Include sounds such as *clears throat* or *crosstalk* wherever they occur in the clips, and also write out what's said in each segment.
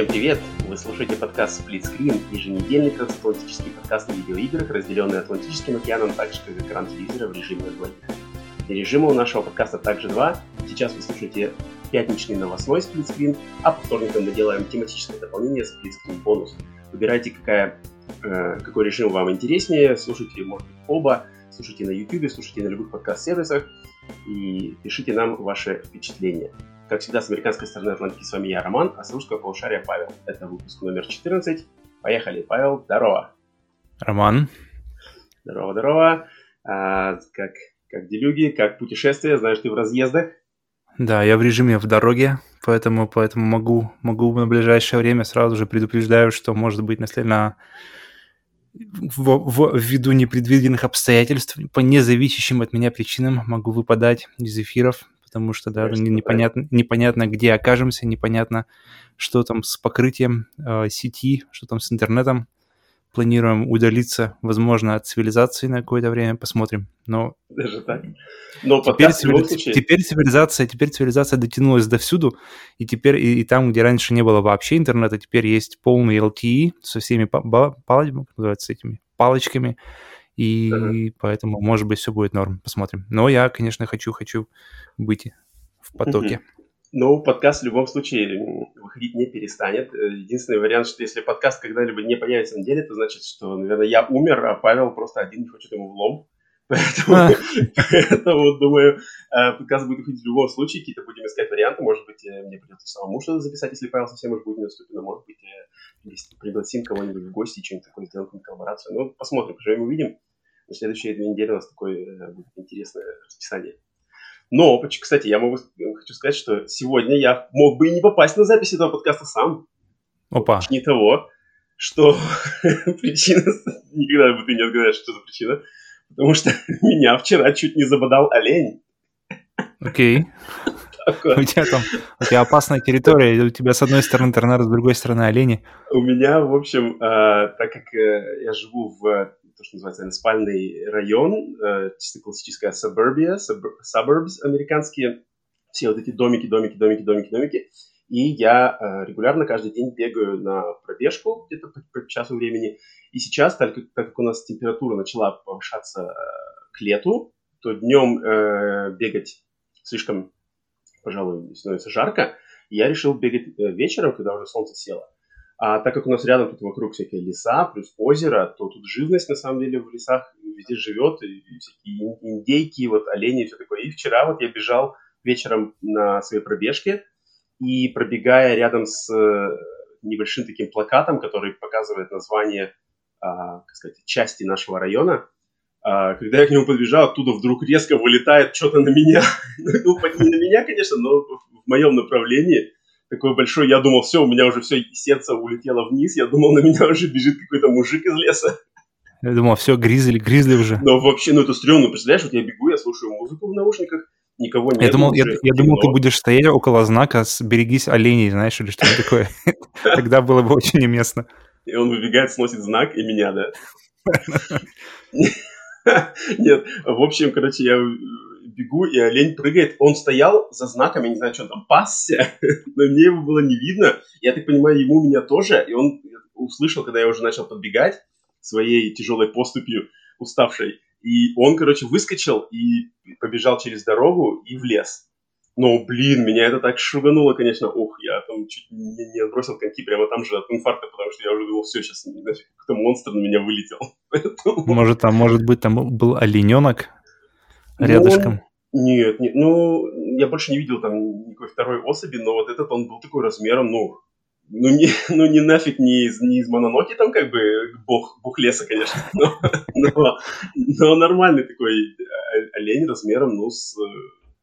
Всем привет! Вы слушаете подкаст Split Screen, еженедельный трансатлантический подкаст о видеоиграх, разделенный Атлантическим океаном так же, как экран телевизора в режиме на двоих. Режима у нашего подкаста также два. Сейчас вы слушаете пятничный новостной Split Screen, а по вторникам мы делаем тематическое дополнение Split Screen бонус. Выбирайте, какая, э, какой режим вам интереснее, слушайте, может быть, оба, слушайте на YouTube, слушайте на любых подкаст-сервисах и пишите нам ваши впечатления. Как всегда, с американской стороны Атлантики с вами я, Роман, а с русского полушария Павел. Это выпуск номер 14. Поехали. Павел, здорово. Роман. Здорово, здорово. А, как, как делюги, как путешествия? Знаешь, ты в разъездах? Да, я в режиме в дороге, поэтому, поэтому могу, могу на ближайшее время сразу же предупреждаю, что может быть на, в, в, ввиду непредвиденных обстоятельств, по независящим от меня причинам могу выпадать из эфиров, потому что, да, Конечно, непонятно, непонятно, где окажемся, непонятно, что там с покрытием э, сети, что там с интернетом. Планируем удалиться, возможно, от цивилизации на какое-то время, посмотрим. Но даже так. Но теперь, цивили... теперь цивилизация, теперь цивилизация дотянулась до всюду, и теперь и, и там, где раньше не было вообще интернета, теперь есть полный LTE со всеми палочками, как называется, этими палочками, и uh-huh. поэтому, может быть, все будет норм. Посмотрим. Но я, конечно, хочу, хочу быть в потоке. Uh-huh. Ну, подкаст в любом случае выходить не перестанет. Э, единственный вариант, что если подкаст когда-либо не появится на деле, то значит, что, наверное, я умер, а Павел просто один не хочет ему влом. *laughs* Поэтому, а. *laughs* поэтому думаю, э, подкаст будет выходить в любом случае, какие-то будем искать варианты. Может быть, э, мне придется самому что-то записать, если Павел совсем уж будет недоступен, а может быть, пригласим кого-нибудь в гости, что-нибудь такое сделаем, коллаборацию. Ну, посмотрим, поживем увидим. На следующие две недели у нас такое э, будет интересное расписание. Но, кстати, я могу, хочу сказать, что сегодня я мог бы и не попасть на запись этого подкаста сам. Опа. Не того, что *laughs* причина... Никогда бы ты не отгадаешь, что за причина. Потому что *laughs* меня вчера чуть не забодал олень. Окей. У тебя там, у тебя опасная территория, у тебя с одной стороны торнадо, с другой стороны олени. У меня, в общем, э, так как э, я живу в то, что называется спальный район, э, чисто классическая suburbia, suburbs американские, все вот эти домики, домики, домики, домики, домики. И я э, регулярно каждый день бегаю на пробежку где-то по, по часу времени. И сейчас, так как, так как у нас температура начала повышаться э, к лету, то днем э, бегать слишком, пожалуй, становится жарко. И я решил бегать вечером, когда уже солнце село. А так как у нас рядом тут вокруг всякие леса, плюс озеро, то тут живность на самом деле в лесах везде живет, и, всякие индейки, вот олени и все такое. И вчера вот я бежал вечером на своей пробежке, и пробегая рядом с э, небольшим таким плакатом, который показывает название, а, как сказать, части нашего района, а, когда я к нему подбежал, оттуда вдруг резко вылетает что-то на меня. *laughs* ну, не на меня, конечно, но в моем направлении такой большой, я думал, все, у меня уже все сердце улетело вниз, я думал, на меня уже бежит какой-то мужик из леса. Я думал, все, гризли, гризли уже. Но вообще, ну это стрёмно, представляешь, вот я бегу, я слушаю музыку в наушниках, никого нет. Я думал, я, я думал, ты будешь стоять около знака «берегись оленей», знаешь, или что-то такое. *laughs* Тогда было бы очень уместно. И он выбегает, сносит знак, и меня, да? *laughs* *laughs* Нет, в общем, короче, я бегу, и олень прыгает. Он стоял за знаком, я не знаю, что там, пасся, *laughs* но мне его было не видно. Я так понимаю, ему меня тоже, и он услышал, когда я уже начал подбегать своей тяжелой поступью, уставшей. И он, короче, выскочил и побежал через дорогу и в лес. Но, блин, меня это так шугануло, конечно. Ух, я там чуть не, не отбросил коньки прямо там же от инфаркта, потому что я уже думал, все, сейчас какой-то монстр на меня вылетел. *laughs* Может, там, может быть, там был олененок, рядышком? Нет, нет, ну, я больше не видел там никакой второй особи, но вот этот он был такой размером, ну, ну не, *laughs* ну не нафиг не из, не из Мононоки там как бы бог, бог леса, конечно, *laughs* но, но, но нормальный такой олень размером, ну, с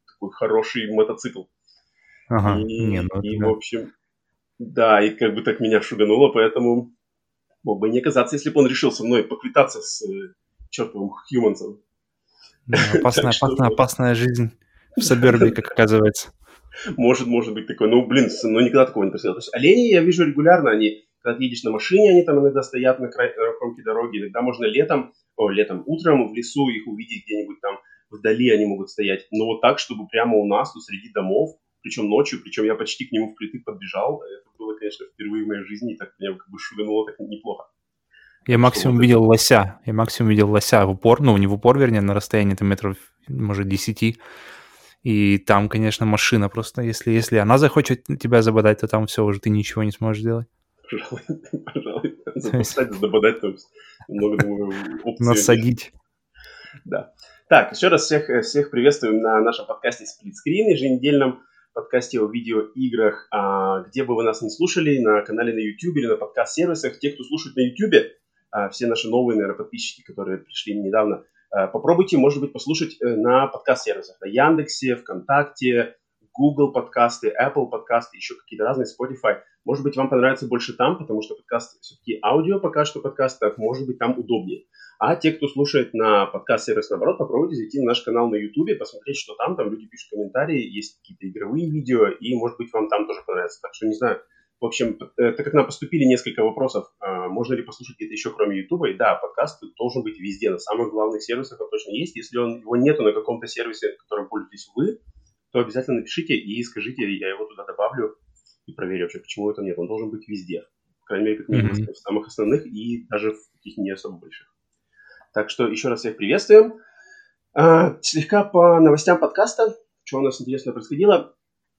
такой хороший мотоцикл. Ага, и, не, ну, и в общем, да, и как бы так меня шугануло, поэтому мог бы не оказаться, если бы он решил со мной поквитаться с э, чертовым Хьюмансом. *laughs* Опасная, опасная, опасная жизнь в Сабербе, как оказывается. *laughs* Может, может быть такое. Ну, блин, ну никогда такого не происходило. То есть олени я вижу регулярно, они, когда ты едешь на машине, они там иногда стоят на, на кромке дороги, иногда можно летом, о, летом, утром в лесу их увидеть где-нибудь там вдали они могут стоять. Но вот так, чтобы прямо у нас, тут среди домов, причем ночью, причем я почти к нему впритык подбежал. Это было, конечно, впервые в моей жизни, и так меня как бы шугануло так неплохо. Я максимум видел лося. Я максимум видел лося в упор, ну, не в упор, вернее, на расстоянии там метров, может, 10. И там, конечно, машина просто, если, если она захочет тебя забодать, то там все, уже ты ничего не сможешь сделать. Пожалуй, *laughs* пожалуй. *laughs* Запускать, забодать, там много, думаю, опций. Насадить. Да. Так, еще раз всех, всех приветствуем на нашем подкасте Split Screen, еженедельном подкасте о видеоиграх. А, где бы вы нас не слушали, на канале на YouTube или на подкаст-сервисах. Те, кто слушает на YouTube, все наши новые, наверное, подписчики, которые пришли недавно, а, попробуйте, может быть, послушать э, на подкаст-сервисах. На Яндексе, ВКонтакте, Google подкасты, Apple подкасты, еще какие-то разные, Spotify. Может быть, вам понравится больше там, потому что подкаст все-таки аудио пока что подкаст, так может быть, там удобнее. А те, кто слушает на подкаст-сервис, наоборот, попробуйте зайти на наш канал на YouTube, посмотреть, что там. Там люди пишут комментарии, есть какие-то игровые видео, и, может быть, вам там тоже понравится. Так что, не знаю, в общем, э, так как нам поступили несколько вопросов, а, можно ли послушать где-то еще, кроме YouTube, и да, подкаст должен быть везде, на самых главных сервисах он точно есть. Если он, его нету на каком-то сервисе, которым пользуетесь вы, то обязательно напишите и скажите, я его туда добавлю и проверю вообще, почему это нет. Он должен быть везде. По крайней мере, как минимум, mm-hmm. в самых основных и даже в каких не особо больших. Так что еще раз всех приветствуем. А, слегка по новостям подкаста, что у нас интересно происходило.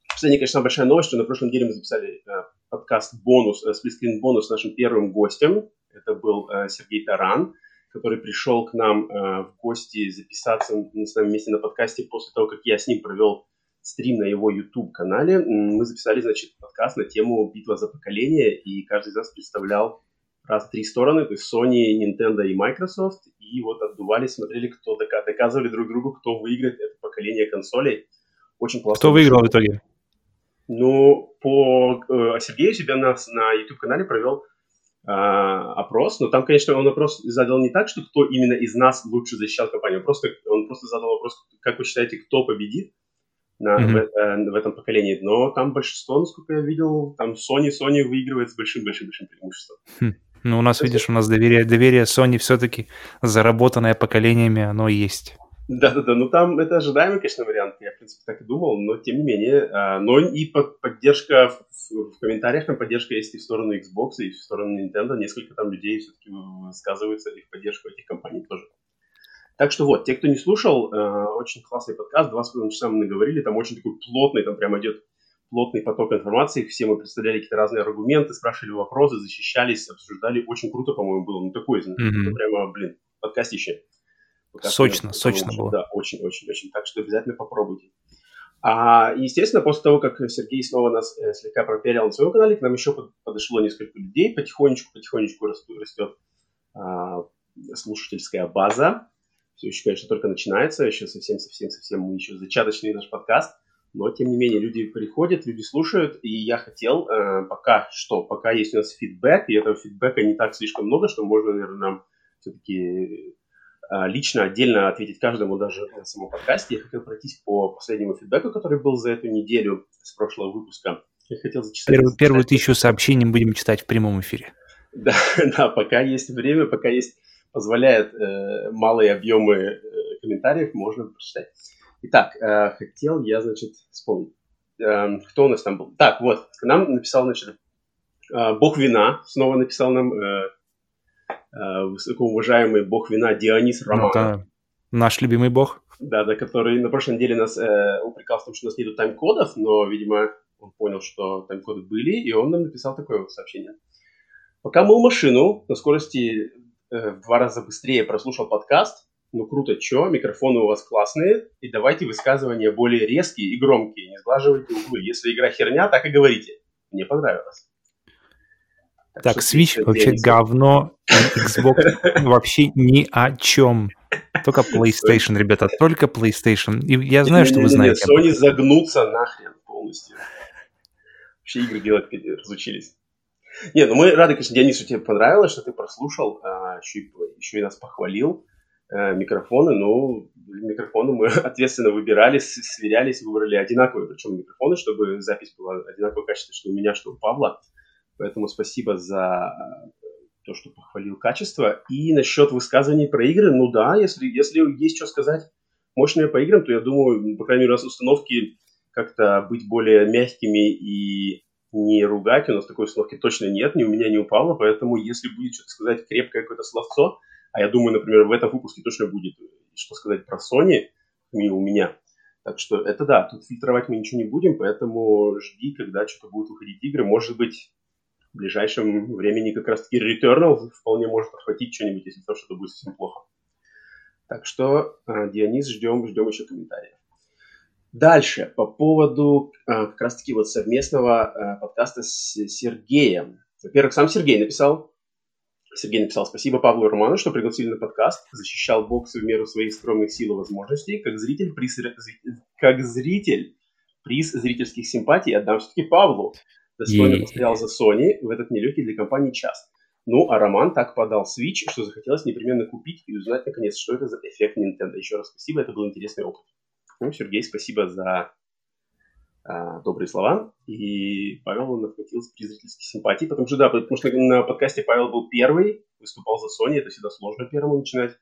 Последняя, конечно, большая новость, что на прошлой неделе мы записали а, подкаст бонус, а, сплитскрин бонус с нашим первым гостем. Это был а, Сергей Таран, который пришел к нам а, в гости записаться с нами вместе на подкасте после того, как я с ним провел стрим на его YouTube-канале. Мы записали, значит, подкаст на тему «Битва за поколение», и каждый из нас представлял раз три стороны, то есть Sony, Nintendo и Microsoft, и вот отдували, смотрели, кто доказывали друг другу, кто выиграет это поколение консолей. Очень классно. Кто выиграл в итоге? Ну, по э, Сергею себя на, на YouTube-канале провел э, опрос, но там, конечно, он опрос задал не так, что кто именно из нас лучше защищал компанию, просто, он просто задал вопрос, как вы считаете, кто победит на, mm-hmm. в, э, в этом поколении, но там большинство, насколько я видел, там Sony, Sony выигрывает с большим-большим-большим преимуществом. Хм. Ну, у нас, видишь, у нас доверие, доверие Sony все-таки заработанное поколениями, оно есть. Да-да-да, ну там это ожидаемый, конечно, вариант, я, в принципе, так и думал, но тем не менее, а, но и поддержка в, в комментариях, там поддержка есть и в сторону Xbox, и в сторону Nintendo, несколько там людей все-таки высказываются и в поддержку этих компаний тоже. Так что вот, те, кто не слушал, э, очень классный подкаст, два с половиной часа мы наговорили, там очень такой плотный, там прям идет плотный поток информации, все мы представляли какие-то разные аргументы, спрашивали вопросы, защищались, обсуждали. Очень круто, по-моему, было. Ну, такой, mm-hmm. прямо, блин, подкастище. Сочно, сочно было. Да, очень-очень-очень. Так что обязательно попробуйте. А, естественно, после того, как Сергей снова нас э, слегка проперил на своем канале, к нам еще под, подошло несколько людей, потихонечку-потихонечку растет, растет а, слушательская база. Все еще, конечно, только начинается, еще совсем-совсем-совсем мы еще зачаточный наш подкаст – но тем не менее люди приходят, люди слушают, и я хотел э, пока что, пока есть у нас фидбэк, и этого фидбэка не так слишком много, что можно, наверное, нам все-таки э, лично, отдельно ответить каждому даже на самом подкасте. Я хотел пройтись по последнему фидбэку, который был за эту неделю с прошлого выпуска. Я хотел зачитать... Первую, первую тысячу сообщений будем читать в прямом эфире. *laughs* Да, да, пока есть время, пока есть позволяет э, малые объемы э, комментариев, можно прочитать. Итак, э, хотел я, значит, вспомнить. Э, кто у нас там был? Так, вот, нам написал, значит, э, Бог вина, снова написал нам э, высокоуважаемый Бог вина Дионис. Ну, это наш любимый Бог. Да, да, который на прошлой неделе нас э, упрекал в том, что у нас нету тайм-кодов, но, видимо, он понял, что тайм-коды были, и он нам написал такое вот сообщение. Пока мыл машину на скорости э, в два раза быстрее прослушал подкаст, ну круто, чё, микрофоны у вас классные, и давайте высказывания более резкие и громкие, не сглаживайте углы. Если игра херня, так и говорите. Мне понравилось. Так, так Switch вообще говно, Xbox *laughs* вообще ни о чем. Только PlayStation, ребята, только PlayStation. И я знаю, что вы знаете. Sony загнутся нахрен полностью. Вообще игры делать разучились. Не, ну мы рады, конечно, Денис, что тебе понравилось, что ты прослушал, а, еще, и, еще и нас похвалил. Э, микрофоны, ну, микрофоны мы *laughs* ответственно выбирали, сверялись, выбрали одинаковые, причем микрофоны, чтобы запись была одинакового качества, что у меня, что у Павла. Поэтому спасибо за э, то, что похвалил качество. И насчет высказываний про игры, ну да, если, если есть что сказать мощные по играм, то я думаю, по крайней мере, у нас установки как-то быть более мягкими и не ругать. У нас такой установки точно нет, ни у меня, ни у Павла, поэтому если будет что-то сказать крепкое какое-то словцо, а я думаю, например, в этом выпуске точно будет что сказать про Sony, не у меня. Так что это да, тут фильтровать мы ничего не будем, поэтому жди, когда что-то будут выходить игры. Может быть, в ближайшем времени как раз-таки Returnal вполне может отхватить что-нибудь, если там что-то будет совсем плохо. Так что, э, Дионис, ждем, ждем еще комментариев. Дальше, по поводу э, как раз-таки вот совместного э, подкаста с Сергеем. Во-первых, сам Сергей написал. Сергей написал спасибо Павлу Роману, что пригласили на подкаст, защищал боксы в меру своих скромных сил и возможностей. Как зритель, приз, как зритель приз зрительских симпатий отдам все-таки Павлу. Достойно постоял за Sony в этот нелегкий для компании час. Ну, а Роман так подал Switch, что захотелось непременно купить и узнать, наконец, что это за эффект Nintendo. Еще раз спасибо, это был интересный опыт. Ну, Сергей, спасибо за а, добрые слова. И Павел он отхватился при зрительской симпатии, потому что, да, потому что на подкасте Павел был первый, выступал за Sony, это всегда сложно первому начинать.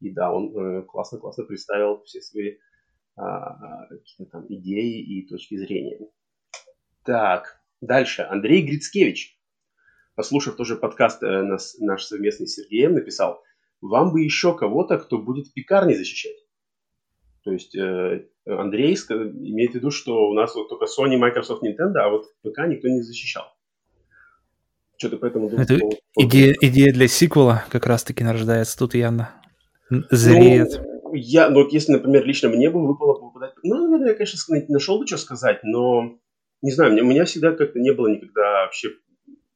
И да, он классно-классно э, представил все свои а, какие-то там идеи и точки зрения. Так, дальше. Андрей Грицкевич, послушав тоже подкаст э, наш, наш совместный с Сергеем, написал, вам бы еще кого-то, кто будет пекарни защищать. То есть э, Андрей имеет в виду, что у нас вот только Sony, Microsoft, Nintendo, а вот ПК никто не защищал. Что ты поэтому думаешь? Это идея, идея для сиквела как раз-таки нарождается тут явно. Зреет. Ну, я, ну, вот если, например, лично мне бы выпало попадать... Ну, наверное, я, конечно, нашел бы, что сказать, но не знаю, у меня всегда как-то не было никогда вообще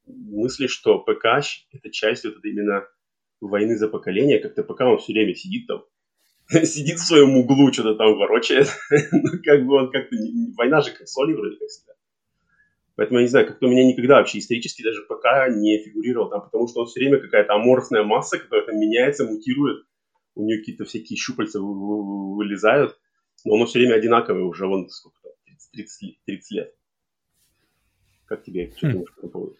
мысли, что ПК – это часть вот это именно войны за поколение. Как-то ПК он все время сидит там, *laughs* сидит в своем углу, что-то там ворочает. *laughs* ну, как бы он как-то... Война же консолей вроде как всегда. Поэтому я не знаю, как-то у меня никогда вообще исторически даже пока не фигурировал там, потому что он все время какая-то аморфная масса, которая там меняется, мутирует. У нее какие-то всякие щупальца вылезают. Но оно все время одинаковое уже, вон сколько там, 30, 30 лет. Как тебе, что хм. думаешь по поводу?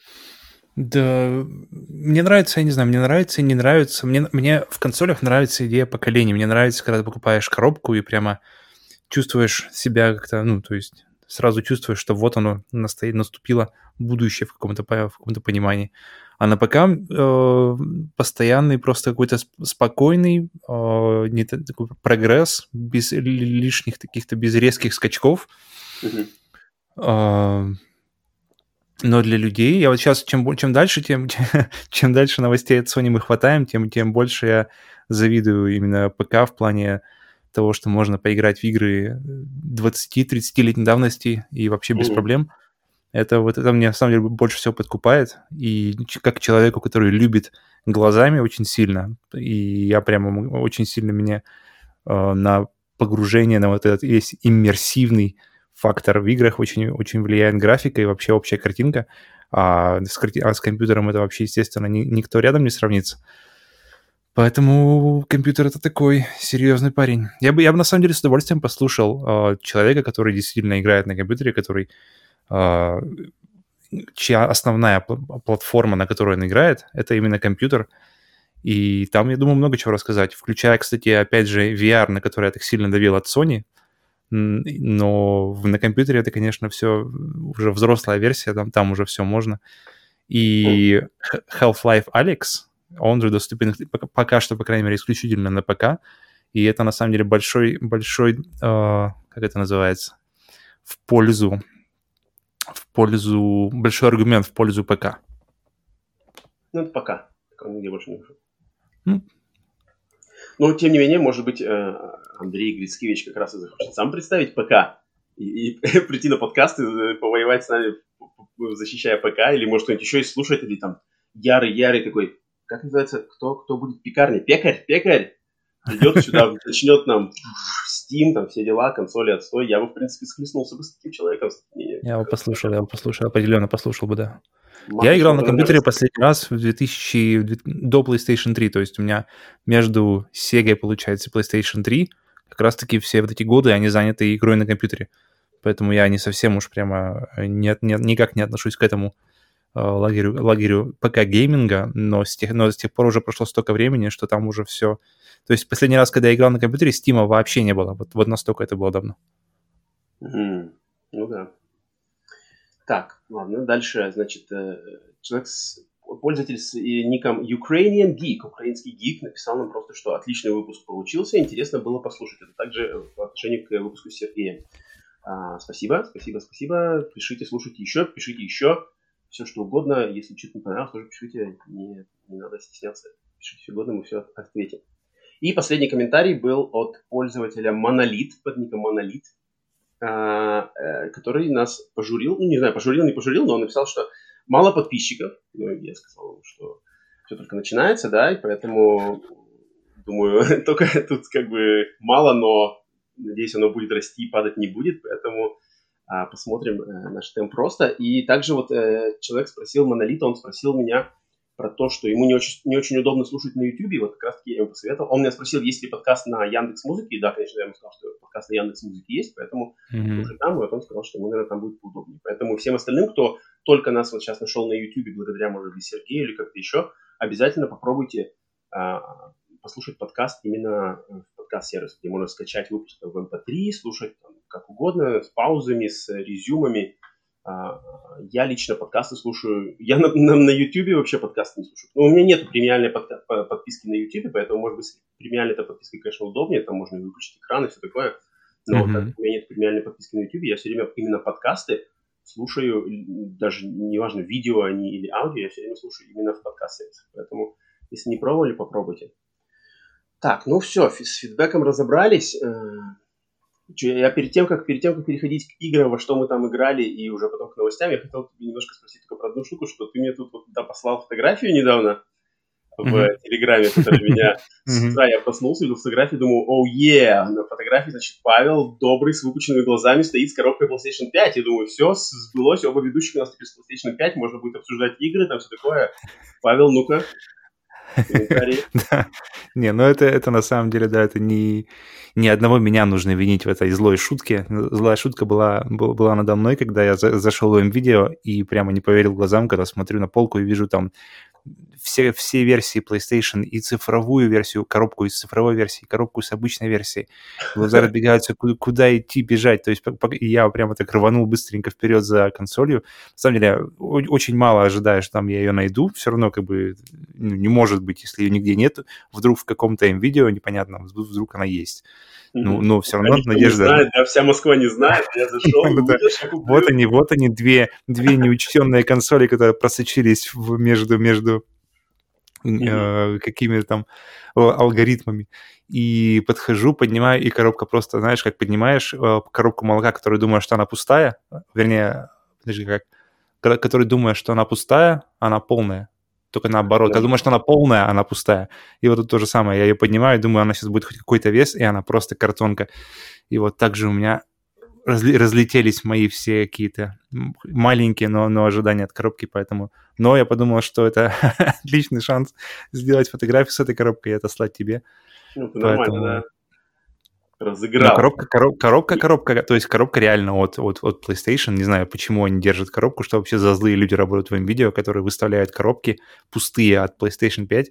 Да, мне нравится, я не знаю, мне нравится и не нравится. Мне, мне в консолях нравится идея поколений. Мне нравится, когда ты покупаешь коробку и прямо чувствуешь себя как-то, ну, то есть сразу чувствуешь, что вот оно настоит, наступило будущее в каком-то, в каком-то понимании. А на ПК э, постоянный, просто какой-то спокойный э, не, такой прогресс, без лишних таких-то, без резких скачков. Mm-hmm. Э, но для людей, я вот сейчас, чем, чем дальше, тем, *laughs* чем дальше новостей от Sony мы хватаем, тем, тем больше я завидую именно ПК в плане того, что можно поиграть в игры 20-30-летней давности и вообще без mm-hmm. проблем. Это вот это мне на самом деле больше всего подкупает. И как человеку, который любит глазами очень сильно, и я прямо очень сильно меня э, на погружение на вот этот весь иммерсивный фактор в играх очень, очень влияет графика и вообще общая картинка, а с, а с компьютером это вообще, естественно, ни, никто рядом не сравнится. Поэтому компьютер это такой серьезный парень. Я бы, я бы на самом деле с удовольствием послушал э, человека, который действительно играет на компьютере, который э, чья основная платформа, на которой он играет, это именно компьютер. И там, я думаю, много чего рассказать, включая, кстати, опять же, VR, на который я так сильно давил от Sony, но на компьютере это, конечно, все уже взрослая версия, там, там уже все можно. И Half-Life Alex, он же доступен пока что, по крайней мере, исключительно на ПК. И это, на самом деле, большой, большой, э, как это называется, в пользу, в пользу, большой аргумент в пользу ПК. Ну, это пока. Он нигде больше не вышел. Ну, но, тем не менее, может быть, э, Андрей Грицкевич как раз и захочет сам представить ПК и, и *laughs* прийти на подкаст и э, повоевать с нами, защищая ПК, или может кто-нибудь еще из слушателей там ярый-ярый такой, как называется, кто, кто будет пекарня? Пекарь, пекарь! Придет сюда, *laughs* начнет нам Steam, там все дела, консоли отстой. Я бы, в принципе, схлестнулся бы с таким человеком. Я бы послушал, я бы послушал, определенно послушал бы, да. Я играл на компьютере последний раз в 2000, до PlayStation 3, то есть у меня между Sega, получается, PlayStation 3, как раз-таки все вот эти годы, они заняты игрой на компьютере. Поэтому я не совсем уж прямо не, не, никак не отношусь к этому э, лагерю, лагерю ПК-гейминга, но с, тех, но с тех пор уже прошло столько времени, что там уже все... То есть последний раз, когда я играл на компьютере, Стима вообще не было. Вот, вот настолько это было давно. Mm. Ну да. Так, ладно, дальше, значит, э, человек с пользователь с ником Ukrainian Geek, украинский гик, написал нам просто, что отличный выпуск получился, интересно было послушать. Это также по отношению к выпуску Сергея. А, спасибо, спасибо, спасибо. Пишите, слушайте еще, пишите еще. Все, что угодно. Если что-то не понравилось, тоже пишите. Не, не надо стесняться. Пишите все угодно, мы все ответим. И последний комментарий был от пользователя Monolith, под ником Monolith, который нас пожурил, ну не знаю, пожурил, не пожурил, но он написал, что мало подписчиков. Ну, я сказал, что все только начинается, да, и поэтому, думаю, *laughs* только тут как бы мало, но надеюсь, оно будет расти и падать не будет, поэтому а, посмотрим э, наш темп просто. И также вот э, человек спросил, Монолита, он спросил меня про то, что ему не очень, не очень удобно слушать на YouTube, вот как раз таки я ему посоветовал. Он меня спросил, есть ли подкаст на Яндекс Музыке, и да, конечно, я ему сказал, что подкаст на Яндекс Музыке есть, поэтому mm-hmm. уже там, и вот он сказал, что ему, наверное, там будет поудобнее. Поэтому всем остальным, кто только нас вот сейчас нашел на YouTube благодаря, может быть, Сергею или как-то еще, обязательно попробуйте а, послушать подкаст именно в подкаст-сервис, где можно скачать выпуск в MP3, эм слушать там, как угодно, с паузами, с резюмами, я лично подкасты слушаю. Я на, на, на YouTube вообще подкасты не слушаю. Но у меня нет премиальной подка- подписки на YouTube, поэтому, может быть, премиальная эта подписка, конечно, удобнее. Там можно выключить экран и все такое. Но mm-hmm. так, у меня нет премиальной подписки на YouTube. Я все время именно подкасты слушаю, даже неважно, видео они или аудио, я все время слушаю именно в подкасте. Поэтому, если не пробовали, попробуйте. Так, ну все, с фидбэком разобрались. Я перед тем, как, перед тем, как переходить к играм, во что мы там играли, и уже потом к новостям, я хотел тебе немножко спросить только про одну штуку, что ты мне тут вот да, послал фотографию недавно в mm-hmm. Телеграме, которая меня *laughs* с утра я проснулся, видел фотографию, думаю, оу, oh, yeah, на фотографии, значит, Павел добрый, с выпученными глазами стоит с коробкой PlayStation 5, и думаю, все, сбылось, оба ведущих у нас теперь с PlayStation 5, можно будет обсуждать игры, там все такое. Павел, ну-ка. *laughs* Не, ну это, это на самом деле, да, это не, ни одного меня нужно винить в этой злой шутке. Злая шутка была, была надо мной, когда я зашел в видео и прямо не поверил глазам, когда смотрю на полку и вижу там все, все версии PlayStation, и цифровую версию, коробку из цифровой версии, коробку с обычной версией. Глаза разбегаются, *laughs* куда, куда идти, бежать. То есть я прямо так рванул быстренько вперед за консолью. На самом деле, очень мало ожидаю, что там я ее найду. Все равно как бы ну, не может быть, если ее нигде нет. Вдруг в каком-то видео непонятно, вдруг она есть. Ну, но все равно Никто надежда. Не знает, да, вся Москва не знает, я *laughs* зашел, Вот они, вот они, две, две неучтенные консоли, которые просочились между, между mm-hmm. какими-то там алгоритмами. И подхожу, поднимаю, и коробка просто, знаешь, как поднимаешь э, коробку молока, которую думаешь, что она пустая, вернее, подожди, как, который думаешь, что она пустая, она полная. Только наоборот. Я думаю, что она полная, она пустая. И вот тут то же самое. Я ее поднимаю, думаю, она сейчас будет хоть какой-то вес, и она просто картонка. И вот так же у меня разли, разлетелись мои все какие-то маленькие, но, но ожидания от коробки, поэтому... Но я подумал, что это *laughs* отличный шанс сделать фотографию с этой коробкой и отослать тебе. Ну, это поэтому... нормально, да разыграл. Но коробка, короб, коробка, коробка, то есть коробка реально от, от, от PlayStation. Не знаю, почему они держат коробку, что вообще за злые люди работают в видео, которые выставляют коробки пустые от PlayStation 5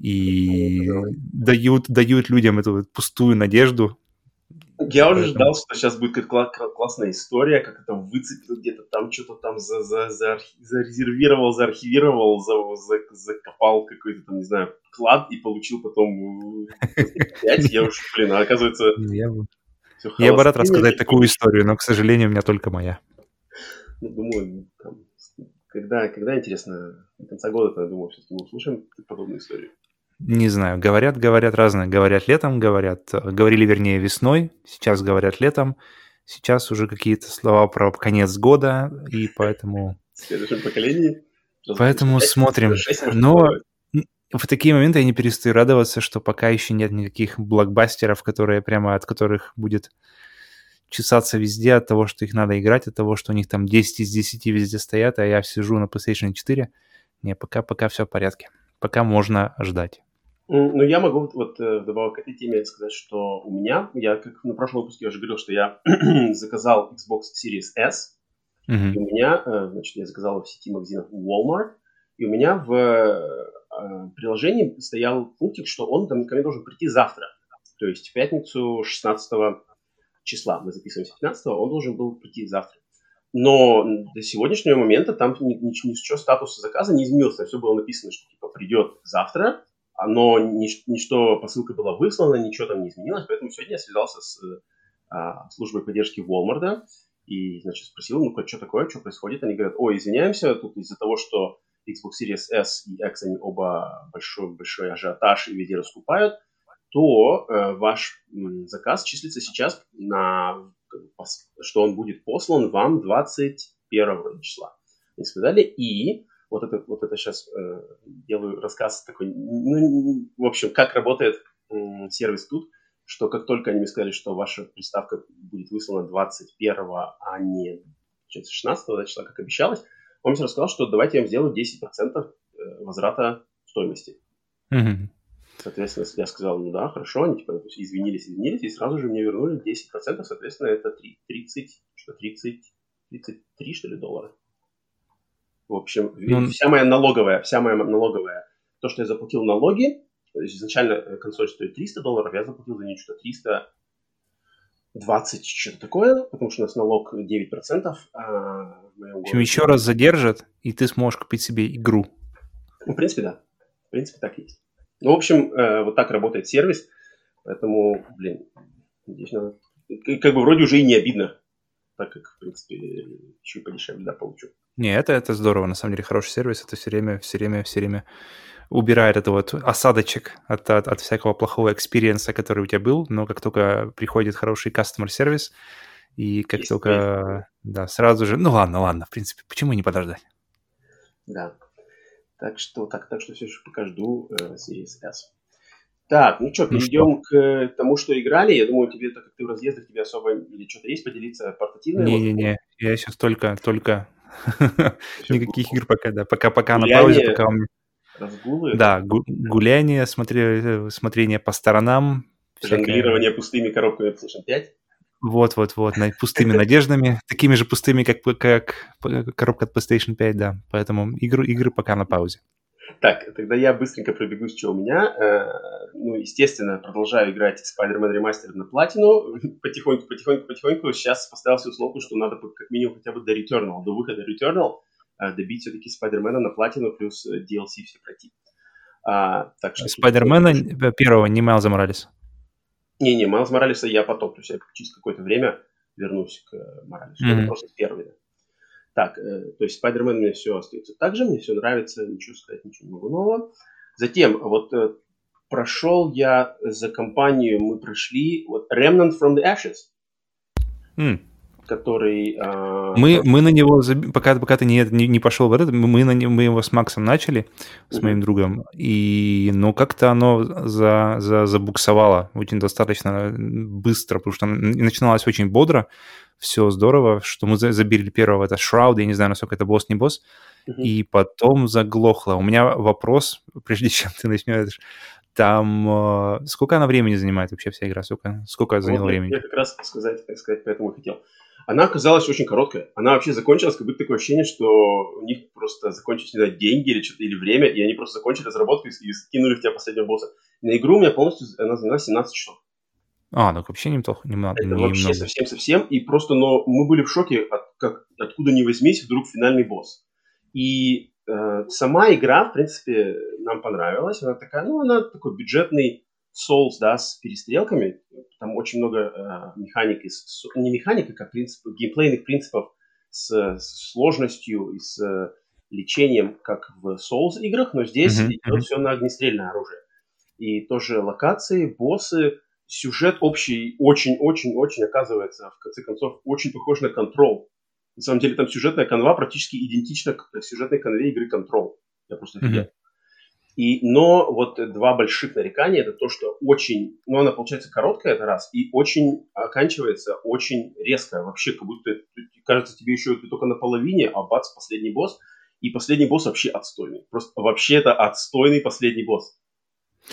и дают, дают людям эту пустую надежду, я уже ждал, что сейчас будет какая-то классная история, как это выцепил где-то там, что-то там за, за, за, зарезервировал, заархивировал, за, за, закопал какой-то там, не знаю, клад и получил потом 5. Я уж, блин, а оказывается... *laughs* Я бы, я бы рад рассказать такую историю, но, к сожалению, у меня только моя. Ну, думаю, там, когда, когда, интересно, до конца года, я думаю, все-таки мы услышим подобную историю. Не знаю, говорят, говорят разное. Говорят летом, говорят, э, говорили, вернее, весной, сейчас говорят летом, сейчас уже какие-то слова про конец года, и поэтому... В следующем поколении? Поэтому 6, смотрим. 6, Но в такие моменты я не перестаю радоваться, что пока еще нет никаких блокбастеров, которые прямо от которых будет чесаться везде от того, что их надо играть, от того, что у них там 10 из 10 везде стоят, а я сижу на PlayStation 4. Не, пока, пока все в порядке. Пока можно ждать. Ну, я могу вот э, вдобавок к этой теме сказать, что у меня, я как на прошлом выпуске я уже говорил, что я *clears throat* заказал Xbox Series S, mm-hmm. и у меня, э, значит, я заказал его в сети магазинов Walmart, и у меня в э, приложении стоял пунктик, что он там ко мне должен прийти завтра, то есть в пятницу 16 числа, мы записываемся 15 он должен был прийти завтра. Но до сегодняшнего момента там ничего статуса заказа не изменился. Все было написано, что типа придет завтра, но ничто, посылка была выслана, ничего там не изменилось, поэтому сегодня я связался с а, службой поддержки Walmart и, значит, спросил, ну, что такое, что происходит? Они говорят, ой, извиняемся, тут из-за того, что Xbox Series S и X, они оба большой, большой ажиотаж и везде расступают, то э, ваш м, заказ числится сейчас на, что он будет послан вам 21 числа. Они сказали, и вот это, вот это сейчас э, делаю рассказ такой, ну, в общем, как работает э, сервис тут, что как только они мне сказали, что ваша приставка будет выслана 21, а не 16 да, числа, как обещалось, он мне рассказал, что давайте я вам сделаю 10% э, возврата стоимости. Mm-hmm. Соответственно, я сказал, ну да, хорошо, они типа извинились, извинились, и сразу же мне вернули 10%, соответственно, это 30, что 30, 33, что ли, доллара. В общем, ну... вся моя налоговая, вся моя налоговая, то, что я заплатил налоги, изначально э, консоль стоит 300 долларов, я заплатил за нее что-то 320, что-то такое, потому что у нас налог 9%. А в, в общем, еще раз задержат, и ты сможешь купить себе игру. Ну, в принципе, да. В принципе, так есть. Ну, в общем, э, вот так работает сервис, поэтому, блин, здесь надо... Как бы вроде уже и не обидно, так как, в принципе, еще и подешевле, да, получу. Не, это, это здорово, на самом деле, хороший сервис, это все время, все время, все время убирает это вот осадочек от, от, от всякого плохого experience а, который у тебя был, но как только приходит хороший customer service, и как есть, только, есть. да, сразу же, ну ладно, ладно, в принципе, почему не подождать? Да. Так что, так, так что все же пока жду э, Series S. Так, ну что, перейдем ну что? к тому, что играли. Я думаю, тебе, так как ты в разъездах, тебе особо или что-то есть поделиться портативное? Не-не-не, я сейчас только, только никаких игр пока, да, пока, пока на паузе, пока у меня... Разгулы? Да, гу- гуляние, смотри, смотрение по сторонам. Жонглирование пустыми коробками PlayStation 5? Вот-вот-вот, пустыми надеждами, такими же пустыми, как, как коробка от PlayStation 5, да. Поэтому игры, игры пока на паузе. Так, тогда я быстренько пробегусь, что у меня. Э, ну, естественно, продолжаю играть Spider-Man Remastered на платину. *laughs* Потихоньку, потихоньку, потихоньку. Сейчас поставил себе установку, что надо как минимум хотя бы до Returnal, до выхода Returnal э, добить все-таки Spider-Man на платину плюс э, DLC все пройти. А, так что... Спайдермена первого, не Майлза Моралеса? Не-не, Майлз Моралеса я потом, то есть я через какое-то время вернусь к Моралесу. Mm-hmm. Это просто первый. Так, э, то есть Spider-Man мне все остается так же, мне все нравится, ничего сказать, ничего нового. Затем, вот э, прошел я за компанию, мы прошли вот Remnant from the Ashes. Mm который... Э, мы, мы на него, пока, пока ты не, не, не пошел в этот, мы, на, мы его с Максом начали, с моим другом, и, ну, как-то оно за, за, забуксовало очень достаточно быстро, потому что начиналось очень бодро, все здорово, что мы забили первого, это Шрауд, я не знаю, насколько это босс, не босс, и потом заглохло. У меня вопрос, *laughs* прежде чем ты начнешь, там э, сколько она времени занимает вообще вся игра? Сколько, сколько заняла вот, времени? Я как раз сказать, сказать, поэтому хотел. Она оказалась очень короткая. Она вообще закончилась, как будто такое ощущение, что у них просто закончились, не знаю, деньги или что-то, или время, и они просто закончили разработку и скинули в тебя последнего босса. на игру у меня полностью она заняла 17 часов. А, ну вообще неплохо. Не, Это не вообще совсем-совсем. И просто, но мы были в шоке, от, как, откуда ни возьмись, вдруг финальный босс. И э, сама игра, в принципе, нам понравилась. Она такая, ну, она такой бюджетный Souls, да, с перестрелками. Там очень много э, механик, из, не механика, как принципы, геймплейных принципов с, с сложностью и с э, лечением, как в Souls играх, но здесь mm-hmm. идет все на огнестрельное оружие. И тоже локации, боссы, сюжет общий очень-очень-очень оказывается, в конце концов, очень похож на Control. На самом деле там сюжетная канва практически идентична к сюжетной канве игры Control. Я просто. Mm-hmm. И, но вот два больших нарекания это то, что очень, ну она получается короткая, это раз, и очень оканчивается очень резко, вообще как будто кажется тебе еще ты только на половине, а бац, последний босс, и последний босс вообще отстойный. Просто вообще это отстойный последний босс.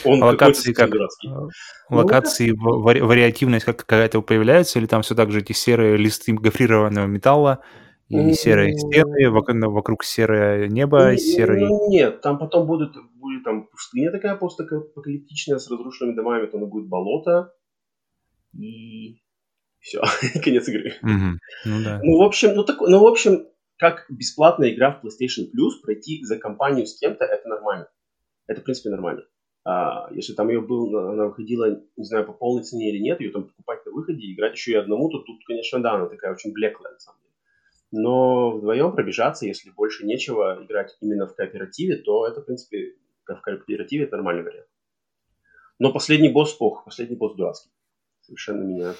Он а локации как? Дурацкий. А, локации, ну, вари- вариативность как какая-то появляется, или там все так же эти серые листы гофрированного металла, и серые стены, вокруг, вокруг серое небо, не, серый... Ну, нет, там потом будет, будет там пустыня такая постапокалиптичная с разрушенными домами, она будет болото, и Все, *laughs* конец игры. Мгм. Ну да. Ну, в общем, ну, так, ну, в общем, как бесплатная игра в PlayStation Plus, пройти за компанию с кем-то, это нормально. Это, в принципе, нормально. А, если там ее был, она выходила, не знаю, по полной цене или нет, ее там покупать на выходе играть еще и одному, то тут, конечно, да, она такая очень блеклая, на самом деле. Но вдвоем пробежаться, если больше нечего играть именно в кооперативе, то это, в принципе, в кооперативе это нормальный вариант. Но последний босс, ох, последний босс дурацкий. Совершенно меня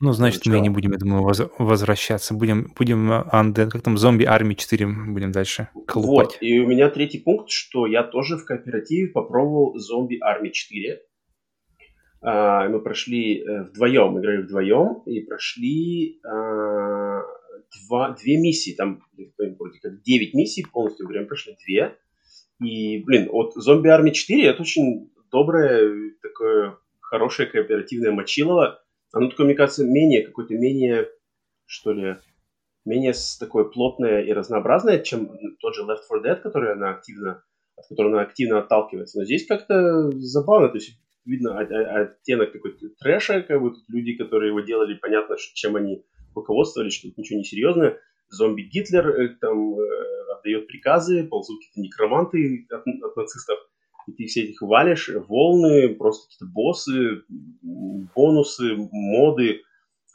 Ну, значит, мы не будем, я думаю, воз- возвращаться. Будем, будем а, Undead, как там, зомби армии 4 будем дальше Вот, колупать. и у меня третий пункт, что я тоже в кооперативе попробовал Zombie Army 4. А, мы прошли э, вдвоем, играли вдвоем, и прошли а, два, две миссии, там вроде как 9 миссий полностью время прошли две. И, блин, вот Zombie Army 4 это очень доброе, такое хорошее кооперативное мочилово. Оно такое, мне кажется, менее, какое-то менее, что ли, менее такое плотное и разнообразное, чем тот же Left 4 Dead, который она активно, от которого она активно отталкивается. Но здесь как-то забавно, то есть видно от- от- оттенок какой-то трэша, как тут люди, которые его делали, понятно, чем они руководствовались, что тут ничего не серьезное. Зомби Гитлер э, там э, отдает приказы, ползут какие-то некроманты от, от нацистов, и ты все этих валишь, волны, просто какие-то боссы, бонусы, моды,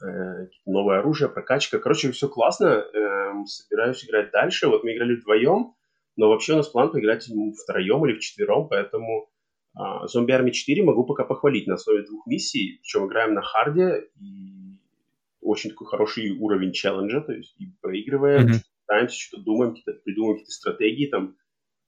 э, новое оружие, прокачка. Короче, все классно. Эм, собираюсь играть дальше. Вот мы играли вдвоем, но вообще у нас план поиграть втроем или вчетвером, поэтому а, Zombie Army 4 могу пока похвалить на основе двух миссий, причем играем на харде, и очень такой хороший уровень челленджа, то есть и проигрываем, Мгм. что-то пытаемся, что-то думаем, какие-то придумываем какие-то стратегии, там,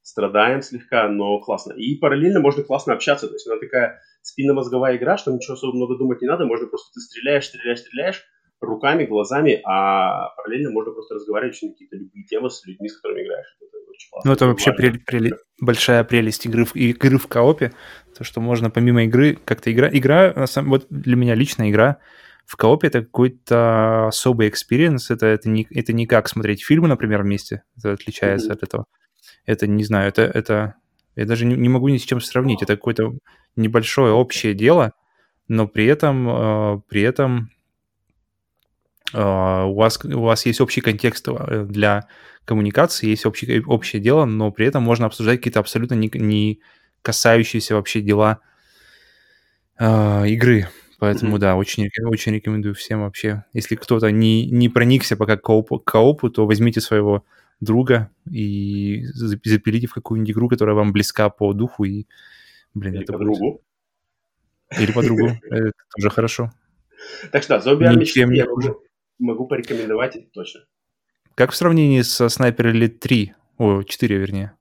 страдаем слегка, но классно. И параллельно можно классно общаться, то есть она такая спинномозговая игра, что ничего особо много думать не надо, можно просто ты стреляешь, стреляешь, стреляешь руками, глазами, а параллельно можно просто разговаривать на какие-то любые темы с людьми, с которыми играешь. Это очень классно. Ну, это вообще важно. преле- преле- большая прелесть игры в, игры в коопе, то, что можно помимо игры как-то игра... Игра, на самом вот для меня лично игра в коопе это какой-то особый experience, это, это, не, это не как смотреть фильмы, например, вместе, это отличается Мгм. от этого. Это, не знаю, это, это... Я даже не, не могу ни с чем сравнить, это какое-то небольшое общее дело, но при этом, э, при этом э, у вас, у вас есть общий контекст э, для коммуникации, есть общий, общее дело, но при этом можно обсуждать какие-то абсолютно не, не касающиеся вообще дела э, игры. Поэтому, Мгм. да, очень, реком- очень рекомендую всем вообще. Если кто-то не, не проникся пока к коопу, к коопу, то возьмите своего друга и за- запилите в какую-нибудь игру, которая вам близка по духу, и, блин, Или это по будет... другу. Или подругу. *laughs* Это тоже хорошо. Так что, Army Ничем 4 не я могу, порекомендовать точно. Как в сравнении со Sniper Elite 3? О, 4, вернее.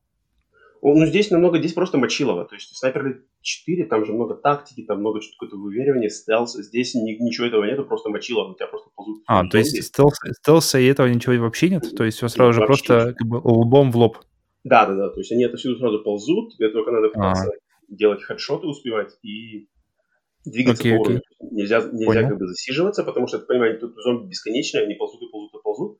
Ну, здесь намного, здесь просто мочилово. То есть Elite 4 там же много тактики, там много какое-то выверивания, стелс. Здесь ни- ничего этого нету, просто мочилово. У тебя просто ползут А, то есть стелс, стелса и этого ничего вообще нет? То есть у вас сразу же просто как бы лбом в лоб. Да, да, да. То есть они отовсюду сразу ползут, тебе только надо А. пытаться делать хедшоты, успевать и двигаться Окей, по окей. уровню. Нельзя, нельзя Понял. как бы засиживаться, потому что, ты понимаешь, тут зомби бесконечные, они ползут и ползут и ползут.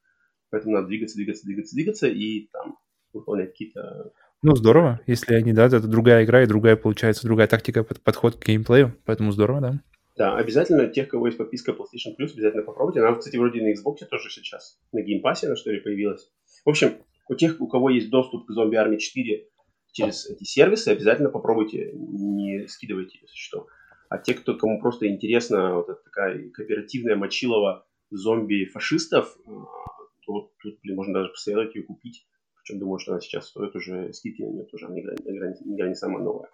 Поэтому надо двигаться, двигаться, двигаться, двигаться и там выполнять какие-то... Ну, здорово. Если они, да, это другая игра и другая, получается, другая тактика, под- подход к геймплею. Поэтому здорово, да. Да, обязательно тех, кого есть подписка PlayStation Plus, обязательно попробуйте. Она, кстати, вроде на Xbox тоже сейчас, на Game Pass'е она что ли появилась. В общем, у тех, у кого есть доступ к Zombie Army 4 через эти сервисы, обязательно попробуйте, не скидывайте, если что. А те, кто, кому просто интересна вот эта такая кооперативная мочилова зомби-фашистов, э, то тут, блин, можно даже посоветовать ее купить. Причем думаю, что она сейчас стоит уже, скидки на нее тоже, игра не самая новая.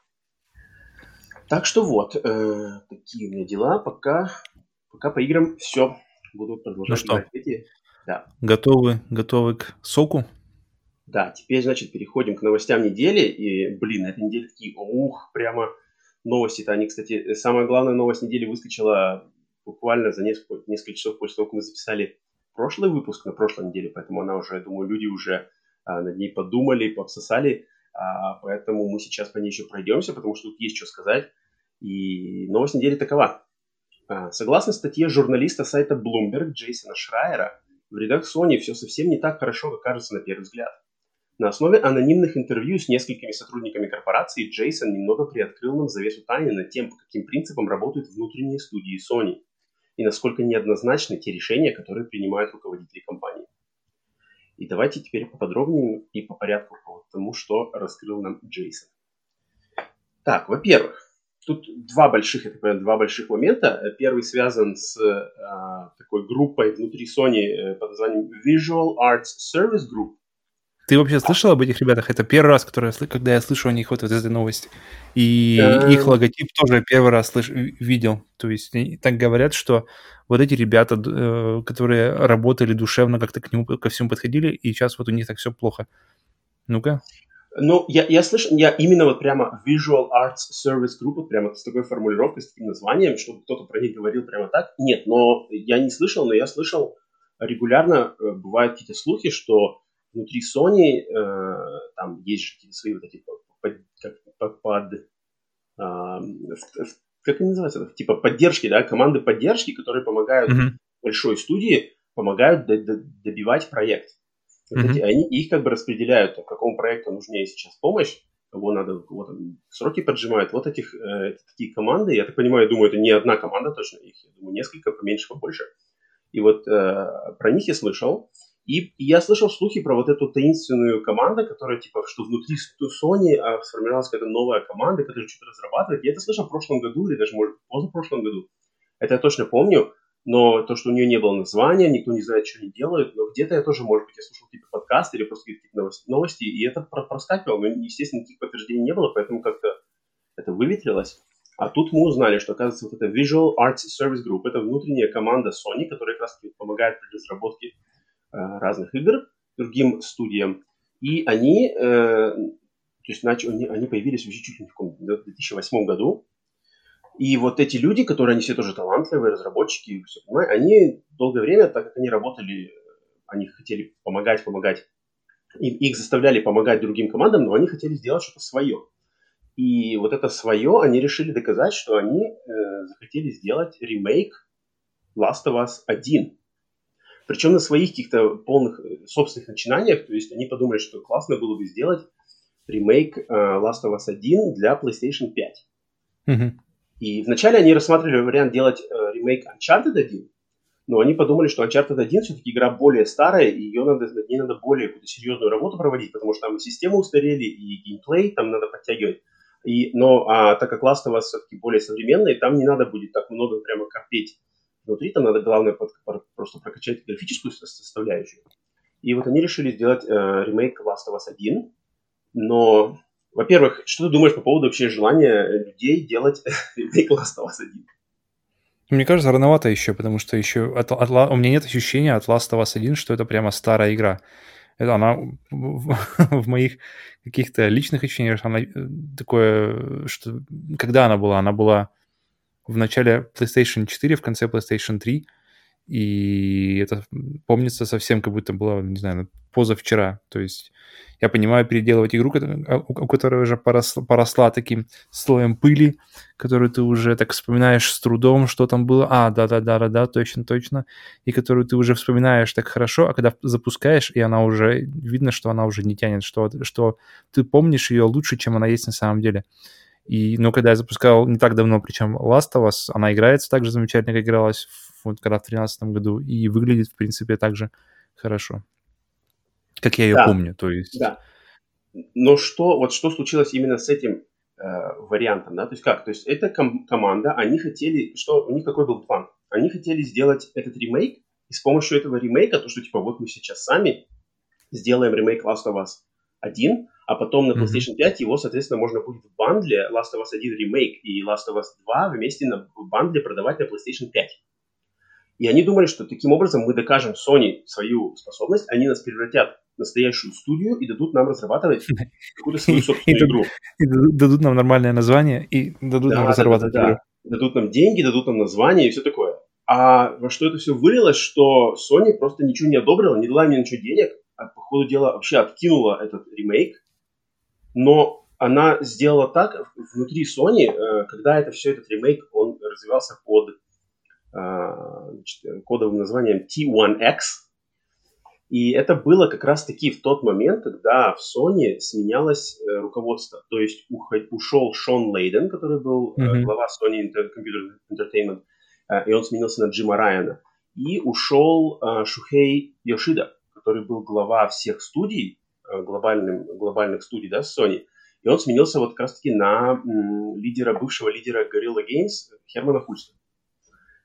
Так что вот, э, такие у меня дела. Пока, пока по играм все. Буду продолжать Ну что? эти. Да. Готовы, готовы к соку? Да, теперь, значит, переходим к новостям недели. И, блин, эта неделя такие, ух, прямо новости-то. Они, кстати, самая главная новость недели выскочила буквально за несколько, несколько часов после того, как мы записали прошлый выпуск на прошлой неделе. Поэтому она уже, я думаю, люди уже над ней подумали, пообсосали. А, поэтому мы сейчас по ней еще пройдемся, потому что тут есть что сказать. И новость недели такова. А, Согласно статье журналиста сайта Bloomberg Джейсона Шрайера, в рядах Sony все совсем не так хорошо, как кажется на первый взгляд. На основе анонимных интервью с несколькими сотрудниками корпорации Джейсон немного приоткрыл нам завесу тайны над тем, по каким принципам работают внутренние студии Sony. и насколько неоднозначны те решения, которые принимают руководители компании. И давайте теперь поподробнее и по порядку по тому, что раскрыл нам Джейсон. Так, во-первых, тут два больших, это два больших момента. Первый связан с а, такой группой внутри Sony э, под названием Visual Arts Service Group. Ты вообще слышал об этих ребятах? Это первый раз, который я, когда я слышу о них вот из этой новости. И э. их логотип тоже первый раз слыш... видел. То есть так говорят, что вот эти ребята, э, которые работали душевно, как-то к нему ко всему подходили, и сейчас вот у них так все плохо. Ну-ка. Ну, я, я слышал, я именно вот прямо Visual Arts Service Group, вот прямо с такой формулировкой, с таким названием, чтобы кто-то про них говорил прямо так. Нет, но я не слышал, но я слышал регулярно, э, бывают какие-то слухи, что внутри Sony э, там есть свои вот эти под, как, под э, как они называются, типа поддержки, да, команды поддержки, которые помогают mm-hmm. большой студии, помогают д- д- добивать проект. Вот mm-hmm. эти, они их как бы распределяют, какому проекту нужнее сейчас помощь, кого надо, там сроки поджимают. Вот этих э, такие команды, я так понимаю, я думаю, это не одна команда точно, их, я думаю, несколько, поменьше, побольше. И вот э, про них я слышал. И, я слышал слухи про вот эту таинственную команду, которая, типа, что внутри Sony а, сформировалась какая-то новая команда, которая что-то разрабатывает. Я это слышал в прошлом году, или даже, может, прошлом году. Это я точно помню. Но то, что у нее не было названия, никто не знает, что они делают. Но где-то я тоже, может быть, я слушал типа подкаст или просто какие-то новости, новости, и это проскакивало. Но, естественно, никаких подтверждений не было, поэтому как-то это выветрилось. А тут мы узнали, что, оказывается, вот это Visual Arts Service Group, это внутренняя команда Sony, которая как раз помогает при разработке разных игр другим студиям. И они, э, то есть начали, они, они появились уже чуть ли не в 2008 году. И вот эти люди, которые они все тоже талантливые, разработчики, все понимают, они долгое время, так как они работали, они хотели помогать, помогать, и их заставляли помогать другим командам, но они хотели сделать что-то свое. И вот это свое они решили доказать, что они э, захотели сделать ремейк Last of Us 1. Причем на своих каких-то полных э, собственных начинаниях, то есть они подумали, что классно было бы сделать ремейк uh, Last of Us 1 для PlayStation 5. Mm-hmm. И вначале они рассматривали вариант делать uh, ремейк Uncharted 1, но они подумали, что Uncharted 1 все-таки игра более старая, и ее надо, над ней надо более какую-то серьезную работу проводить, потому что там и системы устарели, и геймплей там надо подтягивать. И, но а, так как Last of Us все-таки более современный, там не надо будет так много прямо корпеть внутри, там надо, главное, под, просто прокачать графическую составляющую. И вот они решили сделать э, ремейк Last of Us 1, но, во-первых, что ты думаешь по поводу вообще желания людей делать *laughs* ремейк Last of Us 1? Мне кажется, рановато еще, потому что еще от, от, у меня нет ощущения от Last of Us 1, что это прямо старая игра. Это она *laughs* в, моих каких-то личных ощущениях, она э, такое, что когда она была? Она была в начале PlayStation 4, в конце PlayStation 3, и это помнится совсем как будто было, не знаю, позавчера. То есть я понимаю, переделывать игру, а, у которой уже поросла, поросла таким слоем пыли, которую ты уже так вспоминаешь с трудом, что там было. А, да-да-да-да-да, точно-точно. И которую ты уже вспоминаешь так хорошо, а когда запускаешь, и она уже, видно, что она уже не тянет, что, что ты помнишь ее лучше, чем она есть на самом деле. И, ну, когда я запускал не так давно, причем Last of Us, она играется так же замечательно, как игралась вот когда в 2013 году, и выглядит, в принципе, так же хорошо, как я ее да, помню, то есть... Да. Но что, вот что случилось именно с этим э, вариантом, да, то есть как, то есть эта ком- команда, они хотели, что, у них какой был план? Они хотели сделать этот ремейк, и с помощью этого ремейка, то, что типа вот мы сейчас сами сделаем ремейк Last of Us 1, а потом на PlayStation 5 его, соответственно, можно будет в бандле Last of Us 1 ремейк и Last of Us 2 вместе на, в бандле продавать на PlayStation 5. И они думали, что таким образом мы докажем Sony свою способность, они нас превратят в настоящую студию и дадут нам разрабатывать *laughs* какую-то свою собственную игру. И дадут нам нормальное название и дадут нам разрабатывать игру. Дадут нам деньги, дадут нам название и все такое. А во что это все вылилось, что Sony просто ничего не одобрила, не дала мне ничего денег, по ходу дела вообще откинула этот ремейк, но она сделала так внутри Sony, э, когда это все, этот ремейк, он развивался под э, значит, кодовым названием T1X. И это было как раз-таки в тот момент, когда в Sony сменялось э, руководство. То есть ушел Шон Лейден, который был mm-hmm. глава Sony Computer Entertainment, и он сменился на Джима Райана. И ушел Шухей Йошида, который был глава всех студий, глобальным, глобальных студий, да, Sony. И он сменился вот как раз-таки на лидера, бывшего лидера Gorilla Games Хермана Хульста.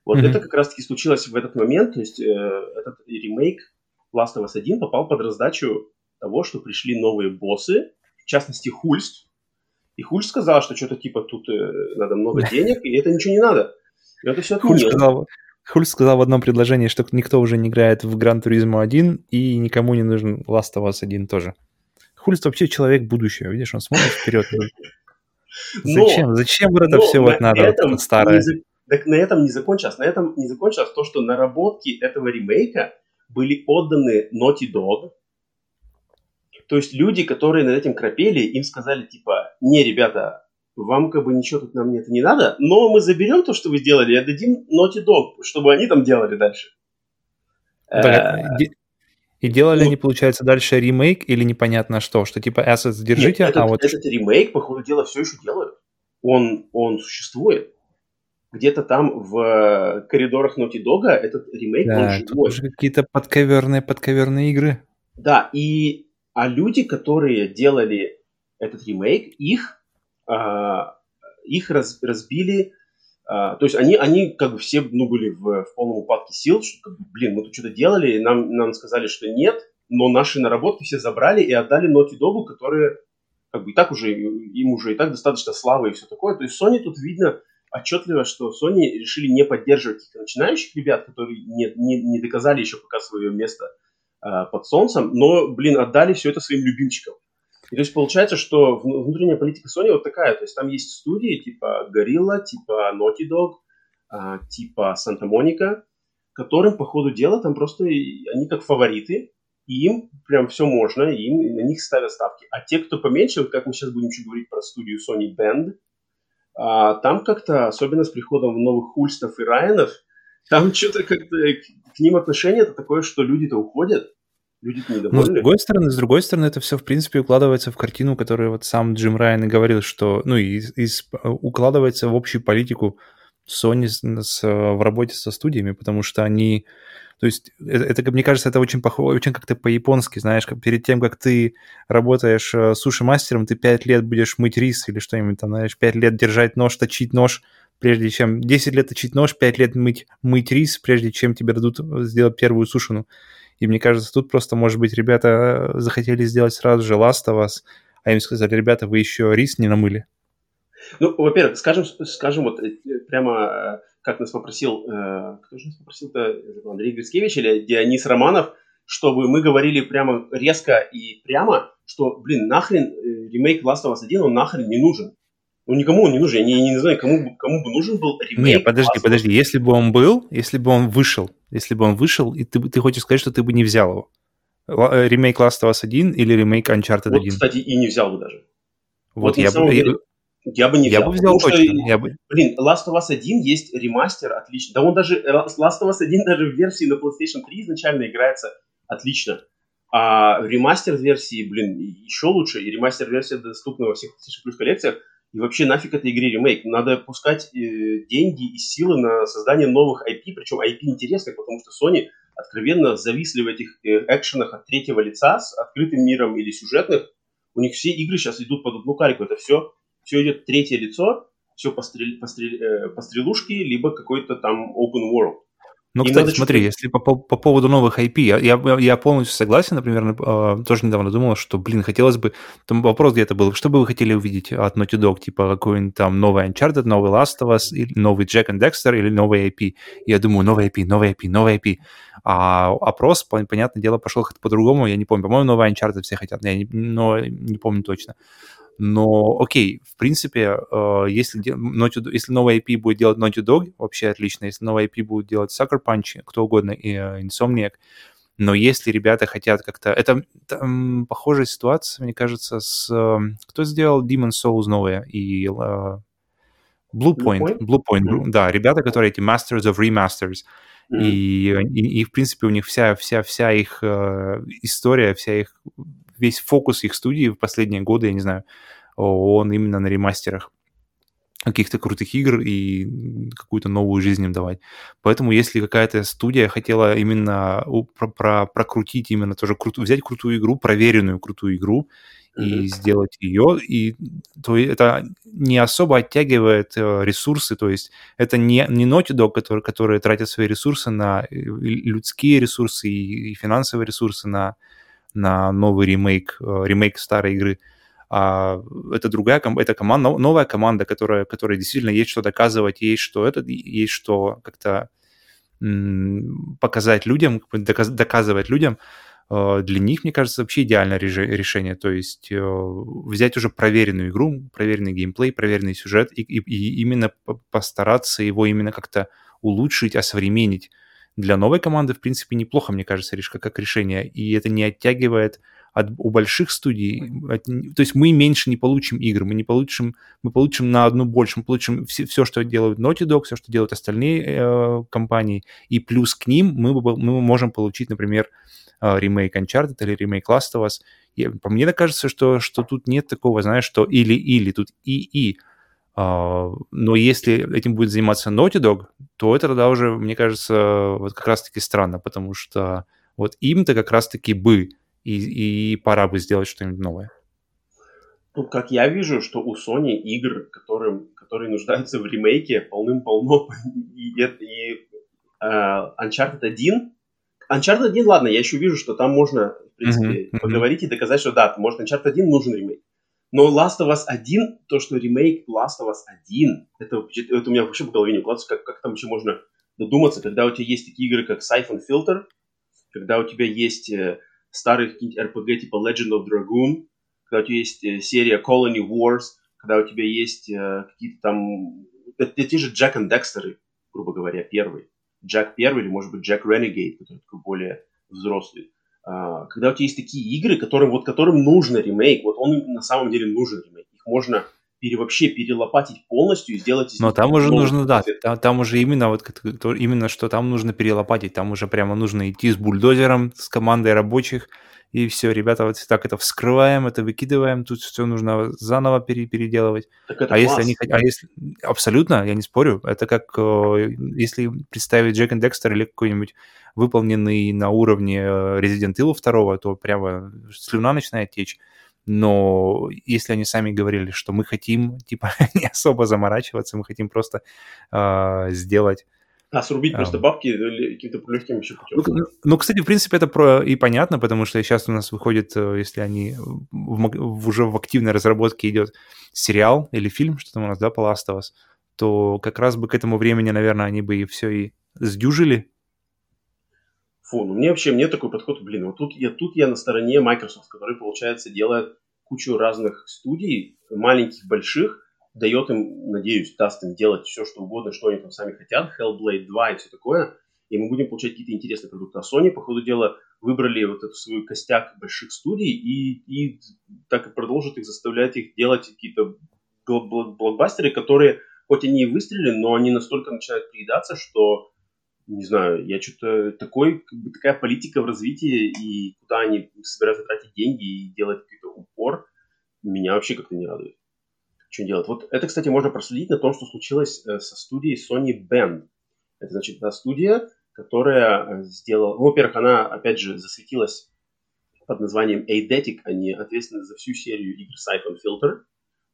Вот mm-hmm. это как раз-таки случилось в этот момент, то есть э, этот ремейк Last of Us 1 попал под раздачу того, что пришли новые боссы, в частности Хульст. И Хульст сказал, что что-то типа тут э, надо много денег, и это ничего не надо. И это все отменил. Хульст сказал, Хульст сказал в одном предложении, что никто уже не играет в Gran Turismo 1, и никому не нужен Last of Us 1 тоже. Хульст вообще человек будущего, видишь, он смотрит вперед. *laughs* Зачем? Зачем вот это все вот надо, старое? Так на этом не закончилось. На этом не закончилось то, что наработки этого ремейка были отданы Naughty Dog. То есть люди, которые над этим крапели, им сказали типа, не, ребята, вам как бы ничего тут нам это не надо, но мы заберем то, что вы сделали, и отдадим Naughty Dog, чтобы они там делали дальше. Э, и делали ну, они, получается, дальше ремейк или непонятно что? Что типа assets держите, нет, а вот... этот ремейк, по ходу дела, все еще делают. Он, он существует где-то там в э, коридорах Naughty Dog этот ремейк, да, он живой. уже какие-то подковерные, подковерные игры. Да, и а люди, которые делали этот ремейк, их, их раз, разбили, а, то есть они, они как бы все ну, были в, в полном упадке сил, что, как бы, блин, мы тут что-то делали, нам, нам сказали, что нет, но наши наработки все забрали и отдали Naughty Dog, которые как бы и так уже, им уже и так достаточно славы и все такое. То есть Sony тут видно, отчетливо, что Sony решили не поддерживать каких-то начинающих ребят, которые не, не, не доказали еще пока свое место э, под солнцем, но, блин, отдали все это своим любимчикам. И то есть получается, что внутренняя политика Sony вот такая, то есть там есть студии типа Gorilla, типа Naughty Dog, э, типа Santa Monica, которым по ходу дела там просто они как фавориты, и им прям все можно, и им и на них ставят ставки. А те, кто поменьше, вот как мы сейчас будем еще говорить про студию Sony Band, а там как-то, особенно с приходом новых Хульстов и Райанов, там *laughs* что-то как-то к ним отношение это такое, что люди-то уходят, люди-то недовольны. Но с другой стороны, с другой стороны, это все, в принципе, укладывается в картину, которую вот сам Джим Райан и говорил, что, ну, и, и укладывается в общую политику Sony с, с, в работе со студиями, потому что они то есть это, это мне кажется, это очень похоже, очень как-то по-японски, знаешь, как перед тем, как ты работаешь э, суши-мастером, ты 5 лет будешь мыть рис или что-нибудь там, знаешь, 5 лет держать нож, точить нож, прежде чем... 10 лет точить нож, 5 лет мыть, мыть рис, прежде чем тебе дадут сделать первую сушину. И мне кажется, тут просто, может быть, ребята захотели сделать сразу же Last of Us, а им сказали, ребята, вы еще рис не намыли. Ну, во-первых, скажем, скажем вот э, прямо э, как нас попросил, э, кто же нас попросил-то, Андрей Грицкевич или Дионис Романов, чтобы мы говорили прямо резко и прямо, что, блин, нахрен э, ремейк Last of Us 1, он нахрен не нужен. Ну, никому он не нужен. Я не, не знаю, кому, кому бы нужен был ремейк. Не, подожди, Last подожди. Если бы он был, если бы он вышел, если бы он вышел, и ты, ты хочешь сказать, что ты бы не взял его? Э, ремейк Last of Us 1 или ремейк Uncharted 1? Вот, кстати, и не взял бы даже. Вот, вот я, бы, деле, я бы не взял. Я бы взял точно. Что, я бы... Блин, Last of Us 1 есть ремастер, отлично. Да он даже, Last of Us 1 даже в версии на PlayStation 3 изначально играется отлично. А ремастер версии, блин, еще лучше. И ремастер версия доступна во всех PlayStation Plus коллекциях. И вообще нафиг этой игре ремейк. Надо пускать э, деньги и силы на создание новых IP. Причем IP интересных, потому что Sony откровенно зависли в этих э, экшенах от третьего лица с открытым миром или сюжетных. У них все игры сейчас идут под одну кальку. Это все все идет третье лицо, все по, стрел, по, стрел, э, по либо какой-то там open world. Ну, кстати, смотри, если по, по, по поводу новых IP, я, я, я полностью согласен, например, э, тоже недавно думал, что, блин, хотелось бы... Там вопрос где-то был, что бы вы хотели увидеть от Naughty Dog, типа какой-нибудь там новый Uncharted, новый Last of Us, или новый Jack and Dexter или новый IP. Я думаю, новый IP, новый IP, новый IP. А опрос, понятное дело, пошел по-другому, я не помню, по-моему, новый Uncharted все хотят, я не, но не помню точно. Но, окей, в принципе, э, если, Naughty, если новый IP будет делать Naughty Dog, вообще отлично. Если новый IP будет делать Sucker Punch, кто угодно, и uh, Insomniac, но если ребята хотят как-то... Это там, похожая ситуация, мне кажется, с... Эм, кто сделал Demon Souls новые и... Uh, Blue Point, Blue Point, mm-hmm. да, ребята, которые эти Masters of Remasters, mm-hmm. и, и, и, в принципе, у них вся, вся, вся их э, история, вся их весь фокус их студии в последние годы, я не знаю, он именно на ремастерах. каких-то крутых игр и какую-то новую жизнь им давать. Поэтому если какая-то студия хотела именно про про прокрутить именно тоже крутую, взять крутую игру, проверенную крутую игру и mm-hmm. сделать ее, и то это не особо оттягивает э, ресурсы, то есть это не, не Naughty Dog, который, которые тратят свои ресурсы на э, людские ресурсы и, и финансовые ресурсы на, на новый ремейк, э, ремейк старой игры, а это другая это команда, новая команда, которая, которая действительно есть что доказывать, есть что это, есть что как-то показать людям, доказывать людям, э, для них, мне кажется, вообще идеальное решение. То есть э, взять уже проверенную игру, проверенный геймплей, проверенный сюжет и, и, и именно постараться его именно как-то улучшить, осовременить. Для новой команды, в принципе, неплохо, мне кажется, как решение. И это не оттягивает от, у больших студий, от, то есть мы меньше не получим игр, мы не получим, мы получим на одну больше, мы получим все, все что делают Naughty Dog, все, что делают остальные э, компании, и плюс к ним мы, мы можем получить, например, э, ремейк Uncharted или ремейк Last of Us. И, по мне кажется, что, что тут нет такого, знаешь, что или-или, тут и-и. Uh, но если этим будет заниматься Naughty Dog, то это тогда уже, мне кажется, вот как раз-таки странно, потому что вот им-то как раз-таки бы и, и пора бы сделать что-нибудь новое. Ну, как я вижу, что у Sony игр, которым, которые нуждаются в ремейке, полным-полно. *laughs* И, и uh, Uncharted 1... Uncharted 1, ладно, я еще вижу, что там можно, в принципе, uh-huh, поговорить и доказать, что да, может, Uncharted 1 нужен ремейк. Но Last of Us 1, то, что ремейк Last of Us 1, это, это у меня вообще в голове не укладывается, как, как там вообще можно додуматься, когда у тебя есть такие игры, как Siphon Filter, когда у тебя есть э, старых каких-нибудь RPG типа Legend of Dragoon, когда у тебя есть э, серия Colony Wars, когда у тебя есть э, какие-то там... Это те же Джек и Декстеры, грубо говоря, первый. Джек первый или, может быть, Джек Renegade, который такой более взрослый. А, когда у тебя есть такие игры, которым, вот, которым нужно ремейк, вот он на самом деле нужен ремейк. Их можно пере, вообще перелопатить полностью и сделать... Но там уже нужно, да, там, там уже именно вот именно что там нужно перелопатить, там уже прямо нужно идти с бульдозером, с командой рабочих, и все, ребята, вот так это вскрываем, это выкидываем, тут все нужно заново пере, переделывать. Так это а класс. если они а если абсолютно, я не спорю, это как э, если представить Джек и Декстер или какой-нибудь выполненный на уровне э, Resident Evil 2, то прямо слюна начинает течь но если они сами говорили, что мы хотим, типа, *laughs* не особо заморачиваться, мы хотим просто э, сделать... А, срубить а, просто бабки каким-то легким еще путем. Ну, ну, кстати, в принципе, это про и понятно, потому что сейчас у нас выходит, э, если они в, в, уже в активной разработке идет сериал или фильм, что там у нас, да, по Last of Us, то как раз бы к этому времени, наверное, они бы и все и сдюжили, Фу, ну мне вообще, мне такой подход, блин, вот тут я, тут я на стороне Microsoft, который, получается, делает кучу разных студий, маленьких, больших, дает им, надеюсь, даст им делать все, что угодно, что они там сами хотят, Hellblade 2 и все такое, и мы будем получать какие-то интересные продукты. А Sony, по ходу дела, выбрали вот эту свою костяк больших студий и, и так и продолжат их заставлять их делать какие-то блокбастеры, которые, хоть они и выстрелили, но они настолько начинают приедаться, что не знаю, я что-то такой, как бы такая политика в развитии и куда они собираются тратить деньги и делать какой-то упор, меня вообще как-то не радует. Что делать? Вот это, кстати, можно проследить на том, что случилось э, со студией Sony Band. Это, значит, та студия, которая э, сделала... Ну, во-первых, она, опять же, засветилась под названием Eidetic. Они ответственны за всю серию игр Siphon Filter.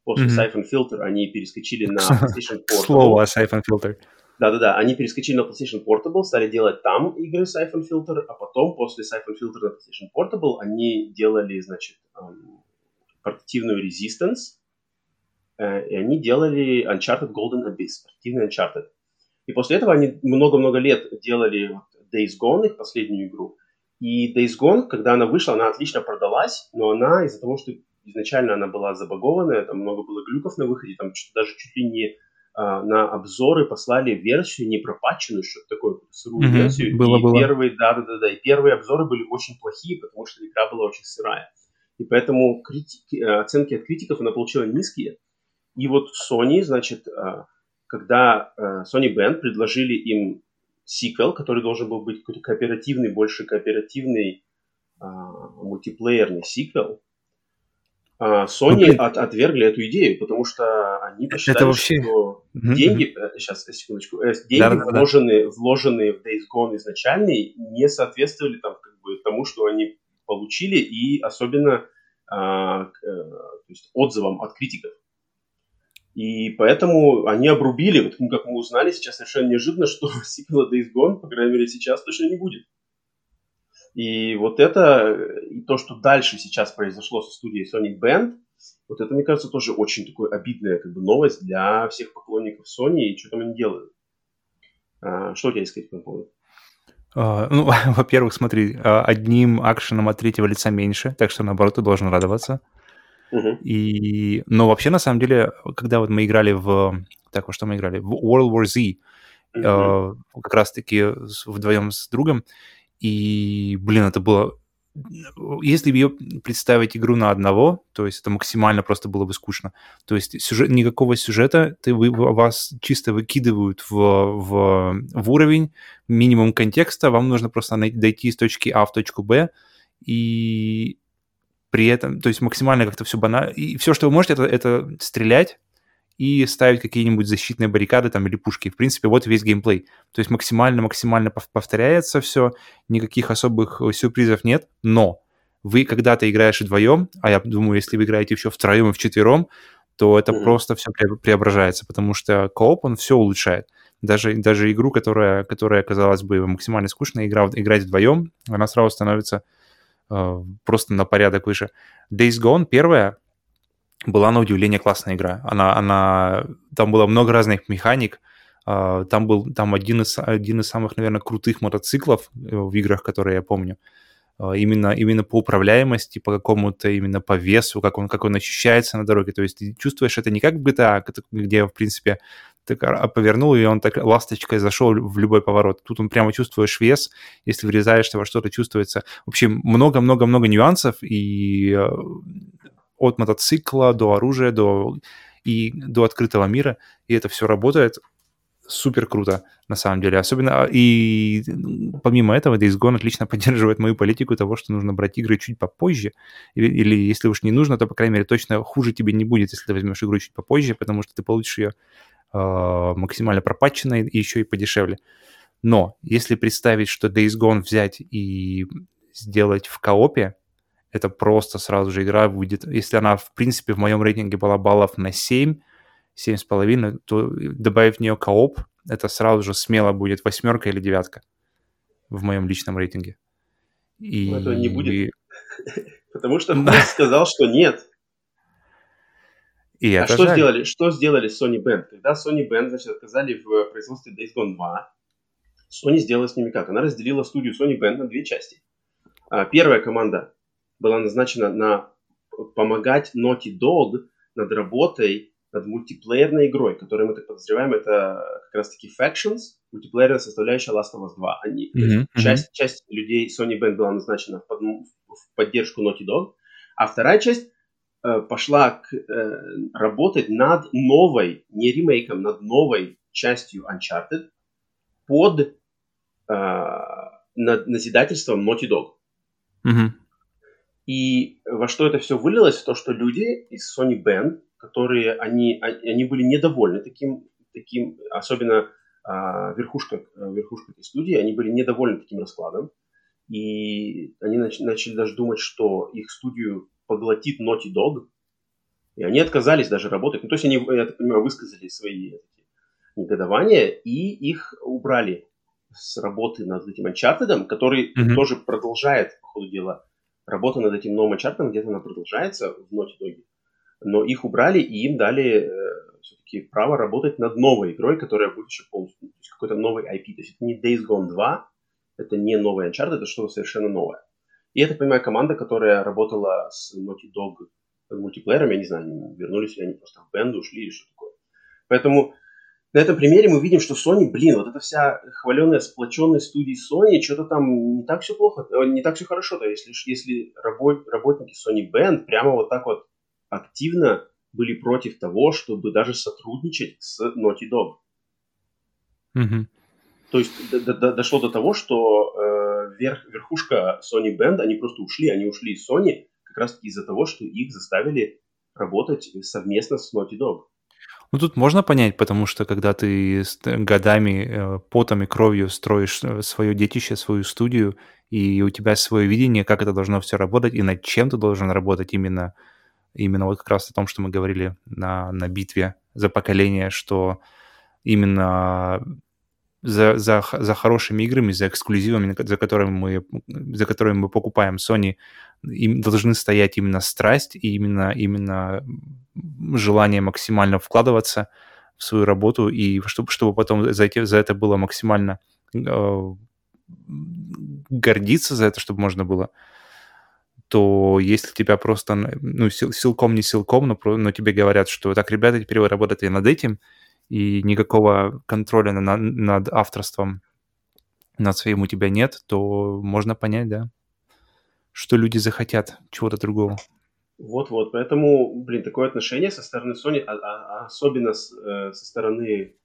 После mm-hmm. Siphon Filter они перескочили на *laughs* PlayStation 4. К слову о Siphon Filter. Да-да-да, они перескочили на PlayStation Portable, стали делать там игры Siphon Filter, а потом, после Siphon Filter на PlayStation Portable, они делали, значит, эм, портативную Resistance, и они делали Uncharted Golden Abyss, портативный Uncharted. И после этого они много-много лет делали Days Gone, их последнюю игру. И Days Gone, когда она вышла, она отлично продалась, но она из-за того, что изначально она была забагованная, там много было глюков на выходе, там даже чуть ли не а, на обзоры послали версию не пропаченную, что-то такое, сырую mm-hmm. версию. Было, и было. первые, да, да, да, да, и первые обзоры были очень плохие, потому что игра была очень сырая. И поэтому критики, э, оценки от критиков она получила низкие. И вот Sony, значит, э, когда э, Sony Band предложили им сиквел, который должен был быть какой-то кооперативный, больше кооперативный мультиплеерный сиквел, Sony ну, от, отвергли эту идею, потому что они посчитали, это вообще... что деньги, сейчас, э, секундочку, э, деньги, да, вложенные, да. вложенные в Days Gone изначальный, не соответствовали там, как бы, тому, что они получили, и особенно а, э, то есть отзывам от критиков. И поэтому они обрубили, вот, как мы узнали сейчас совершенно неожиданно, что *laughs* сиквела Days Gone, по крайней мере, сейчас точно не будет. И вот это, и то, что дальше сейчас произошло со студией Sonic Band, вот это, мне кажется, тоже очень такой обидная как бы, новость для всех поклонников Sony и что там они делают. А, что у тебя есть сказать по поводу? Uh, ну, *laughs* во-первых, смотри, uh, одним акшеном от третьего лица меньше, так что, наоборот, ты должен радоваться. Uh-huh. И... Но вообще, на самом деле, когда вот мы играли в... Так, во что мы играли? В World War Z, uh-huh. uh, как раз-таки вдвоем с другом, и, блин, это было... Если бы ее представить игру на одного, то есть это максимально просто было бы скучно. То есть сюжет, никакого сюжета, ты, вы, вас чисто выкидывают в, в, в уровень, минимум контекста, вам нужно просто дойти из точки А в точку Б, и при этом, то есть максимально как-то все банально. И все, что вы можете, это, это стрелять, и ставить какие-нибудь защитные баррикады там или пушки. В принципе, вот весь геймплей. То есть максимально-максимально повторяется все, никаких особых э, сюрпризов нет, но вы когда-то играешь вдвоем, а я думаю, если вы играете еще втроем и вчетвером, то это mm-hmm. просто все преображается, потому что кооп, он все улучшает. Даже, даже игру, которая, которая, казалось бы, максимально скучная, игра, играть вдвоем, она сразу становится просто на порядок выше. Days Gone первая, была на удивление классная игра. Она, она, там было много разных механик. А, там был там один из, один из самых, наверное, крутых мотоциклов э, в играх, которые я помню. А, именно, именно по управляемости, по какому-то именно по весу, как он, как он ощущается на дороге. То есть ты чувствуешь это не как в GTA, где, в принципе, ты повернул, и он так ласточкой зашел в любой поворот. Тут он прямо чувствуешь вес, если врезаешься во что-то, чувствуется. В общем, много-много-много нюансов, и э, от мотоцикла до оружия, до, и до открытого мира, и это все работает супер круто, на самом деле. Особенно, а, и помимо этого, Days Gone отлично *laughs* поддерживает мою политику того, что нужно брать игры чуть попозже, или, или если уж не нужно, то, по крайней мере, точно хуже тебе не будет, если ты возьмешь игру чуть попозже, потому что ты получишь ее максимально пропатченной и еще и подешевле. Но если представить, что Days Gone взять и сделать в коопе, это просто сразу же игра будет... Если она, в принципе, в моем рейтинге была баллов на 7, 7,5, то добавив в нее кооп, это сразу же смело будет восьмерка или девятка в моем личном рейтинге. И... Но этого не будет. *laughs* Потому что да. сказал, что нет. И а что жаль. сделали, что сделали Sony Band? Когда Sony Band, значит, отказали в производстве Days Gone 2, Sony сделала с ними как? Она разделила студию Sony Band на две части. А, первая команда была назначена на помогать Naughty Dog над работой над мультиплеерной игрой, которую мы так подозреваем, это как раз-таки Factions, мультиплеерная составляющая Last of Us 2. Они, mm-hmm. часть, часть людей Sony Band была назначена в, под, в поддержку Naughty Dog, а вторая часть пошла к, э, работать над новой, не ремейком, над новой частью Uncharted под э, над назидательством Naughty Dog. Mm-hmm. И во что это все вылилось? То, что люди из Sony Band, которые, они, они были недовольны таким, таким особенно а, верхушка, верхушка этой студии, они были недовольны таким раскладом. И они нач, начали даже думать, что их студию поглотит Naughty Dog. И они отказались даже работать. Ну, то есть они, я так понимаю, высказали свои негодования, и их убрали с работы над этим Uncharted, который mm-hmm. тоже продолжает, по ходу дела, работа над этим новым чартом где-то она продолжается в Naughty Dog, но их убрали и им дали э, все-таки право работать над новой игрой, которая будет еще полностью, то есть какой-то новый IP. То есть это не Days Gone 2, это не новый Uncharted, это что-то совершенно новое. И это, понимаю, команда, которая работала с Naughty Dog мультиплеером, я не знаю, вернулись ли они просто в бенд, ушли или что такое. Поэтому на этом примере мы видим, что Sony, блин, вот эта вся хваленая сплоченность студии Sony, что-то там не так все плохо, э, не так все хорошо. То если, если работ, работники Sony Band прямо вот так вот активно были против того, чтобы даже сотрудничать с Naughty Dog. Mm-hmm. То есть дошло до того, что э, верх, верхушка Sony Band, они просто ушли, они ушли из Sony как раз-таки из-за того, что их заставили работать совместно с Naughty Dog. Ну, тут можно понять, потому что когда ты годами э, потом и кровью строишь э, свое детище, свою студию, и у тебя свое видение, как это должно все работать, и над чем ты должен работать именно, именно вот как раз о том, что мы говорили на, на битве за поколение, что именно за, за, за хорошими играми, за эксклюзивами, за которыми мы, за которыми мы покупаем Sony, им должны стоять именно страсть и именно, именно желание максимально вкладываться в свою работу, и чтобы, чтобы потом за, эти, за это было максимально э, гордиться за это, чтобы можно было, то если тебя просто, ну, сил, силком не силком, но, но тебе говорят, что так, ребята, теперь вы работаете над этим, и никакого контроля на, над авторством над своим у тебя нет, то можно понять, да, что люди захотят чего-то другого. Вот-вот, поэтому, блин, такое отношение со стороны Sony, а, а, особенно с, э, со стороны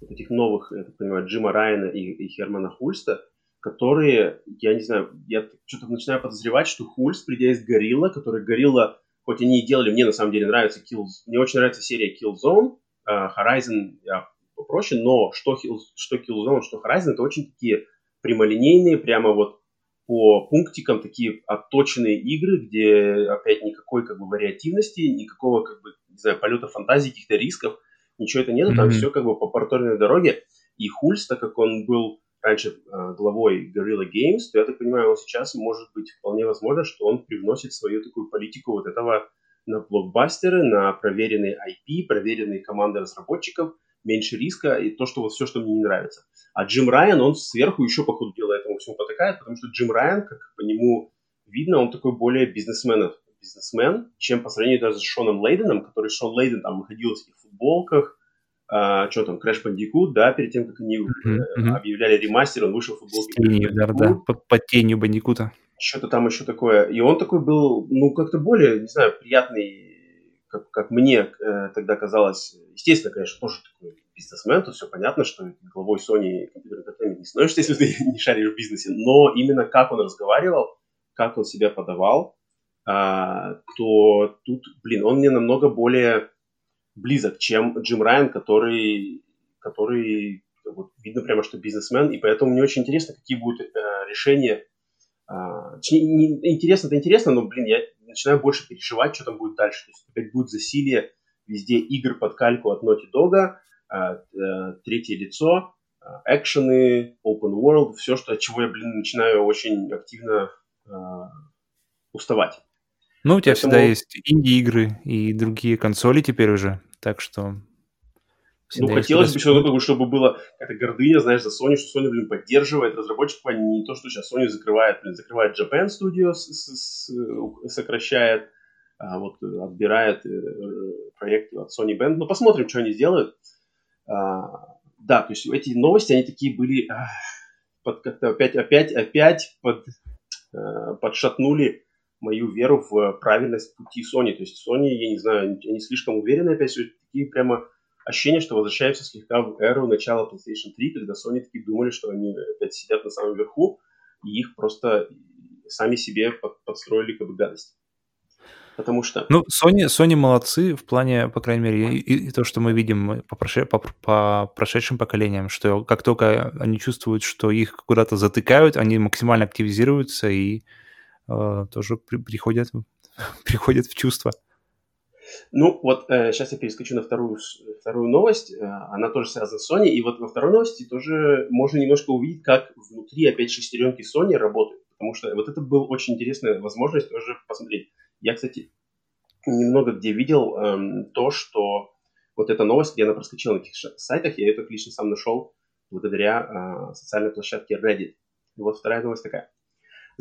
вот этих новых, я так понимаю, Джима Райана и, и Хермана Хульста, которые, я не знаю, я что-то начинаю подозревать, что Хульст, придя из Горилла, который Горилла, хоть они и делали, мне на самом деле нравится Kill, мне очень нравится серия Killzone, Horizon я попроще, но что, что Killzone, что Horizon, это очень такие прямолинейные, прямо вот по пунктикам такие отточенные игры, где опять никакой как бы вариативности, никакого как бы, не знаю, полета фантазии, каких-то рисков, ничего это нет, mm-hmm. там все как бы по порторной дороге. И Хульс, так как он был раньше э, главой Guerrilla Games, то я так понимаю, он сейчас может быть вполне возможно, что он привносит свою такую политику вот этого на блокбастеры, на проверенные IP, проверенные команды разработчиков, меньше риска и то, что вот все, что мне не нравится. А Джим Райан, он сверху еще по ходу дела этому всему потакает, потому что Джим Райан, как по нему видно, он такой более бизнесмен, бизнесмен, чем по сравнению даже с Шоном Лейденом, который Шон Лейден там выходил в футболках, а, что там, Crash Bandicoot, да, перед тем, как они mm-hmm. объявляли ремастер, он вышел в футболке. Тенью, да, да, под, под тенью Бандикута что-то там еще такое. И он такой был, ну, как-то более, не знаю, приятный, как, как мне э, тогда казалось. Естественно, конечно, тоже такой бизнесмен, то все понятно, что главой Sony Computer Entertainment не становишься, если ты *laughs* не шаришь в бизнесе. Но именно как он разговаривал, как он себя подавал, а, то тут, блин, он мне намного более близок, чем Джим Райан, который, который вот, видно прямо, что бизнесмен, и поэтому мне очень интересно, какие будут э, решения а, интересно-то интересно, но, блин, я начинаю больше переживать, что там будет дальше. То есть опять будет засилие везде игр под кальку от Naughty Dog, а, э, третье лицо, а, экшены, open world, все, что, от чего я, блин, начинаю очень активно уставать. Ну, у тебя Поэтому... всегда есть инди-игры и другие консоли теперь уже, так что ну, хотелось бы ну, чтобы было какая-то гордыня, знаешь, за Sony, что Sony, блин, поддерживает разработчиков, а не то, что сейчас Sony закрывает, блин, закрывает Japan Studio, сокращает, а вот отбирает э, проекты от Sony Band. Ну, посмотрим, что они сделают. А, да, то есть эти новости, они такие были а, под как-то опять, опять, опять под, подшатнули мою веру в правильность пути Sony. То есть Sony, я не знаю, они слишком уверены опять, что такие прямо ощущение, что возвращаемся слегка в эру начала PlayStation 3, когда Sony такие думали, что они опять сидят на самом верху, и их просто сами себе подстроили как бы гадость. Потому что... Ну, Sony, Sony молодцы в плане, по крайней мере, и, и то, что мы видим по, проше, по, по прошедшим поколениям, что как только они чувствуют, что их куда-то затыкают, они максимально активизируются и э, тоже при, приходят, *laughs* приходят в чувство. Ну, вот э, сейчас я перескочу на вторую, вторую новость. Э, она тоже связана с Sony. И вот во второй новости тоже можно немножко увидеть, как внутри опять шестеренки Sony работают. Потому что вот это была очень интересная возможность тоже посмотреть. Я, кстати, немного где видел эм, то, что вот эта новость, где она проскочила на каких сайтах, я ее только лично сам нашел благодаря э, социальной площадке Reddit. И вот вторая новость такая.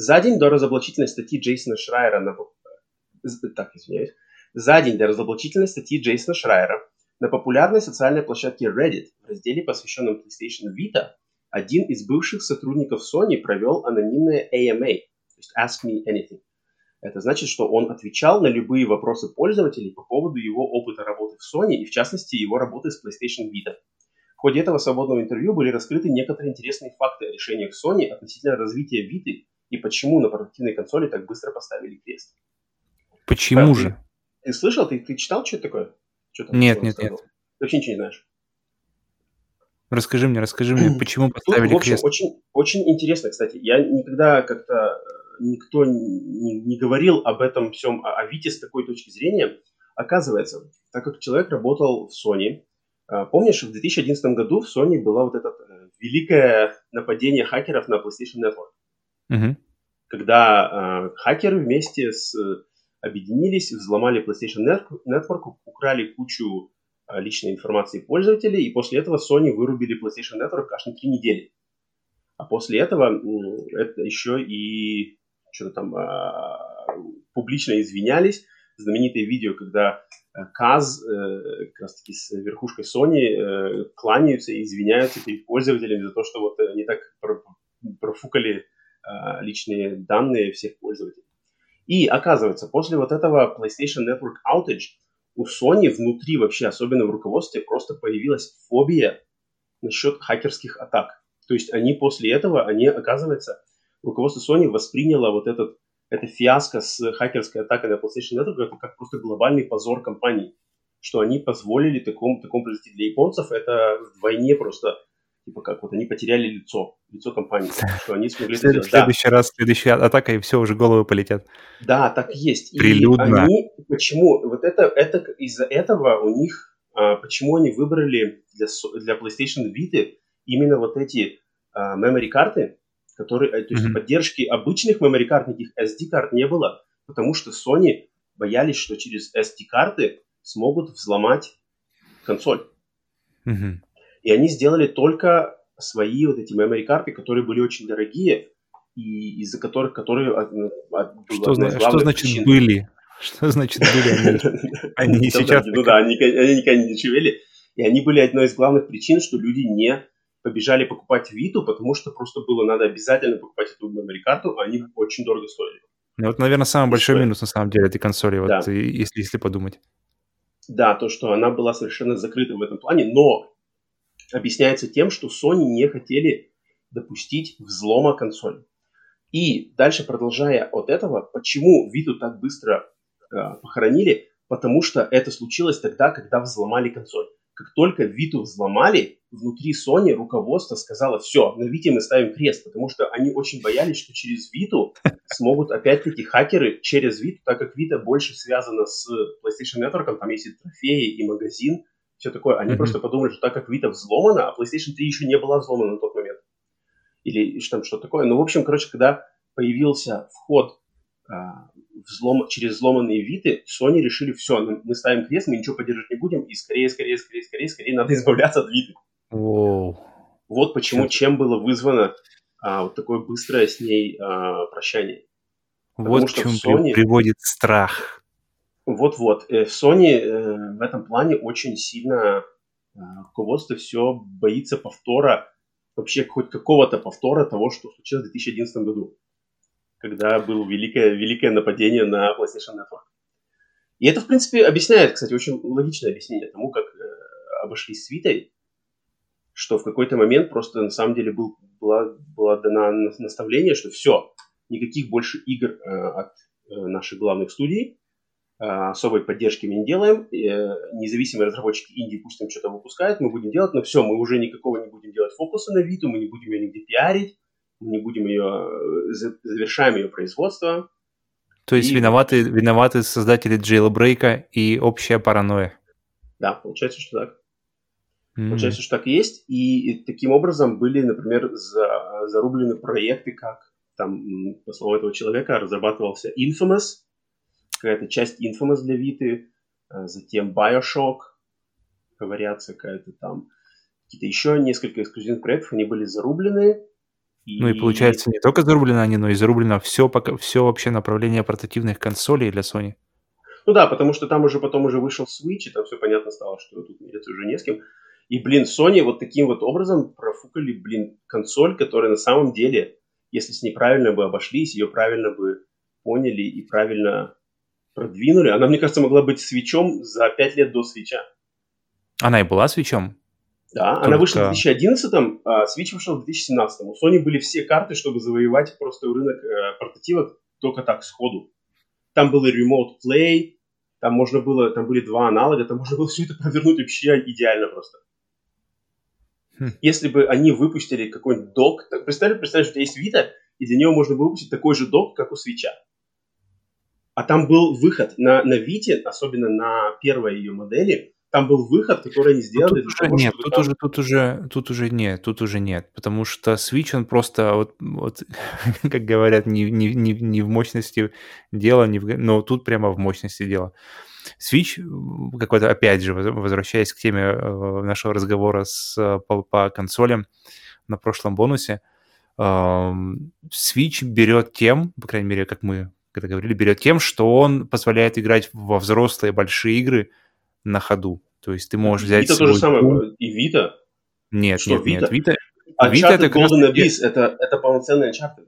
За день до разоблачительной статьи Джейсона Шрайера на... Так, извиняюсь за день до разоблачительной статьи Джейсона Шрайера на популярной социальной площадке Reddit в разделе, посвященном PlayStation Vita, один из бывших сотрудников Sony провел анонимное AMA, то есть Ask Me Anything. Это значит, что он отвечал на любые вопросы пользователей по поводу его опыта работы в Sony и, в частности, его работы с PlayStation Vita. В ходе этого свободного интервью были раскрыты некоторые интересные факты о решениях Sony относительно развития Vita и почему на портативной консоли так быстро поставили крест. Почему А, же? Ты слышал, ты, ты читал, что это такое? Что Нет, нет, рассказывал? нет. Ты вообще ничего не знаешь. Расскажи мне, расскажи мне, *clears throat* почему Тут, поставили в общем, крест? очень, очень интересно, кстати. Я никогда как-то э, никто не, не говорил об этом всем, о, о Вите с такой точки зрения. Оказывается, так как человек работал в Sony, э, помнишь, в 2011 году в Sony было вот это э, великое нападение хакеров на PlayStation Network, Мгм. когда э, хакеры вместе с э, объединились, взломали PlayStation Net- Network, украли кучу э, личной информации пользователей, и после этого Sony вырубили PlayStation Network аж на три недели. А после этого м, это еще и что-то там а, публично извинялись. Знаменитое видео, когда э, Каз э, как раз таки с верхушкой Sony э, кланяются и извиняются перед пользователями за то, что вот они так про- профукали личные данные всех пользователей. И оказывается, после вот этого PlayStation Network outage у Sony внутри вообще, особенно в руководстве, просто появилась фобия насчет хакерских атак. То есть они после этого, они, оказывается, руководство Sony восприняло вот этот, это фиаско с хакерской атакой на PlayStation Network это как просто глобальный позор компании. Что они позволили такому, такому произойти. Для японцев это вдвойне просто, типа как вот они потеряли лицо, лицо компании. *laughs* Что они смогли это след- в сделать. Да. следующий раз, следующая атака, и все, уже головы полетят. Да, так есть. Прилюдно. И они, почему, вот это, это из-за этого у них, а, почему они выбрали для, для PlayStation Vita именно вот эти а, memory карты, которые, э, то есть Мгм. поддержки обычных memory карт, никаких SD карт не было, потому что Sony боялись, что через SD карты смогут взломать консоль. Мгм. И они сделали только свои вот эти memory карты, которые были очень дорогие, и из-за которых, которые от- от- была Что, зна- что значит причин. были? Что значит были они? *laughs* Они Ну сейчас Ну да, они, никогда не дешевели. И они были одной из главных причин, что люди не побежали покупать Виту, потому что просто было надо обязательно покупать эту memory карту, а они очень дорого стоили. Ну, Вот, наверное, самый большой минус на самом деле этой консоли, вот Да. если, если подумать. Да, то, что она была совершенно закрыта в этом плане, но объясняется тем, что Sony не хотели допустить взлома консоли. И дальше, продолжая от этого, почему Виту так быстро э, похоронили? Потому что это случилось тогда, когда взломали консоль. Как только Виту взломали, внутри Sony руководство сказало, все, на Вите мы ставим крест, потому что они очень боялись, что через Виту смогут опять-таки хакеры через Vita, так как Vita больше связана с PlayStation Network, там есть и трофеи, и магазин, все такое. Они Мгм. просто подумали, что так как Vita взломана, а PlayStation 3 еще не была взломана на тот момент. Или что там что такое. Ну, в общем, короче, когда появился вход а, взлом, через взломанные Виты, Sony решили, все, мы ставим крест, мы ничего поддерживать не будем, и скорее, скорее, скорее, скорее, скорее надо избавляться от Виты. Воу. Вот почему, Чё-то- чем было вызвано а, вот такое быстрое с ней а, прощание. Вот к чему Sony- приводит страх. Вот-вот. Э, Sony э, в этом плане очень сильно э, руководство все боится повтора, вообще хоть какого-то повтора того, что случилось в 2011 году, когда было великое, великое нападение на PlayStation Network. И это, в принципе, объясняет, кстати, очень логичное объяснение тому, как обошлись с Витой, что в какой-то момент просто на самом деле был, была, была дана на- наставление, что все, никаких больше игр от наших главных студий, особой поддержки мы не делаем, э, независимые разработчики Индии пусть там что-то выпускают, мы будем делать, но все, мы уже никакого не будем делать фокуса на Виту, мы не будем ее нигде пиарить, мы не будем ее, э, за- завершаем ее производство. То есть И- виноваты, виноваты создатели джейлбрейка и общая паранойя. Да, получается, что так. М. Получается, что так и есть. И, и таким образом были, например, за- зарублены проекты, как там, по словам этого человека, разрабатывался Infamous, какая-то часть Infamous для Виты, а затем Bioshock, говорятся, какая-то там, какие-то еще несколько эксклюзивных проектов, они были зарублены. Ну и получается, не только зарублено они, но и зарублено все, пока, все вообще направление портативных консолей для Sony. Ну да, потому что там уже потом уже вышел Switch, и там все понятно стало, что тут мериться уже не с кем. И, блин, Sony вот таким вот образом профукали, блин, консоль, которая на самом деле, если с ней правильно бы обошлись, ее правильно бы поняли и правильно продвинули, она, мне кажется, могла быть свечом за 5 лет до свеча. Она и была свечом. Да, она Только- вышла в 2011, а Switch вышел в 2017. У Sony были все карты, чтобы завоевать просто рынок э, портативок только так, сходу. там был и Remote Play, там можно было, там были два аналога, там можно было все это провернуть вообще идеально просто. Хм. Если бы они выпустили какой-нибудь док, представь, представь, что у тебя есть Vita, и для нее можно выпустить такой же док, как у свеча. А там был выход на, на Vita, особенно на первой ее модели, там был выход, который они сделали. Тут уже, того, нет, тут там... уже, тут уже, тут уже нет, тут уже нет, потому что Switch он просто вот, вот *laughs* как говорят, не, не, не, не в мощности дела, не в, но тут прямо в мощности дела. Switch, какой-то, опять же, возвращаясь к теме э, нашего разговора с, э, по, по консолям на прошлом бонусе, Switch берет тем, по крайней мере, как мы когда говорили, берет тем, что он позволяет играть во взрослые большие игры на ходу. То есть ты можешь взять... Vita то же самое, и Vita. Нет, что, нет, Vita? нет. Vita, Uncharted Vita это Golden Abyss, это, это полноценный Uncharted.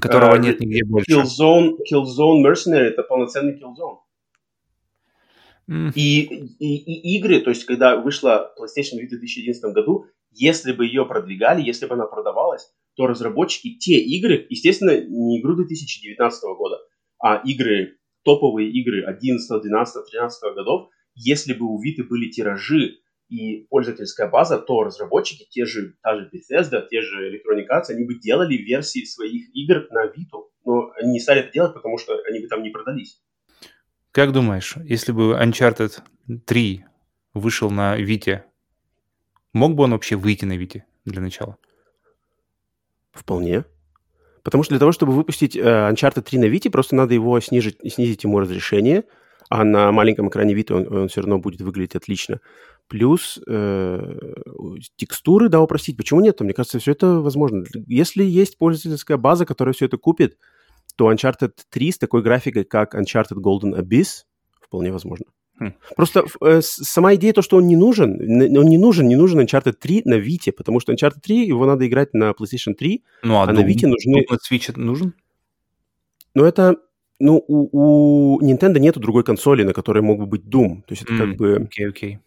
Которого uh, нет нигде больше. Killzone, Killzone Mercenary это полноценный Killzone. И, и, и игры, то есть когда вышла PlayStation Vita в 2011 году, если бы ее продвигали, если бы она продавалась, то разработчики те игры, естественно, не игру 2019 года, а игры, топовые игры 11, 12, 13 годов, если бы у Vita были тиражи и пользовательская база, то разработчики, те же, та же Bethesda, те же Electronic Arts, они бы делали версии своих игр на Vita. Но они не стали это делать, потому что они бы там не продались. Как думаешь, если бы Uncharted 3 вышел на Вите, мог бы он вообще выйти на Вите для начала? Вполне. Потому что для того, чтобы выпустить э, Uncharted 3 на Вите, просто надо его снижить, снизить ему разрешение, а на маленьком экране Вита он, он все равно будет выглядеть отлично. Плюс э, текстуры, да, упростить. Почему нет? Мне кажется, все это возможно. Если есть пользовательская база, которая все это купит, то Uncharted 3 с такой графикой, как Uncharted Golden Abyss, вполне возможно. Хм. Просто э, сама идея то, что он не нужен, он не нужен, не нужен Uncharted 3 на Vita, потому что Uncharted 3, его надо играть на PlayStation 3, ну, а, а на Vita нужны... На Switch нужен? Ну, это... Ну, у, у Nintendo нету другой консоли, на которой мог бы быть Doom. То есть это mm, как бы... Окей, okay, окей. Okay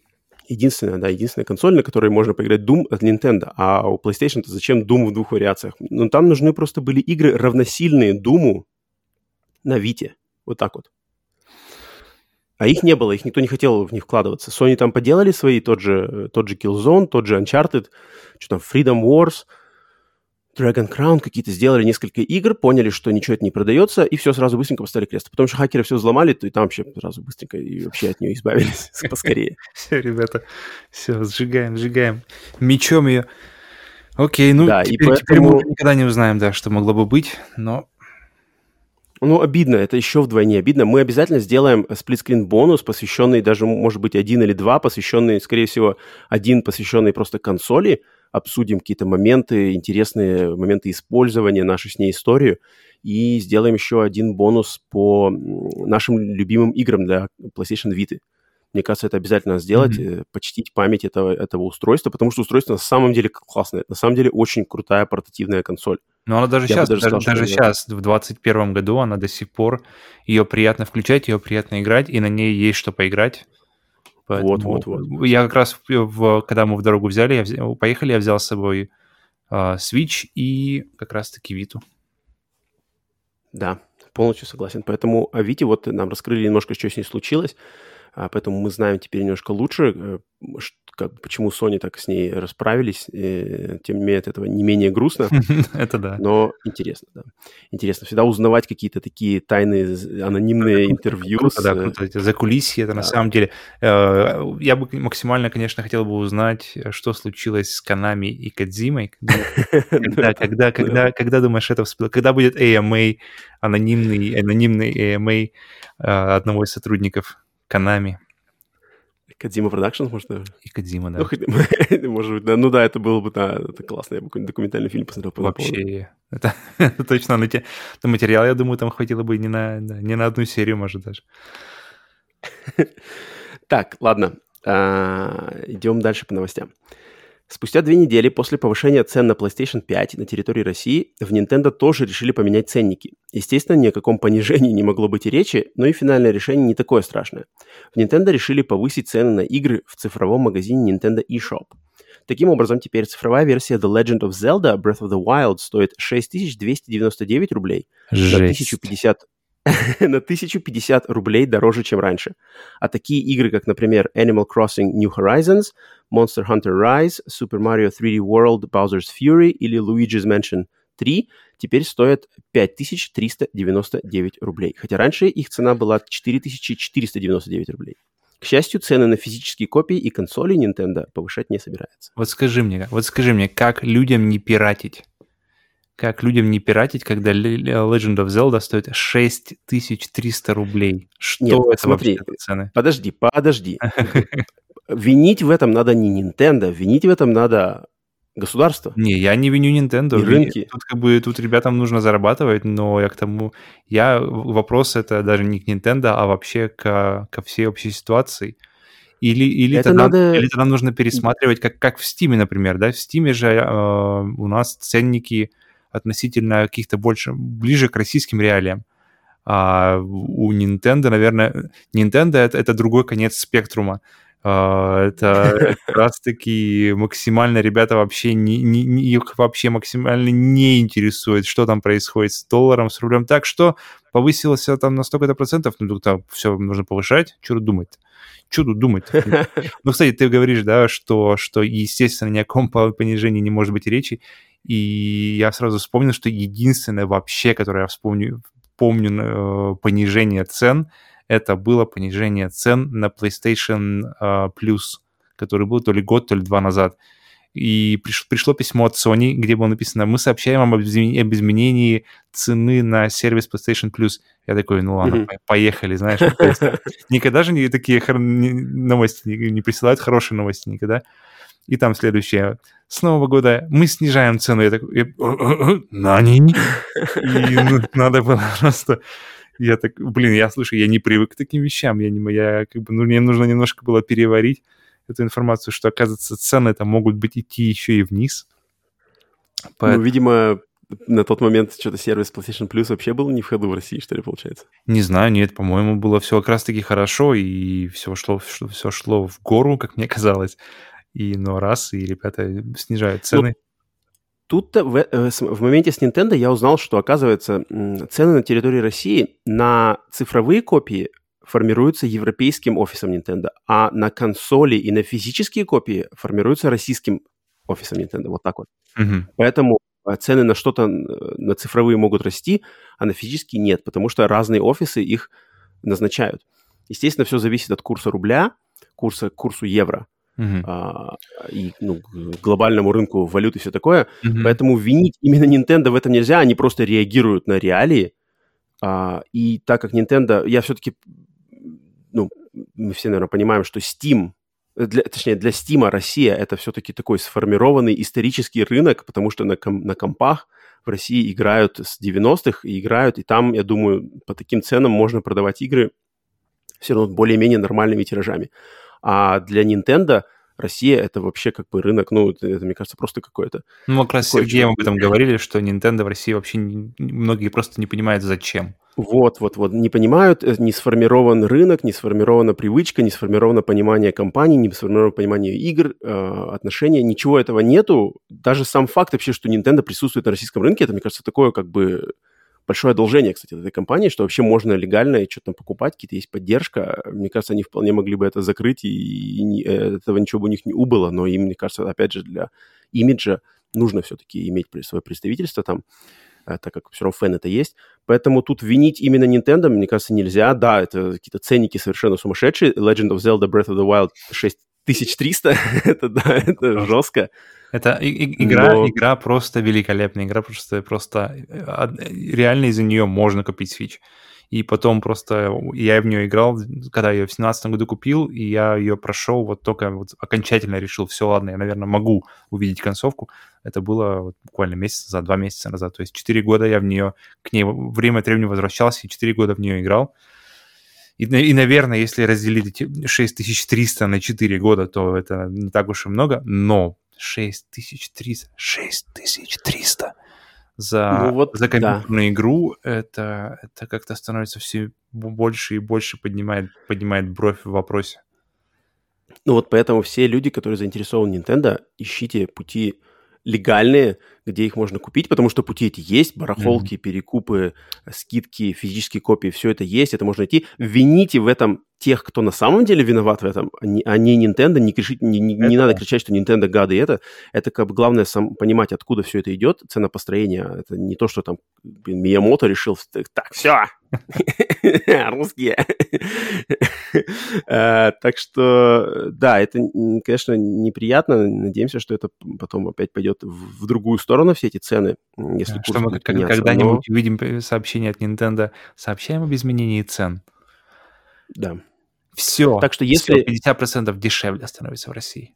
единственная, да, единственная консоль, на которой можно поиграть Doom от Nintendo. А у PlayStation-то зачем Doom в двух вариациях? Ну, там нужны просто были игры равносильные Doom на Вите. Вот так вот. А их не было, их никто не хотел в них вкладываться. Sony там поделали свои, тот же, тот же Killzone, тот же Uncharted, что там, Freedom Wars – Dragon Crown какие-то сделали несколько игр, поняли, что ничего это не продается, и все сразу быстренько поставили крест. Потому что хакеры все взломали, то и там вообще сразу быстренько и вообще от нее избавились *laughs* поскорее. *laughs* Все, ребята, все, сжигаем, сжигаем. Мечом ее. Окей, ну да, теперь, и поэтому... теперь мы никогда не узнаем, да, что могло бы быть, но... Ну, обидно, это еще вдвойне обидно. Мы обязательно сделаем сплитскрин бонус, посвященный даже, может быть, один или два, посвященный, скорее всего, один посвященный просто консоли, обсудим какие-то моменты, интересные моменты использования, нашу с ней историю, и сделаем еще один бонус по нашим любимым играм для PlayStation Vita. Мне кажется, это обязательно сделать, mm-hmm. почтить память этого, этого устройства, потому что устройство на самом деле классное, на самом деле очень крутая портативная консоль. Но она даже Я сейчас, даже, даже, даже сейчас, в 2021 году, она до сих пор, ее приятно включать, ее приятно играть, и на ней есть что поиграть. Поэтому вот, вот, вот. Я как раз, в, когда мы в дорогу взяли, я взял, поехали, я взял с собой uh, Switch и как раз-таки Виту. Да, полностью согласен. Поэтому о Вите вот нам раскрыли немножко, что с ней случилось. А, поэтому мы знаем теперь немножко лучше, э, как, почему Sony так с ней расправились. И, тем не менее, от этого не менее грустно. *laughs* Это да. Но интересно, да. Интересно всегда узнавать какие-то такие тайные анонимные интервью. Да, круто. Закулисье это на самом деле. Э, я бы максимально, конечно, хотел бы узнать, что случилось с Konami и Кодзимой. Когда, *laughs* когда, когда, когда думаешь, это всплыло? Когда будет AMA, анонимный, анонимный AMA э, одного из сотрудников Канами. Кодзима Продакшн, может, даже? И Кадзима, да. Ну, *laughs* может быть, да. Ну да, это было бы, да, это классно. Я бы какой-нибудь документальный фильм посмотрел. По Вообще, это, это *laughs* точно на, те, на материал, я думаю, там хватило бы не на, не на одну серию, может, даже. *laughs* Так, ладно. А, идем дальше по новостям. Спустя две недели после повышения цен на PlayStation 5 на территории России, в Nintendo тоже решили поменять ценники. Естественно, ни о каком понижении не могло быть и речи, но и финальное решение не такое страшное. В Nintendo решили повысить цены на игры в цифровом магазине Nintendo eShop. Таким образом, теперь цифровая версия The Legend of Zelda Breath of the Wild стоит 6299 рублей Жесть. на 1050 *laughs* на 1050 рублей дороже, чем раньше. А такие игры, как, например, Animal Crossing New Horizons, Monster Hunter Rise, Super Mario 3D World, Bowser's Fury или Luigi's Mansion 3 теперь стоят 5399 рублей. Хотя раньше их цена была 4499 рублей. К счастью, цены на физические копии и консоли Nintendo повышать не собирается. Вот скажи мне, вот скажи мне, как людям не пиратить? Как людям не пиратить, когда Legend of Zelda стоит 6300 рублей? Что Нет, это смотри, вообще цены? Подожди, подожди. *laughs* Винить в этом надо не Nintendo, винить в этом надо государство. Не, я не виню Nintendo. И рынки. Тут как бы тут ребятам нужно зарабатывать, но я к тому... Я... Вопрос это даже не к Nintendo, а вообще ко, ко всей общей ситуации. Или, или, Это тогда, надо- или тогда нужно пересматривать, как, как в Steam, например, да? В Steam же э, у нас ценники относительно каких-то больше, ближе к российским реалиям. А у Nintendo, наверное, Nintendo это, это другой конец спектрума. А, Это как *laughs* раз-таки максимально ребята вообще не, не- не- их вообще максимально не интересует, что там происходит с долларом, с рублем. Так что повысилось там на столько-то процентов, ну там все нужно повышать. Что тут думать? Что тут думать? *laughs* Ну, кстати, ты говоришь, да, что, что естественно, ни о по- понижении не может быть речи. И я сразу вспомнил, что единственное вообще, которое я вспомню, помню э, понижение цен, это было понижение цен на PlayStation э, Plus, который был то ли год, то ли два назад. И приш- пришло письмо от Sony, где было написано, мы сообщаем вам об изме- об изменении цены на сервис PlayStation Plus. Я такой, ну ладно, по- поехали, знаешь. Никогда же не такие новости не присылают, хорошие новости никогда. И там следующее. С Нового года мы снижаем цену. Я такой, я- Нани? И ну, надо было просто... Я так, блин, я слушай, я не привык к таким вещам. Я не, я как бы, ну, мне нужно немножко было переварить эту информацию, что, оказывается, цены это могут быть идти еще и вниз. Ну, Поэтому, видимо, на тот момент что-то сервис PlayStation Plus вообще был не в ходу в России, что ли, получается? не знаю, нет, по-моему, было все как раз-таки хорошо, и все шло, все шло в гору, как мне казалось. И, но раз, и ребята снижают цены. Тут-то в, э, в моменте с Nintendo я узнал, что, оказывается, цены на территории России на цифровые копии формируются европейским офисом Nintendo, а на консоли и на физические копии формируются российским офисом Nintendo. Вот так вот. Мгм. Поэтому э, цены на что-то, э, на цифровые могут расти, а на физические нет, потому что разные офисы их назначают. Естественно, все зависит от курса рубля, курса, курсу евро Мгм. а, и ну, глобальному рынку валют и все такое. Мгм. Поэтому винить именно Nintendo в этом нельзя, они просто реагируют на реалии. А, и так как Nintendo, я все-таки, ну, мы все, наверное, понимаем, что Steam, для, точнее, для Steam Россия это все-таки такой сформированный исторический рынок, потому что на, ком- на компах в России играют с 90-х, и играют, и там, я думаю, по таким ценам можно продавать игры все равно более-менее нормальными тиражами. А для Nintendo Россия это вообще как бы рынок, ну, это, мне кажется, просто какое-то Ну, как раз с Сергеем об этом говорили, что Nintendo в России вообще не- многие просто не понимают, зачем. Вот, вот, вот. Не понимают, э, не сформирован рынок, не сформирована привычка, не сформировано понимание компаний, не сформировано понимание игр, э, отношения. Ничего этого нету. Даже сам факт вообще, что Nintendo присутствует на российском рынке, это, мне кажется, такое как бы большое одолжение, кстати, этой компании, что вообще можно легально что-то там покупать, какие-то есть поддержка. Мне кажется, они вполне могли бы это закрыть, и, и э, этого ничего бы у них не убыло. Но им, мне кажется, опять же, для имиджа нужно все-таки иметь свое представительство там, э, так как все равно фэн это есть. Поэтому тут винить именно Nintendo, мне кажется, нельзя. Да, это какие-то ценники совершенно сумасшедшие. Legend of Zelda Breath of the Wild 6300, *laughs* это да, это жестко. Это игра, Но- игра просто великолепная, игра просто, просто э, од- реально из-за нее можно купить Switch. И потом просто я в нее играл, когда я ее в 17 году купил, и я ее прошел, вот только вот окончательно решил, все, ладно, я, наверное, могу увидеть концовку. Это было вот буквально месяц за два месяца назад. То есть 4 года я в нее, к ней время от времени возвращался, и 4 года в нее играл. И, и, наверное, если разделить эти 6300 на 4 года, то это не так уж и много, но 6300, 6300 за, Ну вот, за да. компьютерную игру, это, это как-то становится все больше и больше поднимает, поднимает бровь в вопросе. Ну вот поэтому все люди, которые заинтересованы в Nintendo, ищите пути легальные, где их можно купить, потому что пути эти есть, барахолки, mm-hmm. перекупы, скидки, физические копии, все это есть, это можно найти. Вините в этом тех, кто на самом деле виноват в этом, а не, а не Nintendo, не, кричить, не, не, не надо кричать, что Nintendo гады это. Это как бы главное сам понимать, откуда все это идет, ценопостроение. Это не то, что там Миямото решил, так, все, *laughs* русские. Э, так что, да, это, конечно, неприятно. Надеемся, что это потом опять пойдет в другую сторону, все эти цены, если Что мы когда-нибудь увидим сообщение от Nintendo, сообщаем об изменении цен. Да. Все. Так что если... 50% дешевле становится в России.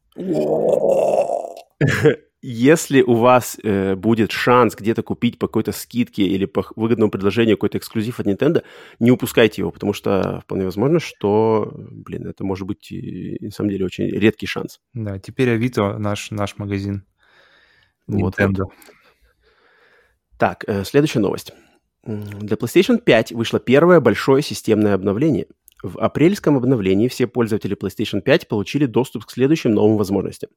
*laughs* Если у вас э, будет шанс где-то купить по какой-то скидке или по выгодному предложению какой-то эксклюзив от Nintendo, не упускайте его, потому что вполне возможно, что, блин, это может быть и, на самом деле очень редкий шанс. Да, теперь Авито наш, наш магазин. Nintendo. Вот, вот. Так, э, следующая новость. Для PlayStation 5 вышло первое большое системное обновление – в апрельском обновлении все пользователи PlayStation 5 получили доступ к следующим новым возможностям.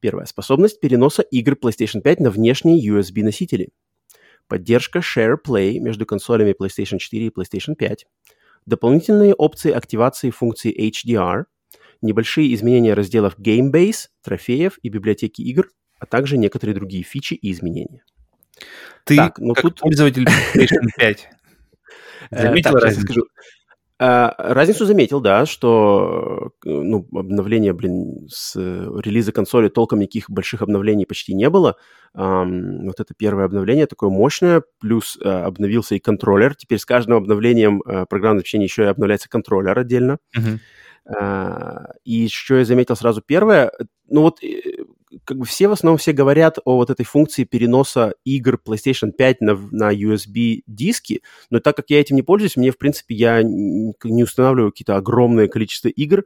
Первая способность переноса игр PlayStation 5 на внешние USB-носители. Поддержка Share Play между консолями PlayStation 4 и PlayStation 5. Дополнительные опции активации функции HDR. Небольшие изменения разделов GameBase, трофеев и библиотеки игр, а также некоторые другие фичи и изменения. Ты, так, ну как тут... пользователь PlayStation 5, заметил разницу? А, разницу заметил, да, что ну, обновление, блин, с релиза консоли толком никаких больших обновлений почти не было. Um, вот это первое обновление такое мощное, плюс uh, обновился и контроллер. Теперь с каждым обновлением uh, программного обеспечения еще и обновляется контроллер отдельно. Uh-huh. Uh, и что я заметил сразу первое, ну вот э, как бы все в основном все говорят о вот этой функции переноса игр PlayStation 5 на, на USB диски, но так как я этим не пользуюсь, мне, в принципе, я не устанавливаю какие-то огромное количество игр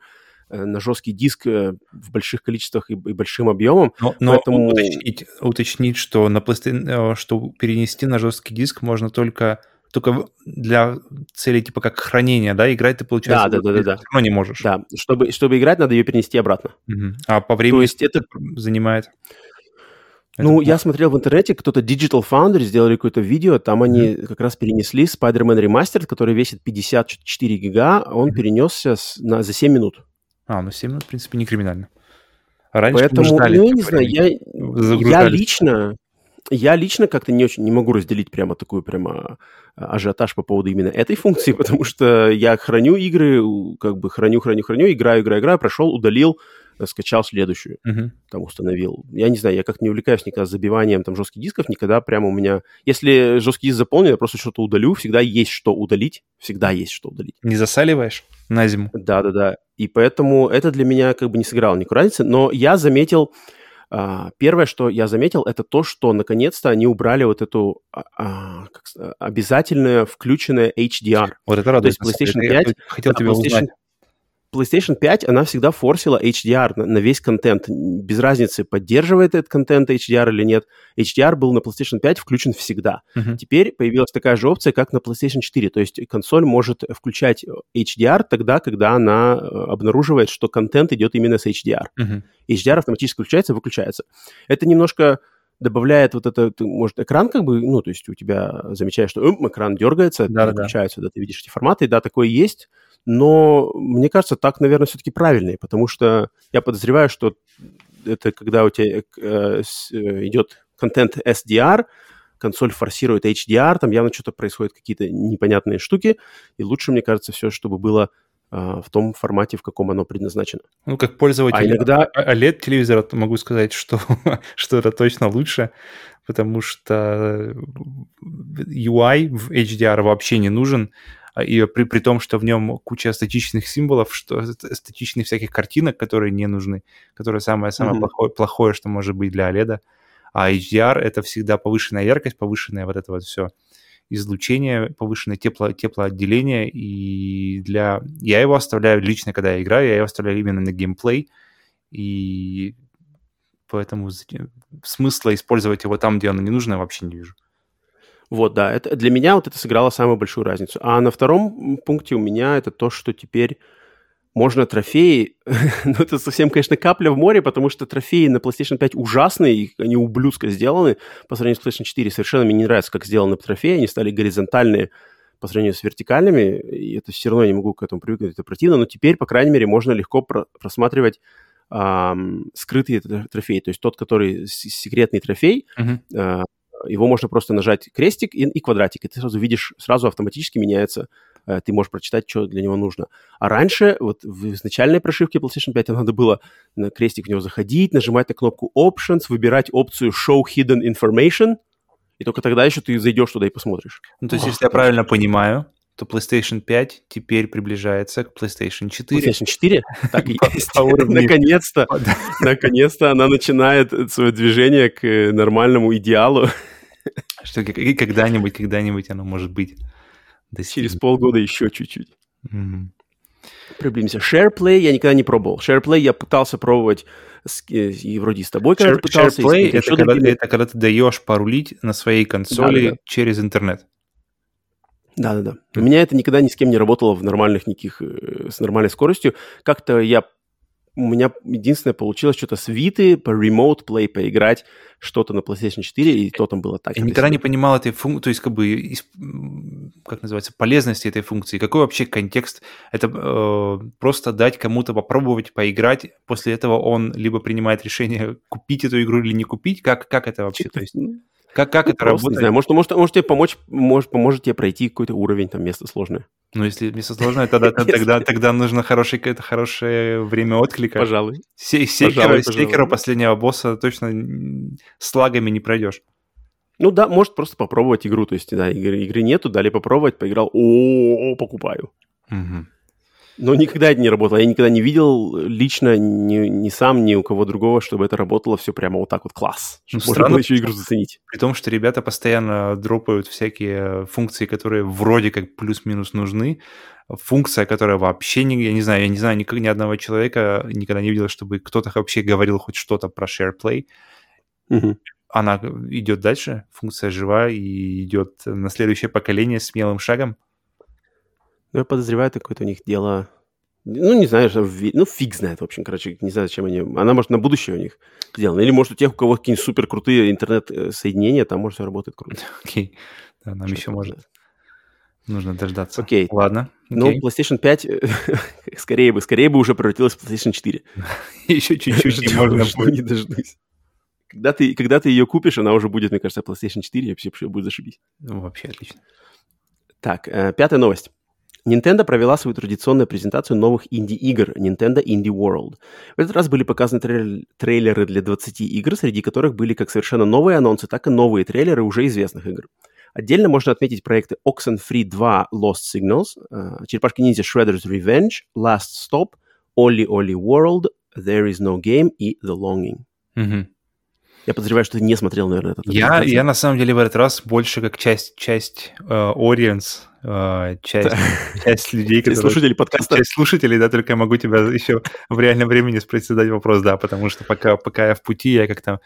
э, на жесткий диск э, в больших количествах и, и большим объемом. Но, но поэтому... уточнить, уточнить, что, на PlayStation, что перенести на жесткий диск можно только только для цели типа как хранения, да, играть ты, получается, да, да, да, да, да. не можешь. Да, чтобы, чтобы играть, надо ее перенести обратно. Угу. А по времени То есть это занимает? Ну, это... я смотрел в интернете, кто-то Digital Foundry сделали какое-то видео, там они mm-hmm. как раз перенесли Spider-Man Remastered, который весит 54 гига, он mm-hmm. перенесся с, на, за 7 минут. А, ну 7 минут, в принципе, не криминально. Раньше Поэтому, ждали, ну, я не знаю, я, я лично, я лично как-то не очень не могу разделить прямо такую прямо а, ажиотаж по поводу именно этой функции, *laughs* потому что я храню игры, как бы храню, храню, храню, играю, играю, играю, прошел, удалил, э, скачал следующую, uh-huh. там установил. Я не знаю, я как не увлекаюсь никогда забиванием там жестких дисков, никогда прямо у меня... Если жесткий диск заполнен, я просто что-то удалю, всегда есть что удалить, всегда есть что удалить. Не засаливаешь на зиму? Да-да-да, и поэтому это для меня как бы не сыграло никакой разницы, но я заметил первое, что я заметил, это то, что наконец-то они убрали вот эту а, а как, обязательное включенное HDR. Вот это радует. То есть PlayStation 5... Я хотел да, тебя PlayStation, узнать. PlayStation 5, она всегда форсила HDR на, на весь контент. Без разницы, поддерживает этот контент HDR или нет. HDR был на PlayStation 5 включен всегда. Uh-huh. Теперь появилась такая же опция, как на PlayStation 4. То есть консоль может включать HDR тогда, когда она э, обнаруживает, что контент идет именно с HDR. Uh-huh. HDR автоматически включается и выключается. Это немножко добавляет вот это, может, экран как бы, ну, то есть у тебя замечаешь, что эм, экран дергается, да, выключается, да. да, ты видишь эти форматы, да, такое есть, но мне кажется, так, наверное, все-таки правильнее, потому что я подозреваю, что это когда у тебя э, э идет контент SDR, консоль форсирует HDR, там явно что-то происходит, какие-то непонятные штуки, и лучше, мне кажется, все, чтобы было э, в том формате, в каком оно предназначено. Ну, как пользователь а иногда... OLED-телевизора могу сказать, что, *laughs* что это точно лучше, потому что UI в HDR вообще не нужен, а, и при, при том, что в нем куча статичных символов, что статичных всяких картинок, которые не нужны, которые самое-самое mm-hmm. плохое, плохое, что может быть для OLED. А HDR — это всегда повышенная яркость, повышенное вот это вот все излучение, повышенное тепло, теплоотделение, и для... Я его оставляю лично, когда я играю, я его оставляю именно на геймплей, и поэтому смысла использовать его там, где оно не нужно, я вообще не вижу. Вот, да, это, для меня вот это сыграло самую большую разницу. А на втором пункте у меня это то, что теперь можно трофеи, *laughs* ну это совсем, конечно, капля в море, потому что трофеи на PlayStation 5 ужасные, они ублюдско сделаны по сравнению с PlayStation 4. Совершенно мне не нравится, как сделаны трофеи, они стали горизонтальные по сравнению с вертикальными, и это все равно я не могу к этому привыкнуть, это противно, но теперь, по крайней мере, можно легко про- просматривать эм, скрытые трофеи, то есть тот, который секретный трофей, э, его можно просто нажать крестик и, и квадратик, и ты сразу видишь, сразу автоматически меняется, э, ты можешь прочитать, что для него нужно. А раньше, вот в изначальной прошивке PlayStation 5 надо было на крестик в него заходить, нажимать на кнопку Options, выбирать опцию Show Hidden Information, и только тогда еще ты зайдешь туда и посмотришь. Ну, то есть, если я правильно понимаю, то PlayStation 5 теперь приближается к PlayStation 4. PlayStation 4? *laughs* Так и есть. Наконец-то, наконец-то она начинает свое движение к нормальному идеалу. Что и когда-нибудь, когда-нибудь оно может быть. достигнуто. Через полгода еще чуть-чуть. Мгм. Приблизимся. SharePlay я никогда не пробовал. SharePlay я пытался пробовать с- э, и вроде и с тобой когда Share- пытался. SharePlay это когда, другими. это когда ты даешь порулить на своей консоли Да-да-да. через интернет. Да-да-да. У меня это никогда ни с кем не работало в нормальных никаких, э, с нормальной скоростью. Как-то я, у меня единственное получилось что-то с Vita по Remote Play поиграть, что-то на PlayStation 4, и то там было так. Я никогда не понимал этой функции, то есть как бы, как называется, полезности этой функции. Какой вообще контекст? Это э, просто дать кому-то попробовать поиграть, после этого он либо принимает решение, *laughs* купить эту игру или не купить. Как, как это вообще? То есть, Ну, как, как это просто не работает? знаю, может, может, может тебе помочь, может, поможет тебе пройти какой-то уровень, там, место сложное. Ну, если место сложное, тогда, *laughs* тогда, тогда нужно хорошее, это хорошее время отклика. Пожалуй. Се- Секера, Пожалуй, пожалуй. Секера последнего босса точно с лагами не пройдешь. Ну да, может просто попробовать игру. То есть, да, игры, игры нету, дали попробовать, поиграл, о, покупаю. Мгм. Но никогда это не работало. Я никогда не видел лично ни, ни сам, ни у кого другого, чтобы это работало все прямо вот так вот класс. Ну, можно странно, было еще игру заценить. При том, что ребята постоянно дропают всякие функции, которые вроде как плюс-минус нужны. Функция, которая вообще не, я не знаю, я не знаю никак, ни одного человека, никогда не видел, чтобы кто-то вообще говорил хоть что-то про SharePlay. Мгм. Она идет дальше, функция жива и идет на следующее поколение смелым шагом. Ну, я подозреваю, это какое-то у них дело... Ну, не знаю, что ну, фиг знает, в общем, короче, не знаю, зачем они... Она, может, на будущее у них сделана. Или, может, у тех, у кого какие-нибудь супер крутые интернет-соединения, там, может, все работает круто. *laughs* Окей. Да, нам Черт еще может знает. нужно дождаться. Окей. Ладно. Ну, окей. PlayStation 5 *laughs* скорее бы, скорее бы уже превратилась в PlayStation 4. *laughs* еще чуть-чуть и можно будет. не дождусь. Когда ты, когда ты ее купишь, она уже будет, мне кажется, PlayStation 4, и вообще, вообще будет зашибись. Ну, вообще отлично. Так, э, пятая новость. Nintendo провела свою традиционную презентацию новых инди-игр Nintendo Indie World. В этот раз были показаны трейлер- трейлеры для 20 игр, среди которых были как совершенно новые анонсы, так и новые трейлеры уже известных игр. Отдельно можно отметить проекты Oxenfree 2 Lost Signals, э, Черепашки Ниндзя Shredder's Revenge, Last Stop, Ollie Ollie World, There is no game и The Longing. Мгм. Я подозреваю, что ты не смотрел, наверное, этот Я, я на самом деле в этот раз больше как часть, часть э, audience, э, часть, *laughs* часть людей, которые... слушатели подкаста. Часть слушателей, да, только я могу тебя еще в реальном времени спросить, задать вопрос, да, потому что пока, пока я в пути, я как-то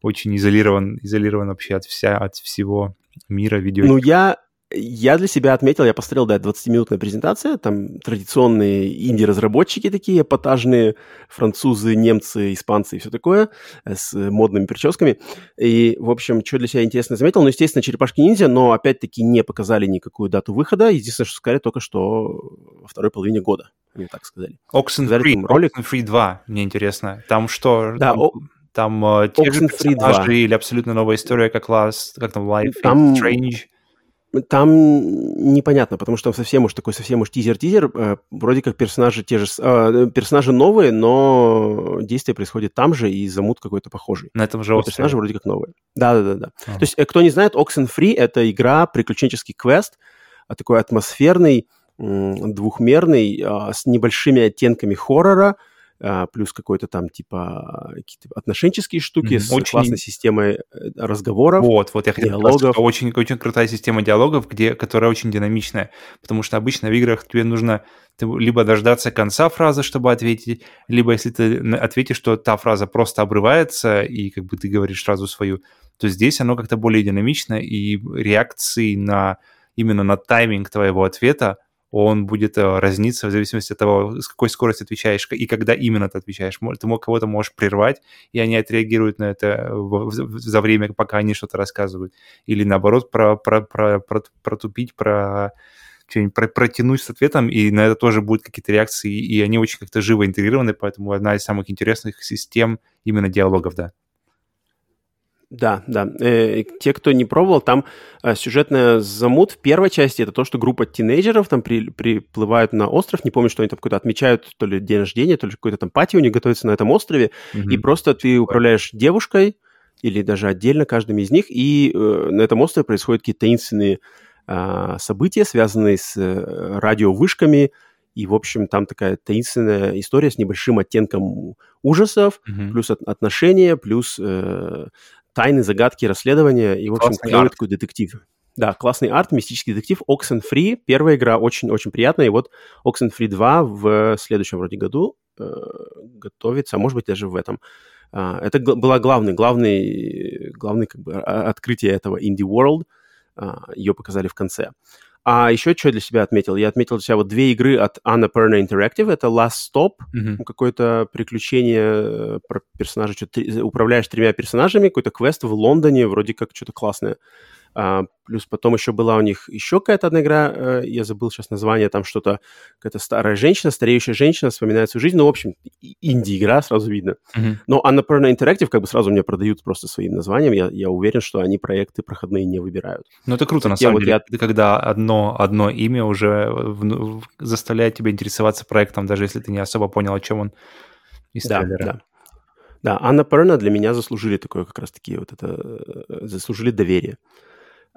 очень изолирован, изолирован вообще от, вся, от всего мира видео. Ну, я, я для себя отметил, я посмотрел, да, 20-минутная презентация, там традиционные инди-разработчики такие, эпатажные, французы, немцы, испанцы и все такое, э, с модными прическами. И, в общем, что для себя интересно заметил, ну, естественно, черепашки-ниндзя, но, опять-таки, не показали никакую дату выхода. Единственное, что сказали только, что во второй половине года, они так сказали. Oxenfree, ролик. Oxenfree 2, мне интересно. Там что? Да, там, о- там э, те же Oxenfree 2. персонажи или абсолютно новая история, как Last, как там Life is Там- Strange? Там непонятно, потому что там совсем уж такой совсем уж тизер-тизер. Э, Вроде как персонажи те же, э, персонажи новые, но действие происходит там же и замут какой-то похожий. На этом же острове. персонажи вроде как новые. Да-да-да. Ага. То есть, э, кто не знает, Oxenfree — это игра, приключенческий квест, а, такой атмосферный, двухмерный, а, с небольшими оттенками хоррора, а, плюс какой-то там типа какие-то отношенческие штуки Мгм. с Очень- классной системой э, разговоров. Вот, вот я хотел сказать, диалогов. что очень, очень крутая система диалогов, где, которая очень динамичная, потому что обычно в играх тебе нужно ты либо дождаться конца фразы, чтобы ответить, либо если ты ответишь, что та фраза просто обрывается, и как бы ты говоришь сразу свою, то здесь оно как-то более динамично, и реакции на именно на тайминг твоего ответа он будет э, разниться в зависимости от того, с какой скоростью отвечаешь и когда именно ты отвечаешь. Ты мог кого-то можешь прервать, и они отреагируют на это за время, пока они что-то рассказывают. Или наоборот, про, про, про, про, протупить, про что-нибудь про, протянуть с ответом, и на это тоже будут какие-то реакции, и они очень как-то живо интегрированы, поэтому одна из самых интересных систем именно диалогов, да. Да, да. Э, те, кто не пробовал, там э, сюжетная замут в первой части это то, что группа тинейджеров там при, приплывают на остров, не помню, что они там какой-то отмечают, то ли день рождения, то ли какой-то там пати у них готовится на этом острове, mm-hmm. и просто ты управляешь девушкой или даже отдельно каждым из них, и э, на этом острове происходят какие-то таинственные э, события, связанные с э, радиовышками, и, в общем, там такая таинственная история с небольшим оттенком ужасов, mm-hmm. плюс от, отношения, плюс э, тайны, загадки, расследования и, в общем, клевый такой детектив. Да, классный арт, мистический детектив. Oxenfree. Первая игра очень-очень приятная. И вот Oxenfree 2 в следующем вроде году э, готовится, а может быть даже в этом. Uh, это была главный, главный, главный как бы, открытие этого Indie World. Uh, ее показали в конце. А еще что я для себя отметил? Я отметил для себя вот две игры от Annapurna Interactive. Это Last Stop, mm-hmm. какое-то приключение э, про персонажа, что ты управляешь тремя персонажами, какой-то квест в Лондоне, вроде как что-то классное. А, плюс потом еще была у них еще какая-то одна игра, э, я забыл сейчас название, там что-то, какая-то старая женщина, стареющая женщина вспоминает свою жизнь. Ну, в общем, инди-игра, сразу видно. Mm-hmm. Но Annapurna Interactive как бы сразу мне продают просто своим названием. Я, я уверен, что они проекты проходные не выбирают. Ну, это круто, на самом вот деле. Я... Когда одно, одно имя уже в, в, заставляет тебя интересоваться проектом, даже если ты не особо понял, о чем он из да, трейлера. Да. Да, Анна Перна для меня заслужили такое как раз-таки вот это, э, заслужили доверие. А,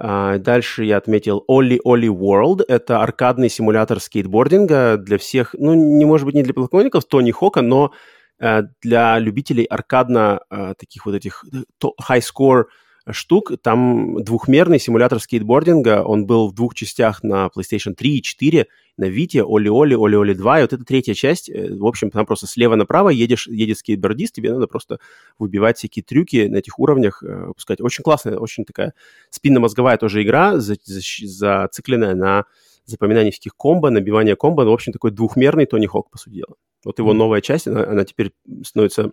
дальше я отметил Ollie Ollie World. Это аркадный симулятор скейтбординга для всех, ну, не может быть не для поклонников Тони Хока, но э, для любителей аркадно э, таких вот этих high-score штук. Там двухмерный симулятор скейтбординга. Он был в двух частях на PlayStation 3 и 4, на Вите, Оли-Оли, Оли-Оли 2. И вот эта третья часть, э, в общем, там просто слева направо едешь, едет скейтбордист, тебе надо просто выбивать всякие трюки на этих уровнях, э, пускать. Очень классная, очень такая спинномозговая тоже игра, за, за, зацикленная на запоминании всяких комбо, набивание комбо. Ну, в общем, такой двухмерный Тони Хок, по сути дела. Вот его новая часть, она, она теперь становится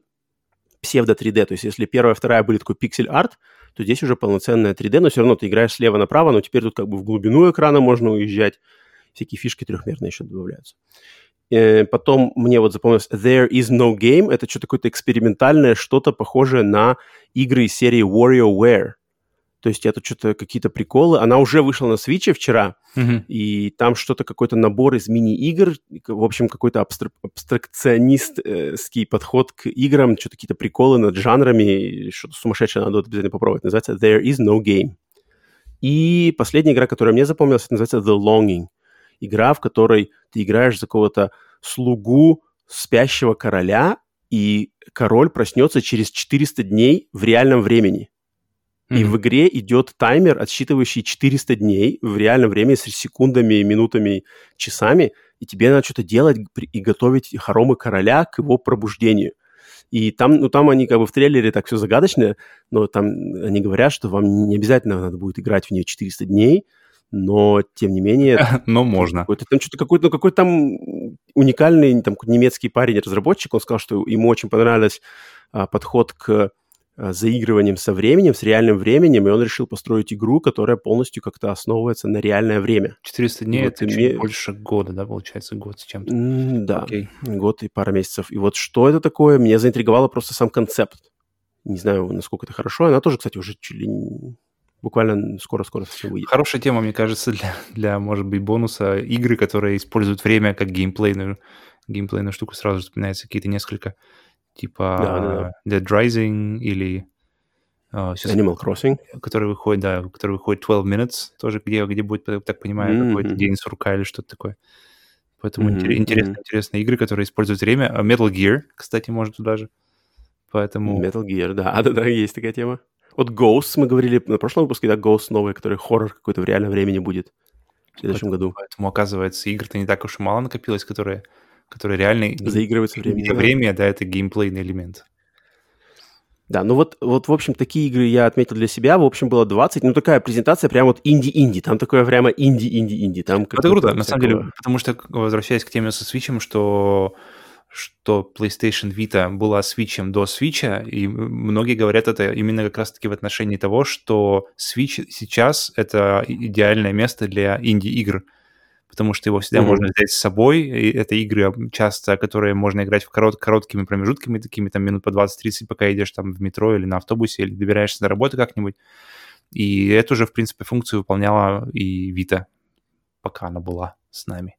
псевдо 3D. То есть если первая, вторая были такой пиксель-арт, то здесь уже полноценная 3D, но все равно ты играешь слева направо, но теперь тут как бы в глубину экрана можно уезжать. Всякие фишки трехмерные еще добавляются. Э, потом мне вот запомнилось There is no game. Это что-то какое-то экспериментальное, что-то похожее на игры из серии WarioWare. То есть это что-то какие-то приколы. Она уже вышла на Switch вчера, mm-hmm. и там что-то какой-то набор из мини-игр, в общем, какой-то абстрак- абстракционистский подход к играм, что-то какие-то приколы над жанрами, что-то сумасшедшее надо обязательно попробовать. Называется There is no game. И последняя игра, которая мне запомнилась, называется The Longing. Игра, в которой ты играешь за какого-то слугу спящего короля, и король проснется через 400 дней в реальном времени. И mm-hmm. в игре идет таймер, отсчитывающий 400 дней в реальном времени с секундами, минутами, часами, и тебе надо что-то делать и готовить хоромы короля к его пробуждению. И там, ну, там они как бы в трейлере так все загадочно, но там они говорят, что вам не обязательно надо будет играть в нее 400 дней, но тем не менее... *laughs* Но можно. Какой-то, там что-то какой-то, ну, какой-то там уникальный там, немецкий парень-разработчик, он сказал, что ему очень понравился а, подход к Э, заигрыванием со временем, с реальным временем, и он решил построить игру, которая полностью как-то основывается на реальное время. 400 дней вот, это и чуть больше года, да, получается, год с чем-то? Mm, да, okay. год и пара месяцев. И вот что это такое, меня заинтриговало просто сам концепт. Не знаю, насколько это хорошо. Она тоже, кстати, уже чуть ли не буквально скоро-скоро все выйдет. Хорошая тема, мне кажется, для, для, может быть, бонуса игры, которые используют время как геймплейную, геймплейную штуку. Сразу вспоминается какие-то несколько типа да, да, да. Dead Rising или uh, Animal Crossing. Который выходит, да, который выходит 12 Minutes, тоже где, где будет, так понимаю, mm-hmm. какой-то день сурка или что-то такое. Поэтому mm-hmm. интересные, mm-hmm. интересные игры, которые используют время. А Metal Gear, кстати, может туда же. Поэтому... Metal Gear, да, *laughs* да, да, есть такая тема. Вот Ghost, мы говорили на прошлом выпуске, да, Ghost новый, который хоррор какой-то в реальном времени будет в следующем поэтому, году. Поэтому, оказывается, игр-то не так уж и мало накопилось, которые который реально... Заигрывается время. Да. Время, да, это геймплейный элемент. Да, ну вот, вот, в общем, такие игры я отметил для себя. В общем, было 20. Ну, такая презентация прям вот инди-инди. Там такое прямо инди-инди-инди. Там это круто, на самом деле, потому что, возвращаясь к теме со Switch, что что PlayStation Vita была свитчем до Switch, и многие говорят это именно как раз-таки в отношении того, что Switch сейчас — это идеальное место для инди-игр, потому что его всегда mm-hmm. можно взять с собой, и это игры часто, которые можно играть в корот, короткими промежутками, такими там минут по 20-30, пока идешь там в метро или на автобусе, или добираешься до работы как-нибудь. И эту же, в принципе, функцию выполняла и Vita, пока она была с нами.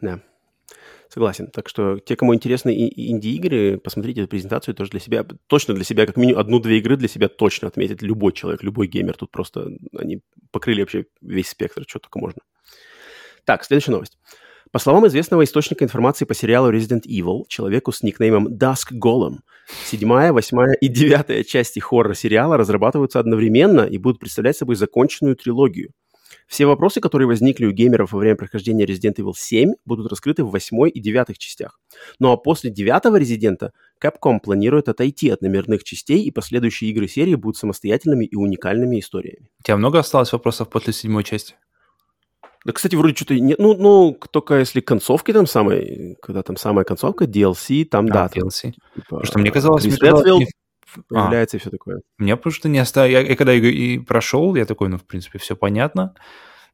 Да. Yeah. Согласен. Так что те, кому интересны инди-игры, посмотрите эту презентацию тоже для себя, точно для себя, как минимум одну-две игры для себя точно отметит любой человек, любой геймер. Тут просто они покрыли вообще весь спектр, что только можно. Так, следующая новость. По словам известного источника информации по сериалу Resident Evil, человеку с никнеймом Dusk Golem, седьмая, восьмая и девятая части хоррор-сериала разрабатываются одновременно и будут представлять собой законченную трилогию. Все вопросы, которые возникли у геймеров во время прохождения Resident Evil 7, будут раскрыты в восьмой и девятых частях. Ну а после девятого Резидента Capcom планирует отойти от номерных частей, и последующие игры серии будут самостоятельными и уникальными историями. У тебя много осталось вопросов после седьмой части? Да, кстати, вроде что-то нет. Ну, ну, только если концовки там самой, когда там самая концовка, DLC, там, а, да. DLC. Там, типа, Потому что мне казалось, Крис Редфилд появляется а. и все такое. Мне просто не оставил... Я, я когда и, и прошел, я такой, ну, в принципе, все понятно,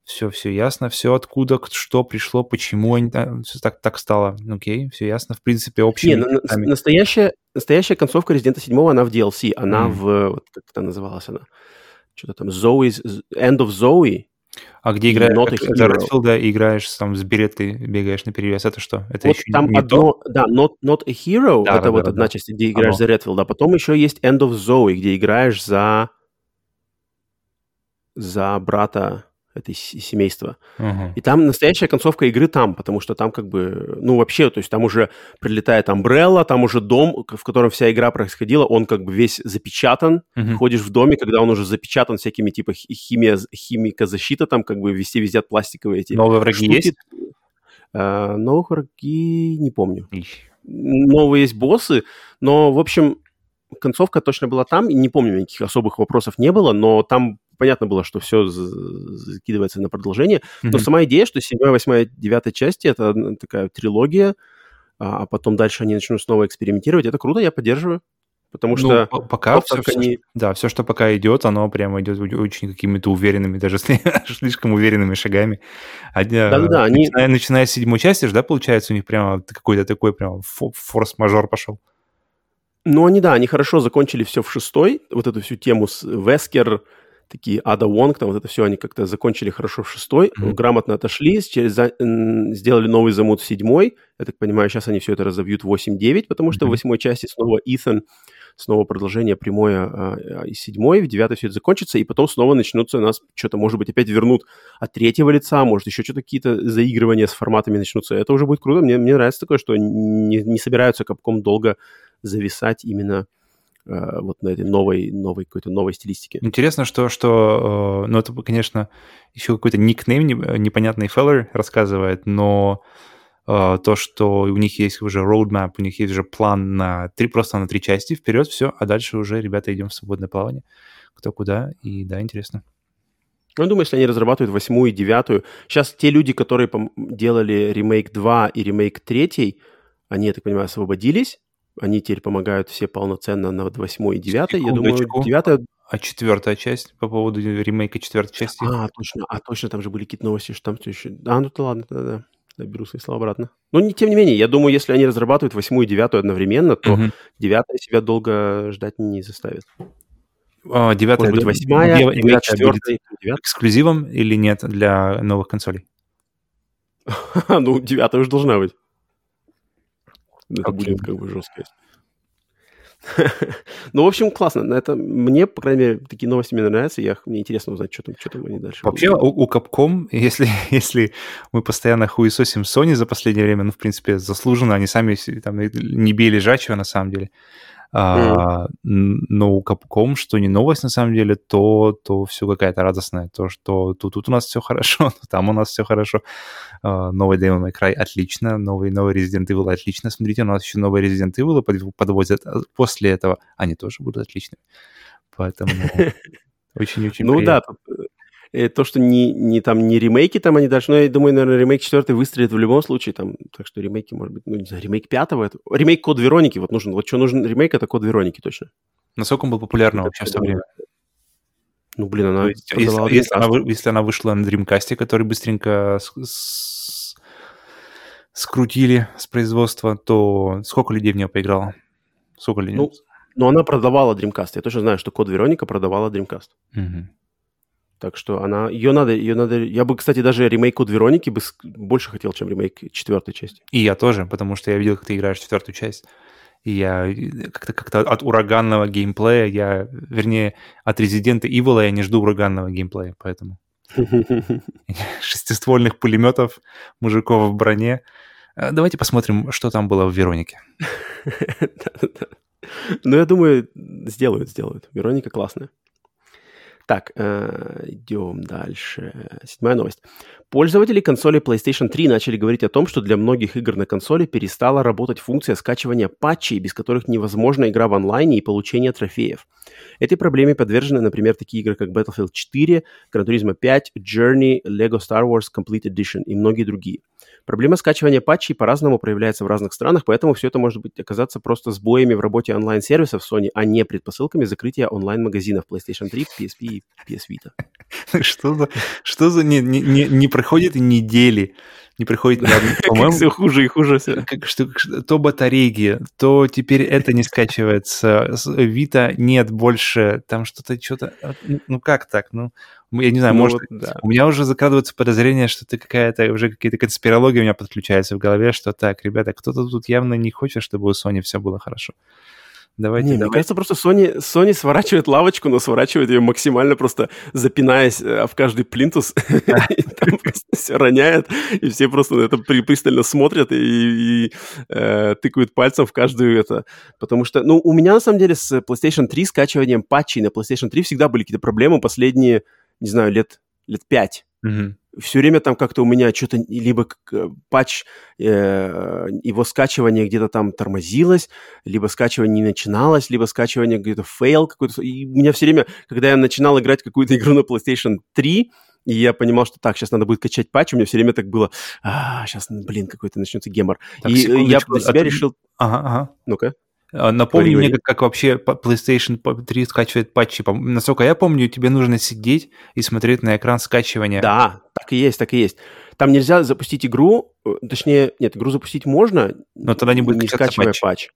все, все ясно, все откуда, что пришло, почему они все так, так стало. Окей, все ясно. В принципе, общий. Не, на, настоящая, настоящая концовка Resident 7, она в DLC, она mm. в... Вот как это называлась она? Что-то там Zoe's... End of Zoe, а где играешь? Not a за Редфилда играешь там с береткой, бегаешь на перевес. Это что? Это вот еще там не одно, то? да, not, not a Hero, да, это да, вот да, одна да. часть, где играешь ага. за Редфилда. А потом еще есть End of Zoe, где играешь за за брата этой семейства. Uh-huh. И там настоящая концовка игры там, потому что там как бы, ну вообще, то есть там уже прилетает Umbrella, там уже дом, в котором вся игра происходила, он как бы весь запечатан. Uh-huh. Ходишь в доме, когда он уже запечатан всякими типа химия, химика защита, там как бы везде везде пластиковые эти Новые враги штуки. есть? Uh, новых враги не помню. Ищ. Новые есть боссы, но, в общем, концовка точно была там, не помню, никаких особых вопросов не было, но там понятно было, что все закидывается на продолжение. Mm-hmm. Но сама идея, что 7, 8, 9 части — это такая трилогия, а, а потом дальше они начнут снова экспериментировать, это круто, я поддерживаю. Потому ну, что пока все, они... да, все, что пока идет, оно прямо идет очень какими-то уверенными, даже *laughs* слишком уверенными шагами. Да-да-да, они... Начиная, начиная с седьмой части, да, получается, у них прямо какой-то такой прям форс-мажор пошел. Ну, они, да, они хорошо закончили все в шестой, вот эту всю тему с Вескер, такие Ада Вонг, там вот это все они как-то закончили хорошо в шестой, mm-hmm. грамотно отошли, через, сделали новый замут в седьмой. Я так понимаю, сейчас они все это разобьют в 8-9, потому что mm-hmm. в восьмой части снова Итан, снова продолжение прямое а, из седьмой, в девятой все это закончится, и потом снова начнутся у нас что-то, может быть, опять вернут от третьего лица, может, еще что-то какие-то заигрывания с форматами начнутся. Это уже будет круто. Мне, мне нравится такое, что не, не собираются капком долго зависать именно Э, вот на этой новой, новой какой-то новой стилистике. Интересно, что, что э, ну, это, конечно, еще какой-то никнейм непонятный Feller рассказывает, но то, что у них есть уже roadmap, у них есть уже план на три, просто на три части вперед, все, а дальше уже, ребята, идем в свободное плавание, кто куда, и да, интересно. Ну, я думаю, если они разрабатывают восьмую и девятую, сейчас те люди, которые делали ремейк 2 и ремейк 3, они, я так понимаю, освободились, они теперь помогают все полноценно на 8 и 9. Я думаю, 9... А четвертая часть по поводу ремейка четвертой части? А, точно, а точно, там же были какие-то новости, что там все еще... А, ну то ладно, да-да. Я беру свои слова обратно. Но не, тем не менее, я думаю, если они разрабатывают восьмую и девятую одновременно, то угу. девятая себя долго ждать не заставит. А, девятая, Может быть, восьмая, девятая, четвертая, эксклюзивом или нет для новых консолей? *laughs* ну, девятая уже должна быть. Это okay. будет как бы жесткость. *laughs* ну, в общем, классно. Это мне, по крайней мере, такие новости мне нравятся. Я, мне интересно узнать, что там, что там они дальше Вообще, у, у Capcom, *laughs* если, если мы постоянно хуесосим Sony за последнее время, ну, в принципе, заслуженно, они сами там не бей лежачего, на самом деле. А, но у Capcom, что не новость на самом деле, то, то все какая-то радостная. То, что тут, тут у нас все хорошо, *laughs* там у нас все хорошо. А, новый Devil May Cry отлично, новый, новый Resident Evil отлично. Смотрите, у нас еще новый Resident Evil подвозят после этого. Они тоже будут отличными. Поэтому *laughs* очень-очень Ну да, то, что не, не там не ремейки там они даже, но я думаю, наверное, ремейк четвертый выстрелит в любом случае, там, так что ремейки, может быть, ну, не знаю, ремейк пятого, это... ремейк Код Вероники, вот нужен, вот что нужен ремейк, это Код Вероники точно. Насколько он был популярным вообще в то время? Ну, блин, она есть, если, если, она, если она вышла на Dreamcast, который быстренько с, с, скрутили с производства, то сколько людей в нее поиграло? Сколько людей? Ну, но она продавала Dreamcast. Я точно знаю, что Код Вероника продавала Dreamcast. Угу. Так что она, ее надо, ее надо. Я бы, кстати, даже ремейк Код Вероники бы больше хотел, чем ремейк четвертой части. И я тоже, потому что я видел, как ты играешь четвертую часть. И я как-то как от ураганного геймплея, я, вернее, от Resident Evil я не жду ураганного геймплея, поэтому. *laughs* Шестиствольных пулеметов, мужиков в броне. Э, давайте посмотрим, что там было в Веронике. *laughs* Ну, я думаю, сделают, сделают. Вероника классная. Так, э, идем дальше. Седьмая новость. Пользователи консоли PlayStation 3 начали говорить о том, что для многих игр на консоли перестала работать функция скачивания патчей, без которых невозможна игра в онлайне и получение трофеев. Этой проблеме подвержены, например, такие игры, как Battlefield 4, Gran Turismo 5, Journey, Lego Star Wars Complete Edition и многие другие – Проблема скачивания патчей по-разному проявляется в разных странах, поэтому все это может быть оказаться просто сбоями в работе онлайн-сервисов Sony, а не предпосылками закрытия онлайн-магазинов PlayStation 3, PSP и PS Vita. *laughs* Что за... Что за... Не, не, не, проходит недели, не приходит *laughs* по-моему... все хуже и хуже все. Как, что, то батарейки, то теперь это не скачивается, Vita нет больше, там что-то, что-то... Ну как так? Ну, я не знаю, ну, может, вот, да. у меня уже закрадывается подозрение, что ты какая-то, уже какие-то конспирологии у меня подключаются в голове, что так, ребята, кто-то тут явно не хочет, чтобы у Sony все было хорошо. Давайте, не, давайте. Мне кажется, просто Sony, Sony сворачивает лавочку, но сворачивает ее максимально просто запинаясь э, в каждый плинтус, *laughs* все роняет, и все просто на это пристально смотрят и, э, тыкают пальцем в каждую это. Потому что, ну, у меня на самом деле с PlayStation 3 скачиванием патчей на PlayStation 3 всегда были какие-то проблемы последние не знаю, лет, лет пять. Все время там как-то у меня что-то либо э, патч, э, его скачивание где-то там тормозилось, либо скачивание не начиналось, либо скачивание где-то fail какой-то. И у меня все время, когда я начинал играть какую-то игру на PlayStation 3, и я понимал, что так, сейчас надо будет качать патч, у меня все время так было, а, сейчас, блин, какой-то начнется гемор. Так, и я для себя а решил... Ага, ага. Ну-ка. А, напомни мне, как, как вообще PlayStation 3 скачивает патчи. Насколько я помню, тебе нужно сидеть и смотреть на экран скачивания. Да, так и есть, так и есть. Там нельзя запустить игру, э, точнее, нет, игру запустить можно, но тогда не будет не скачивая патч. патч.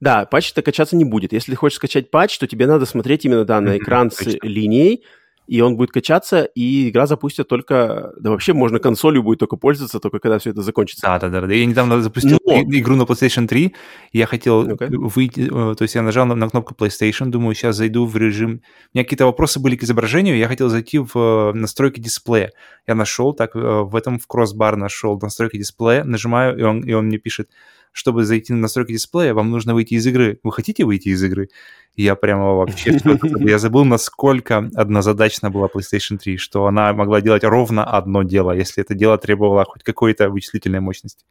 Да, патч-то качаться не будет. Если хочешь скачать патч, то тебе надо смотреть именно да, на экран mm-hmm, с точно. линией, и он будет качаться, и игра запустит только... Да вообще можно консолью будет только пользоваться, только когда все это закончится. Да-да-да. Я недавно запустил Но... игру на PlayStation 3, и я хотел okay. выйти... Э, то есть я нажал на, на кнопку PlayStation, думаю, сейчас зайду в режим... У меня какие-то вопросы были к изображению, я хотел зайти в э, настройки дисплея. Я нашел, так, э, в этом в кроссбар нашел настройки дисплея, нажимаю, и он, и он мне пишет, чтобы зайти на настройки дисплея, вам нужно выйти из игры. Вы хотите выйти из игры? я прямо вообще... *laughs* Я забыл, насколько однозадачна была PlayStation 3, что она могла делать ровно одно дело, если это дело требовало хоть какой-то вычислительной мощности.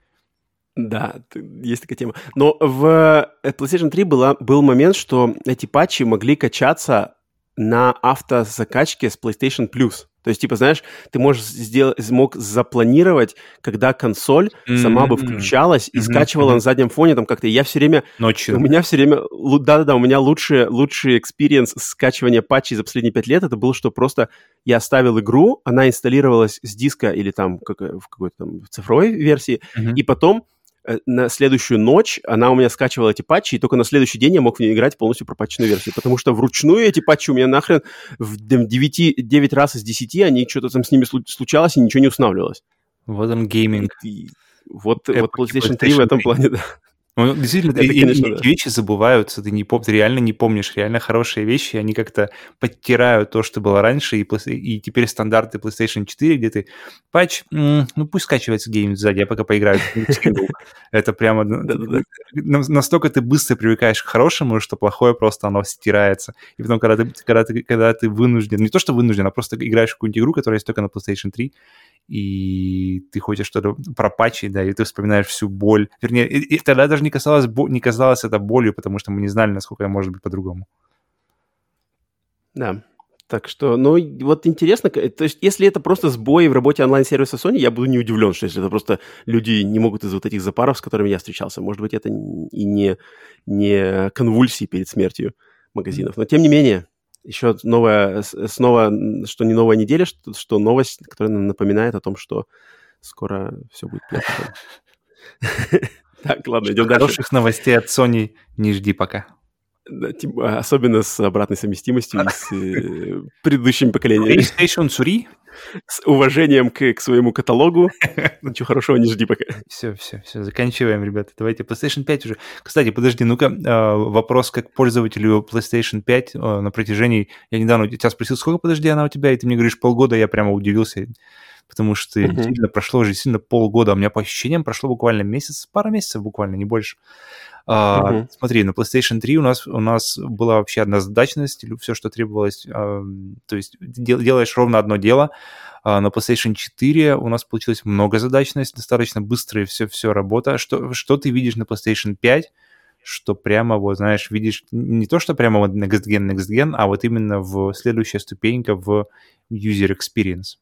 Да, есть такая тема. Но в э, PlayStation 3 была, был момент, что эти патчи могли качаться на автозакачке с PlayStation Plus. То есть, типа, знаешь, ты можешь сделать, мог запланировать, когда консоль mm-hmm. сама бы включалась и mm-hmm. скачивала mm-hmm. на заднем фоне там как-то. Я все время... Ночью. У меня все время... Да-да-да, у меня лучший, лучший experience скачивания патчей за последние пять лет, это было, что просто я оставил игру, она инсталлировалась с диска или там как, в какой-то там цифровой версии, mm-hmm. и потом Э, на следующую ночь она у меня скачивала эти патчи, и только на следующий день я мог в нее играть полностью пропатченную версию, потому что вручную эти патчи у меня нахрен в 9, 9 раз из 10 они что-то там с ними случалось, и ничего не устанавливалось. Вот он гейминг. вот, вот PlayStation 3 в этом плане, да. Ну, действительно, это, и, конечно, и, да. вещи забываются, ты, не ты реально не помнишь, реально хорошие вещи, они как-то подтирают то, что было раньше, и, и теперь стандарты PlayStation 4, где ты патч, ну пусть скачивается гейм сзади, я пока поиграю. Это прямо настолько ты быстро привыкаешь к хорошему, что плохое просто оно стирается. И потом, когда ты, когда ты, когда ты вынужден, не то что вынужден, а просто играешь в какую-нибудь игру, которая есть только на PlayStation 3, и ты хочешь что-то пропачить, да, и ты вспоминаешь всю боль. Вернее, и, и тогда даже не казалось, не казалось это болью, потому что мы не знали, насколько это может быть по-другому. Да. Так что, ну, вот интересно, то есть, если это просто сбои в работе онлайн-сервиса Sony, я буду не удивлен, что если это просто люди не могут из вот этих запаров, с которыми я встречался, может быть, это и не, не конвульсии перед смертью магазинов. Но, тем не менее, еще новая, снова, что не новая неделя, что, что новость, которая напоминает о том, что скоро все будет плохо. *laughs* Так, ладно, идем дальше. Хороших новостей от Sony не жди пока. Особенно с обратной совместимостью и с *laughs* э, предыдущими поколениями. PlayStation 3 с уважением к, к своему каталогу. *laughs* Ничего хорошего не жди пока. Все, все, все, заканчиваем, ребята. Давайте PlayStation 5 уже. Кстати, подожди, ну-ка, э, вопрос как пользователю PlayStation 5 э, на протяжении... Я недавно тебя спросил, сколько, подожди, она у тебя? И ты мне говоришь полгода, я прямо удивился, потому что uh-huh. действительно прошло уже сильно полгода. У меня по ощущениям прошло буквально месяц, пара месяцев буквально, не больше. Uh, uh-huh. Смотри, на PlayStation 3 у нас, у нас была вообще однозадачность, все, что требовалось, uh, то есть дел, делаешь ровно одно дело. Uh, на PlayStation 4 у нас получилась многозадачность, достаточно быстрая все, все работа. Что, что ты видишь на PlayStation 5? что прямо, вот, знаешь, видишь не то, что прямо вот next gen, next gen, а вот именно в следующая ступенька в user experience.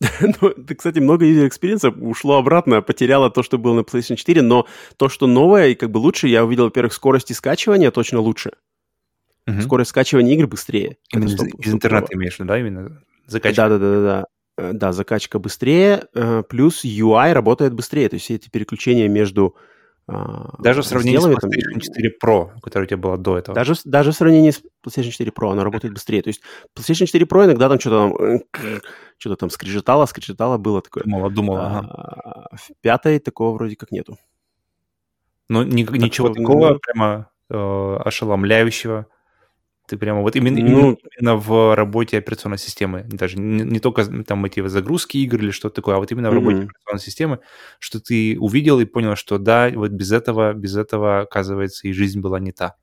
*laughs* ну, кстати, много user experience ушло обратно, потеряло то, что было на PlayStation 4, но то, что новое и как бы лучше, я увидел, во-первых, скорости скачивания точно лучше. Угу. Скорость скачивания игр быстрее. Именно из, из интернета имеешь да, именно закачка? Да-да-да-да. Э, да, закачка быстрее, э, плюс UI работает быстрее, то есть все эти переключения между даже в сравнении с PlayStation 4 Pro, которая у тебя была до этого. Даже, даже в сравнении с PlayStation 4 Pro она работает быстрее. То есть PlayStation 4 Pro иногда там что-то там, что-то там скрежетало, скрежетало, было такое. Думала, думала. А, в пятой такого вроде как нету. Ну, ни, так ничего что, такого ну, прямо э, ошеломляющего. Ты прямо вот именно, ну, именно в работе операционной системы, даже не, не только там эти загрузки игр или что-то такое, а вот именно в работе mm-hmm. операционной системы, что ты увидел и понял, что да, вот без этого, без этого, оказывается, и жизнь была не та.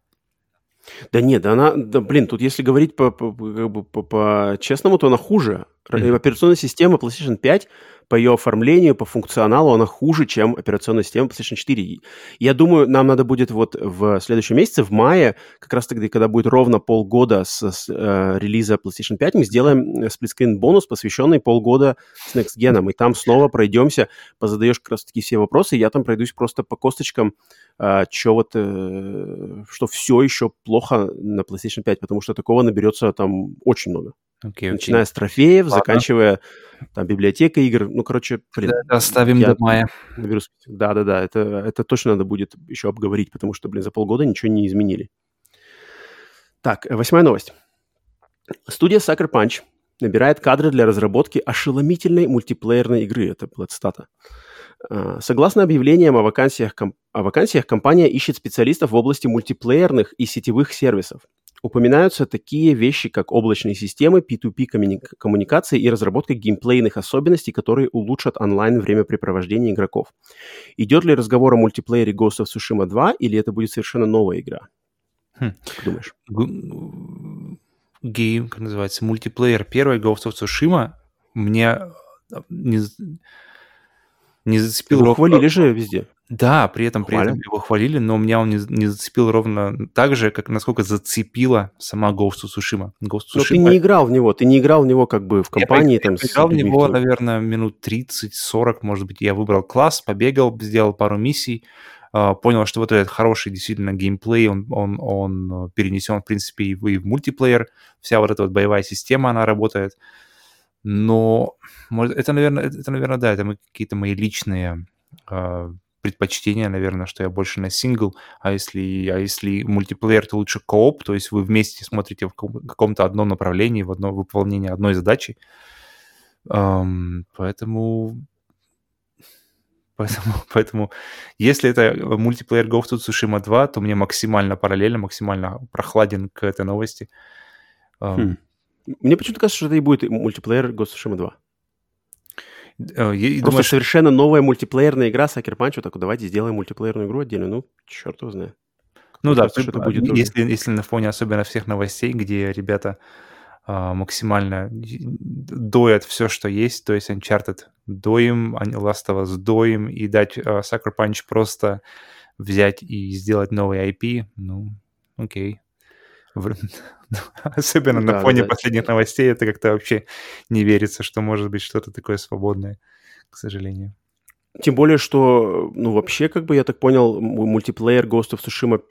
Да нет, она, да, блин, тут если говорить по, по, бы по, по честному, то она хуже. Mm-hmm. Операционная система PlayStation 5 по ее оформлению, по функционалу она хуже, чем операционная система PlayStation 4. Я думаю, нам надо будет вот в следующем месяце, в мае, как раз тогда, когда будет ровно полгода с, с э, релиза PlayStation 5, мы сделаем сплитскрин бонус, посвященный полгода с Next Gen. И там снова пройдемся, позадаешь как раз таки все вопросы, я там пройдусь просто по косточкам, э, что вот, э, что все еще плохо на PlayStation 5, потому что такого наберется там очень много. Okay, okay. Начиная с трофеев, Ладно. заканчивая там библиотекой игр. Ну, короче, блин. Да, оставим до мая. Наберу... Да-да-да, это, это точно надо будет еще обговорить, потому что, блин, за полгода ничего не изменили. Так, восьмая новость. Студия Sucker Punch набирает кадры для разработки ошеломительной мультиплеерной игры. Это была цитата. А, согласно объявлениям о вакансиях, о вакансиях, компания ищет специалистов в области мультиплеерных и сетевых сервисов. Упоминаются такие вещи, как облачные системы, P2P коммуникации и разработка геймплейных особенностей, которые улучшат онлайн времяпрепровождение игроков. Идет ли разговор о мультиплеере Ghost of Tsushima 2 или это будет совершенно новая игра? Хм. Как думаешь? Гейм, как называется, мультиплеер первый Ghost of Tsushima мне не, не зацепил. Его хвалили же везде. Да, при этом, при этом его хвалили, но меня он не, не зацепил ровно так же, как насколько зацепила сама Ghost of Tsushima. Ghost of Tsushima... Но ты не играл в него, ты не играл в него как бы в компании. Я, там, я играл в него, наверное, минут 30-40, может быть. Я выбрал класс, побегал, сделал пару миссий, Uh, понял, что вот этот хороший действительно геймплей, он, он, он перенесен, в принципе, и в, и в мультиплеер. Вся вот эта вот боевая система, она работает. Но может, это, наверное, это, наверное, да, это какие-то мои личные uh, предпочтение, наверное, что я больше на сингл, а если, а если мультиплеер, то лучше кооп, то есть вы вместе смотрите в каком-то одном направлении, в одно выполнение одной задачи. Um, поэтому *laughs* Поэтому, *laughs* поэтому если это мультиплеер Ghost of Tsushima 2, то мне максимально параллельно, максимально прохладен к этой новости. Хм. Мне почему-то кажется, что это и будет мультиплеер Ghost of Tsushima 2. Э, я- Просто думаешь, совершенно новая мультиплеерная игра Sucker Punch. Вот так, вот, давайте сделаем мультиплеерную игру отдельно. Ну, черт его знает. Ну да, что будет если, если на фоне особенно всех новостей, где ребята а, максимально доят все, что есть, то есть Uncharted доим, а Last of Us доим, и дать а, Sucker Punch просто взять и сделать новый IP, ну, окей. В- *laughs* Особенно на Да, фоне да. последних новостей это как-то вообще не верится, что может быть что-то такое свободное, к сожалению. Тем более, что, ну, вообще, как бы, я так понял, мультиплеер Ghost of Tsushima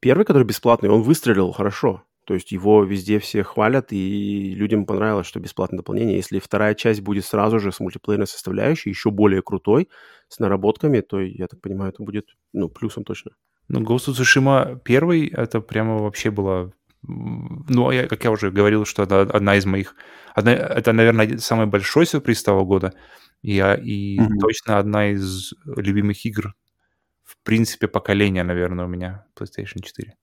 первый, который бесплатный, он выстрелил хорошо. То есть его везде все хвалят, и людям понравилось, что бесплатное дополнение. Если вторая часть будет сразу же с мультиплеерной составляющей, еще более крутой, с наработками, то, я так понимаю, это будет, ну, плюсом точно. Ну, Ghost of Tsushima первый, это прямо вообще было... Ну, я, как я уже говорил, что это одна из моих... Одна, это, наверное, самый большой сюрприз того года. Я- и Мгм. точно одна из любимых игр, в принципе, поколения, наверное, у меня PlayStation 4.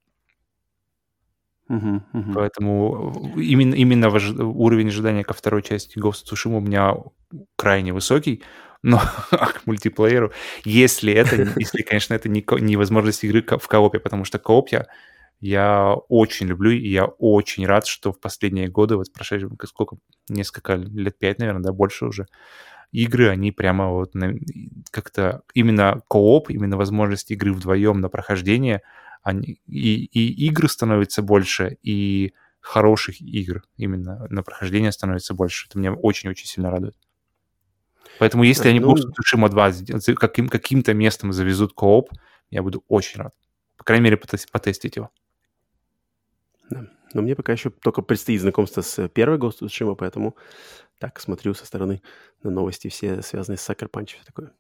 Мгм, мгм. Поэтому именно, именно уровень ожидания ко второй части Ghost of Tsushima у меня крайне высокий, но *laughs* к мультиплееру, если это, если, конечно, это не, не возможность игры в коопе, потому что кооп я, я очень люблю, и я очень рад, что в последние годы, вот прошедшие, сколько, несколько лет, пять, наверное, да, больше уже, игры, они прямо вот как-то именно кооп, именно возможность игры вдвоем на прохождение, они, и, и игры становятся больше, и хороших игр именно на прохождение становится больше. Это меня очень-очень сильно радует. Поэтому если они ну- of Tsushima 2 сдел- за- каким, каким-то местом завезут кооп, я буду очень рад. По крайней мере, потес- потестить его. Но мне пока еще только предстоит знакомство с первой Ghost of Tsushima, поэтому так смотрю со стороны на новости все связанные с Sucker Punch все такое.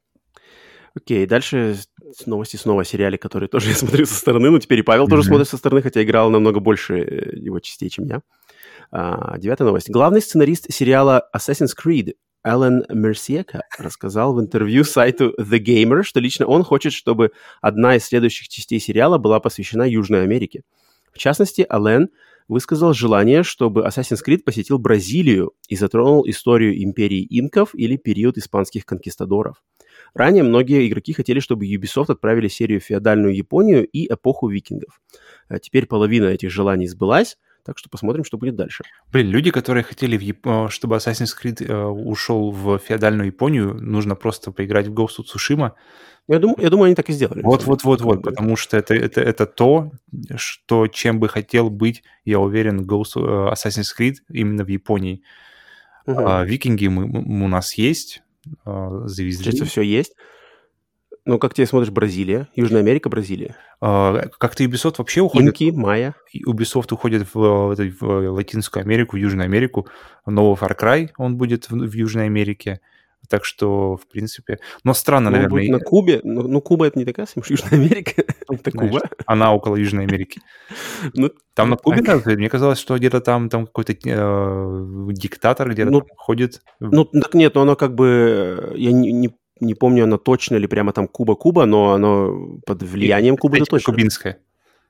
Окей, дальше новости снова о сериале, который тоже *laughs* я смотрю со стороны. Ну, теперь и Павел тоже Мгм. смотрит со стороны, хотя играл намного больше э, его частей, чем я. А, девятая новость. Главный сценарист сериала Assassin's Creed Алан Мерсиека рассказал в интервью сайту The Gamer, что лично он хочет, чтобы одна из следующих частей сериала была посвящена Южной Америке. В частности, Ален высказал желание, чтобы Assassin's Creed посетил Бразилию и затронул историю империи инков или период испанских конкистадоров. Ранее многие игроки хотели, чтобы Ubisoft отправили серию в феодальную Японию и эпоху викингов. А Теперь половина этих желаний сбылась, так что посмотрим, что будет дальше. Блин, люди, которые хотели, в Яп- э, чтобы Assassin's Creed э, ушел в феодальную Японию, нужно просто поиграть в Ghost of Tsushima. Я думаю, я думаю они так и сделали. Вот, вот, вот, вот, Как бы. потому что это, это, это то, что чем бы хотел быть, я уверен, Ghost, э, Assassin's Creed именно в Японии. Мгм. А, викинги мы, м- у нас есть, а, завезли. Кажется, все есть. Ну, как тебе смотришь Бразилия, Южная Америка, Бразилия? А, как-то Ubisoft вообще уходит, Инки, майя. Ubisoft уходит в, в этой- в Латинскую Америку, в Южную Америку. Новый Far Cry, он будет в, в Южной Америке. Так что, в принципе... Но странно, Ну, наверное, будет на Кубе. Ну, ну, Куба это не такая уж Южная Америка. *laughs* Это знаешь, Куба. она около Южной Америки. *laughs* Ну, Там на Кубе, так. мне казалось, что где-то там, там какой-то э, диктатор где-то Ну, ходит. Ну, так нет, но оно как бы... э, Я не, не, не помню, оно точно ли прямо там Куба-Куба, но оно под влиянием Кубы это точно. кубинская.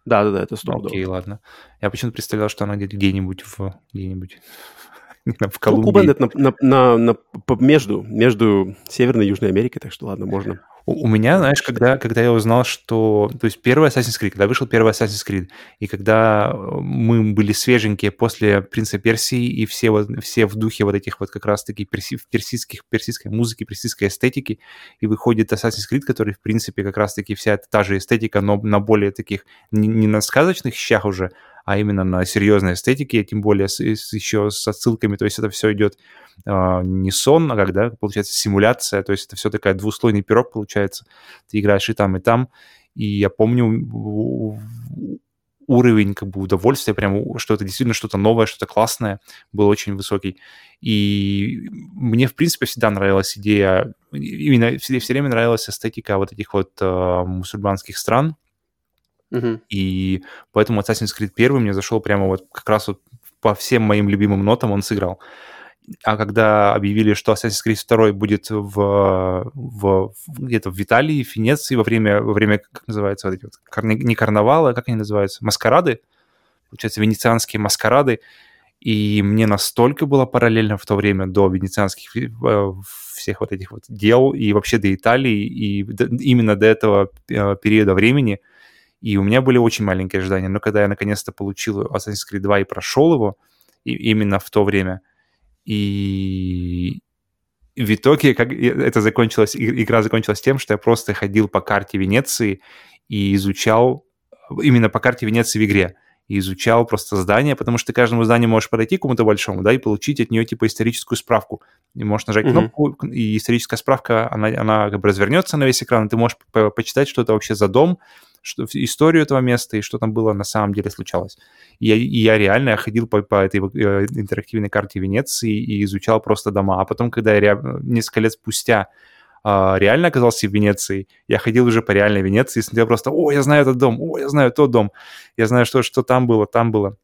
Да-да-да, это стоп. Окей, ладно. Я почему-то представлял, что она где- где-нибудь в... Где-нибудь *laughs* в Ну, Колумбии. Куба это на, на, на, на- между, между Северной и Южной Америкой, так что ладно, можно. У меня, знаешь, когда, когда я узнал, что... То есть первый Assassin's Creed, когда вышел первый Assassin's Creed, и когда э, мы были свеженькие после «Принца Персии», и все, вот, все в духе вот этих вот как раз-таки перси, персидских, персидской музыки, персидской эстетики, и выходит Assassin's Creed, который, в принципе, как раз-таки вся та же эстетика, но на более таких... Не, не на сказочных щах уже, а именно на серьезной эстетике, тем более с, с- еще с отсылками, то есть это все идет а, не сон, а когда получается симуляция, то есть это все такая двуслойный пирог получается. Ты играешь и там, и там. И я помню уровень как бы удовольствия, прям что это действительно что-то новое, что-то классное, был очень высокий. И мне, в принципе, всегда нравилась идея, именно все, все время нравилась эстетика вот этих вот а, мусульманских стран, Мгм. и поэтому Assassin's Creed 1 мне зашел прямо вот как раз вот по всем моим любимым нотам он сыграл. а когда объявили, что Assassin's Creed 2 будет в, в, где-то в Италии, в Венеции во время, во время, как называется, вот эти вот, не карнавала, как они называются, маскарады, получается, венецианские маскарады, и мне настолько было параллельно в то время до венецианских э, всех вот этих вот дел и вообще до Италии, и именно до этого э, периода времени, и у меня были очень маленькие ожидания, но когда я наконец-то получил Assassin's Creed 2 и прошел его, и именно в то время, и в итоге как это закончилось, игра закончилась тем, что я просто ходил по карте Венеции и изучал именно по карте Венеции в игре и изучал просто здание, потому что ты каждому зданию можешь подойти к кому-то большому, да, и получить от нее типа историческую справку. И можешь нажать mm-hmm. кнопку, и историческая справка, она, она как бы развернется на весь экран, и ты можешь по почитать, что это вообще за дом, что, историю этого места и что там было на самом деле случалось. И я, и я реально я ходил по, по этой э, интерактивной карте Венеции и изучал просто дома. А потом, когда я несколько лет спустя э, реально оказался в Венеции, я ходил уже по реальной Венеции и смотрел просто, о, я знаю этот дом, о, я знаю тот дом, я знаю, что, что там было, там было.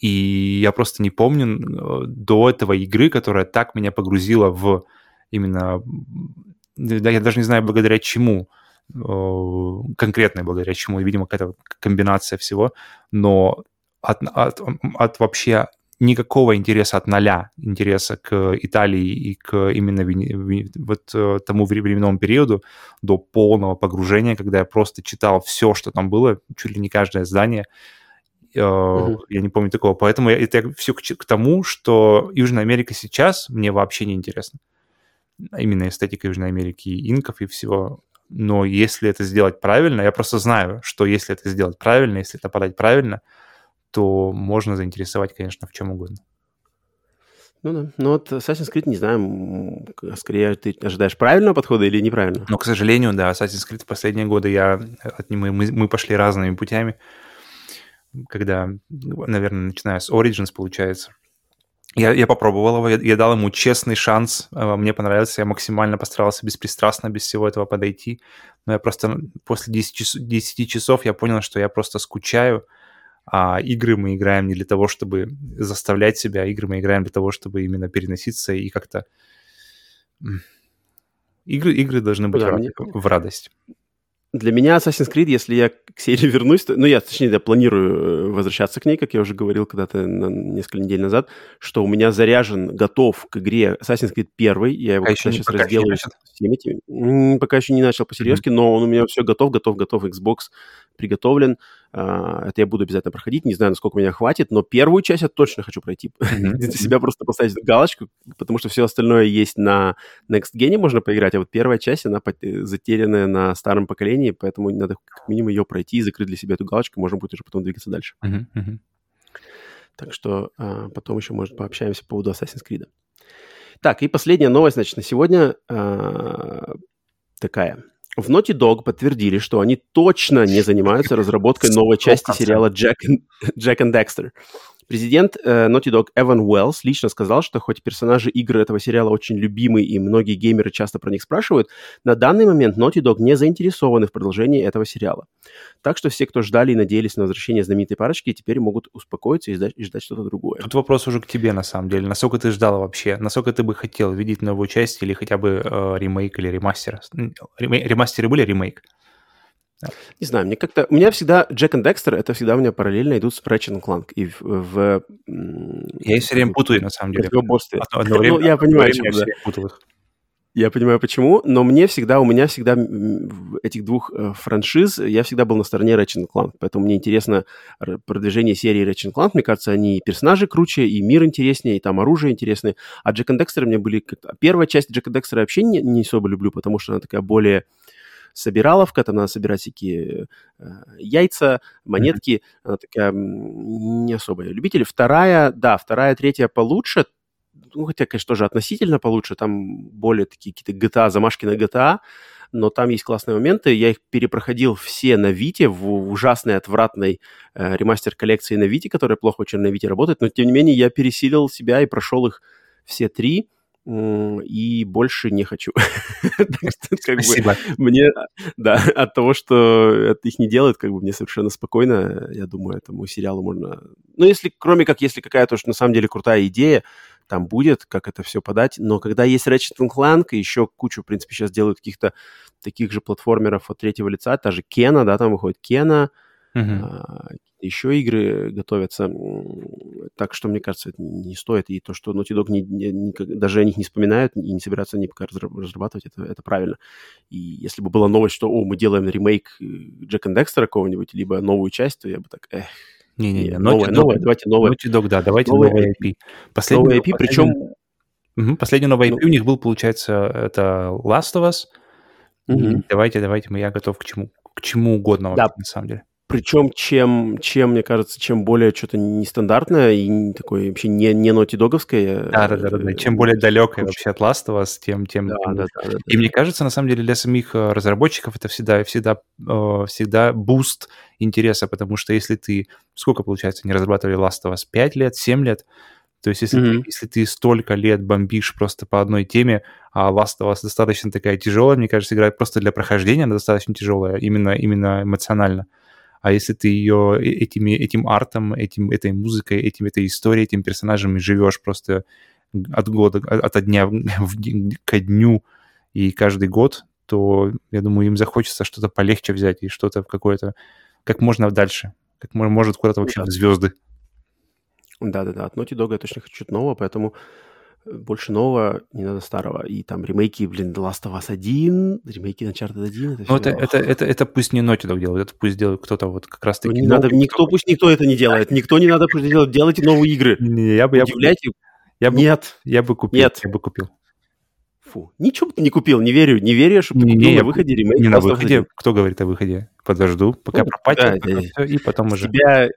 И я просто не помню э, до этого игры, которая так меня погрузила в именно... Да, я даже не знаю, благодаря чему конкретной, благодаря чему, видимо, какая-то комбинация всего, но от, от, от вообще никакого интереса от ноля, интереса к Италии и к именно вот э, тому временному периоду до полного погружения, когда я просто читал все, что там было, чуть ли не каждое здание, Uh-huh. Я не помню такого. Поэтому это все к, к тому, что Южная Америка сейчас мне вообще не интересна. Именно эстетика Южной Америки, инков и всего но если это сделать правильно, я просто знаю, что если это сделать правильно, если это подать правильно, то можно заинтересовать, конечно, в чем угодно. Ну да. Но вот Assassin's Creed, не знаю, скорее ты ожидаешь правильного подхода или неправильно? Но, к сожалению, да, Assassin's Creed в последние годы я от мы, мы, мы пошли разными путями, когда, наверное, начиная с Origins, получается, я, я попробовал его, я, я дал ему честный шанс, э, мне понравился, я максимально постарался беспристрастно, без всего этого подойти, но я просто после 10, час, 10 часов я понял, что я просто скучаю, а игры мы играем не для того, чтобы заставлять себя, игры мы играем для того, чтобы именно переноситься и как-то... Игры, игры должны быть да, в, мне... в радость. Для меня Assassin's Creed, если я к серии вернусь, то, ну, я, точнее, я планирую э, возвращаться к ней, как я уже говорил когда-то на, несколько недель назад, что у меня заряжен, готов к игре Assassin's Creed 1, я его а сейчас, сейчас разделаю всеми этими. Пока еще не начал по-серьезки, mm-hmm. но он у меня все готов, готов, готов, Xbox приготовлен. А, это я буду обязательно проходить. Не знаю, насколько меня хватит, но первую часть я точно хочу пройти. *laughs* Для себя просто поставить галочку, потому что все остальное есть на Next Gen, можно поиграть, а вот первая часть, она затерянная на старом поколении, поэтому надо как минимум ее пройти и закрыть для себя эту галочку, можно будет уже потом двигаться дальше. Так что а, потом еще, может, пообщаемся по поводу Assassin's Creed. Так, и последняя новость, значит, на сегодня а, такая – в Naughty Dog подтвердили, что они точно не занимаются разработкой новой части сериала Jack and, *laughs* Jack and Dexter. Президент э, Naughty Dog Эван Уэллс лично сказал, что хоть персонажи игры этого сериала очень любимы и многие геймеры часто про них спрашивают, на данный момент Naughty Dog не заинтересованы в продолжении этого сериала. Так что все, кто ждали и надеялись на возвращение знаменитой парочки, теперь могут успокоиться и ждать, и ждать что-то другое. Тут вопрос уже к тебе, на самом деле. Насколько ты ждал вообще? Насколько ты бы хотел видеть новую часть или хотя бы э, ремейк или ремастер? Ремастеры были ремейк? Не знаю, мне как-то... У меня всегда Джек и Декстер, это всегда у меня параллельно идут с Ratchet Clank. И в... в я их все время путаю, на самом деле. Одно, одно время, ну, я понимаю, чем, да. путал их. Я понимаю, почему, но мне всегда, у меня всегда этих двух э, франшиз, я всегда был на стороне Ratchet Clank, поэтому мне интересно продвижение серии Ratchet Clank, мне кажется, они и персонажи круче, и мир интереснее, и там оружие интересное, а Джек и Декстер мне были... Первая часть Джека Декстера вообще не, не особо люблю, потому что она такая более собираловка, там надо собирать всякие э, яйца, монетки, она такая не особо я любитель. Вторая, да, вторая, третья получше, ну, хотя, конечно, тоже относительно получше, там более такие какие-то GTA, замашки на GTA, но там есть классные моменты. Я их перепроходил все на Вите, в ужасной, отвратной э, ремастер коллекции на Вите, которая плохо очень на Вите работает, но, тем не менее, я пересилил себя и прошел их все три и больше не хочу. *laughs* Спасибо. Мне, да, от того, что это их не делают, как бы мне совершенно спокойно. Я думаю, этому сериалу можно... Ну, если, кроме как, если какая-то уж на самом деле крутая идея, там будет, как это все подать. Но когда есть Ratchet Clank, и еще кучу, в принципе, сейчас делают каких-то таких же платформеров от третьего лица, та же Кена, да, там выходит Кена, Мгм. а, еще игры готовятся. Так что, мне кажется, это не стоит. И то, что Naughty Dog не- не- даже о них не вспоминают и не собираются они пока разра- разрабатывать, это, это правильно. И если бы была новость, что, о, мы делаем ремейк э, Джек и Декстера какого-нибудь, либо новую часть, то я бы так, эх, Не-не-не, не, Naughty Dog- новая, давайте новая. Naughty Dog, да, давайте Новая новый IP. Последний, Новая IP, причем... Мгм, Последний новый IP Ну- у них был, получается, это Last of Us. Мгм. давайте, давайте, я готов к чему, к чему угодно вообще, Да. на самом деле. Причем, чем, чем, мне кажется, чем более что-то нестандартное и такое вообще не, не Naughty Dog-овское... Да, да, да, да, да. Чем более далекое вообще от Last of Us, тем, тем, Да, тем да, да, да, И мне кажется, на самом деле, для самих э, разработчиков это всегда, всегда, э, всегда boost интереса, потому что если ты, сколько, получается, не разрабатывали Last of Us, 5 лет, 7 лет, то есть если, Мгм. ты, если ты столько лет бомбишь просто по одной теме, а Last of Us достаточно такая тяжелая, мне кажется, играть просто для прохождения, она достаточно тяжелая, именно, именно эмоционально. А если ты ее э- этими, этим артом, этим, этой музыкой, этим, этой историей, этим персонажами живешь просто от года, от от дня *laughs* ко дню и каждый год, то, я думаю, им захочется что-то полегче взять и что-то в какое-то, как можно дальше, как мо- может куда-то вообще Да. в звезды. Да-да-да, от Naughty Dog я точно хочу нового, поэтому больше нового, не надо старого. И там ремейки, блин, The Last of Us 1, ремейки Uncharted 1, это всё, это, это, это, это пусть не Naughty Dog делает, это пусть делает кто-то вот как Ну, раз-таки... не надо, никто, кто- пусть никто это не делает, никто не надо пусть делать, делайте новые игры. Не, я бы, я Удивляйте, я бы, нет, я бы купил, Нет. я бы купил. фу, ничего бы ты не купил, не верю, не верю, чтобы ты Не, купил не, на я выходе ремейк Не на выходе, 1. кто говорит о выходе? Подожду, пока Ну, пропатят, да, да, и потом уже... тебя,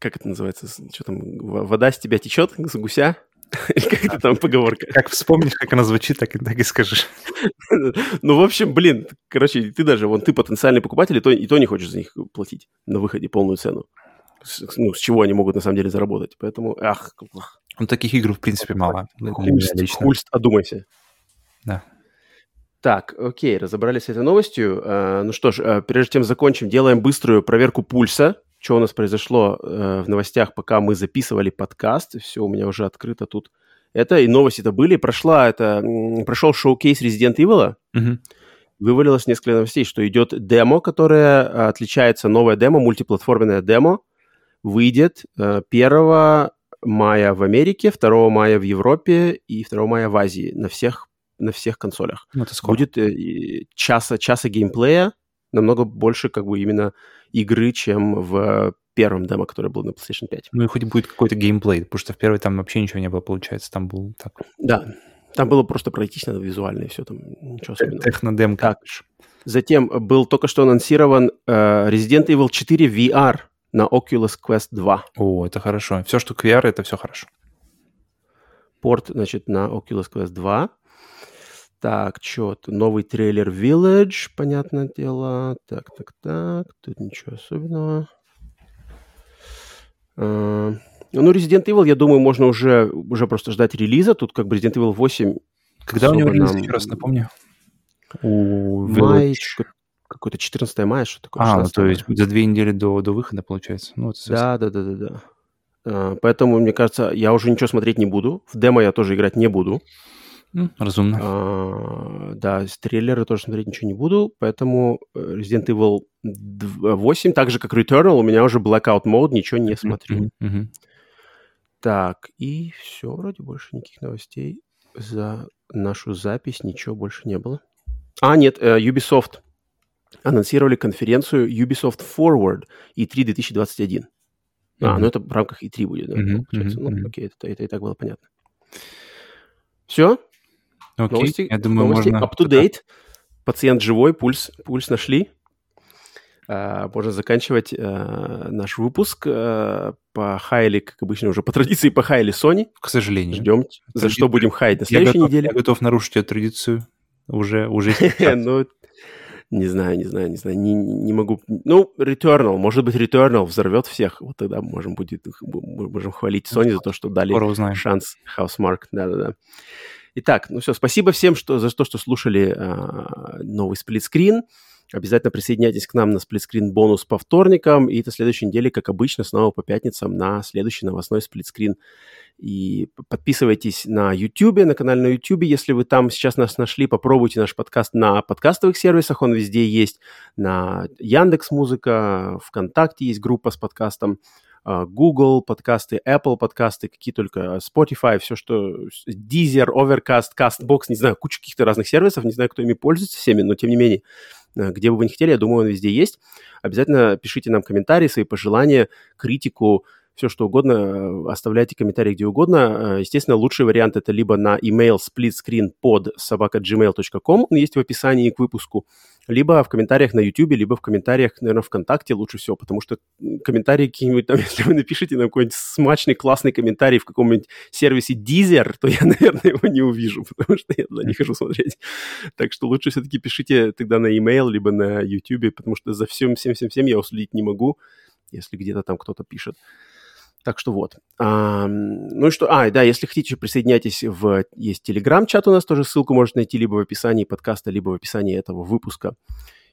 как это называется, что там, вода с тебя течет, с гуся? *laughs* Или как это там поговорка? Как вспомнишь, как она звучит, так и, так и скажешь. *laughs* Ну, в общем, блин, короче, ты даже, вон, ты потенциальный покупатель, и то, и то не хочешь за них платить на выходе полную цену. С, ну, с чего они могут на самом деле заработать. Поэтому, ах, Ну, таких игр, в принципе, мало. хульст, лично. хульст, одумайся. Да. Так, окей, разобрались с этой новостью. Э, ну что ж, э, прежде чем закончим, делаем быструю проверку пульса. Что у нас произошло э, в новостях, пока мы записывали подкаст. Все у меня уже открыто тут. Это и новости-то были. Прошла это, прошел шоу-кейс Resident Evil. Мгм. вывалилось несколько новостей, что идет демо, которое э, отличается, новое демо, мультиплатформенное демо, выйдет э, 1 мая в Америке, 2 мая в Европе и 2 мая в Азии на всех, на всех консолях. Ну, это скоро. Будет э, часа, часа геймплея, намного больше как бы именно игры, чем в первом демо, который был на PlayStation 5. Ну и хоть будет какой-то геймплей, потому что в первой там вообще ничего не было, получается. Там был так, Да, там было просто пройтись надо визуально и все, там ничего особенного. технодемка. Так, Затем был только что анонсирован э, Resident Evil 4 VR на Oculus Quest 2. О, это хорошо. Все, что VR, это все хорошо. Порт, значит, на Oculus Quest 2. Так, что Новый трейлер Village, понятное дело. Так, так, так. Тут ничего особенного. Э, Ну, Resident Evil, я думаю, можно уже, уже просто ждать релиза. Тут как бы Resident Evil 8 Когда у него релиз, нам- еще раз напомню? У май, какой-то 14 мая, что такое. А, ну 16 то есть за две недели до, до выхода, получается. Ну, совсем- Да, да, да, да, да. А, Поэтому, мне кажется, я уже ничего смотреть не буду. В демо я тоже играть не буду. Разумно. А, Да, трейлеры тоже смотреть ничего не буду. Поэтому э, Resident Evil дв- 8, так же как Returnal, у меня уже Blackout Mode, ничего не смотрю. Мгм, мгм. Так, и все, вроде больше никаких новостей. За нашу запись ничего больше не было. А, нет, э, Ubisoft анонсировали конференцию Ubisoft Forward E3 2021. А, Мгм. ну это в рамках E3 будет, да, Мгм, получается. мгм, Ну, окей, это, это и так было понятно. Все, Окей, новости, я думаю, новости можно... up to date. Пациент живой, пульс, пульс нашли. А, можно заканчивать а, наш выпуск. А, похаяли, как обычно, уже по традиции похаяли Sony. К сожалению. Ждем, за что будем хаять на Я следующей готов, неделе. я готов нарушить эту традицию уже, уже. *laughs* Ну, не знаю, не знаю, не знаю, не, не могу. Ну, Returnal, может быть, Returnal взорвет всех. Вот тогда можем будет, можем хвалить Sony за то, что дали шанс Housemark. Да-да-да. Итак, ну все, спасибо всем что, за то, что слушали а, новый сплитскрин. Обязательно присоединяйтесь к нам на сплитскрин бонус по вторникам. И до следующей недели, как обычно, снова по пятницам на следующий новостной сплитскрин. И подписывайтесь на YouTube, на канал на YouTube, если вы там сейчас нас нашли, попробуйте наш подкаст на подкастовых сервисах, он везде есть, на Яндекс Музыка, ВКонтакте есть группа с подкастом, Google подкасты, Apple подкасты, какие только, Spotify, все, что Deezer, Overcast, CastBox, не знаю, куча каких-то разных сервисов, не знаю, кто ими пользуется всеми, но тем не менее, э, где бы вы ни хотели, я думаю, он везде есть. Обязательно пишите нам комментарии, свои пожелания, критику, все что угодно, э, оставляйте комментарии где угодно. Э, естественно, лучший вариант это либо на email splitscreenpod собака.gmail.com, он есть в описании к выпуску, либо в комментариях на YouTube, либо в комментариях, наверное, ВКонтакте лучше всего, потому что комментарии какие-нибудь там, *laughs* если вы напишите нам какой-нибудь смачный, классный комментарий в каком-нибудь сервисе Deezer, то я, *laughs* наверное, его не увижу, потому что я туда не хожу смотреть. Так что лучше все-таки пишите тогда на email, либо на YouTube, потому что за всем, всем, всем, всем я уследить не могу, если где-то там кто-то пишет. Так что вот. А, ну и что? А, да, если хотите, присоединяйтесь в... Есть телеграм-чат у нас тоже, ссылку можете найти либо в описании подкаста, либо в описании этого выпуска.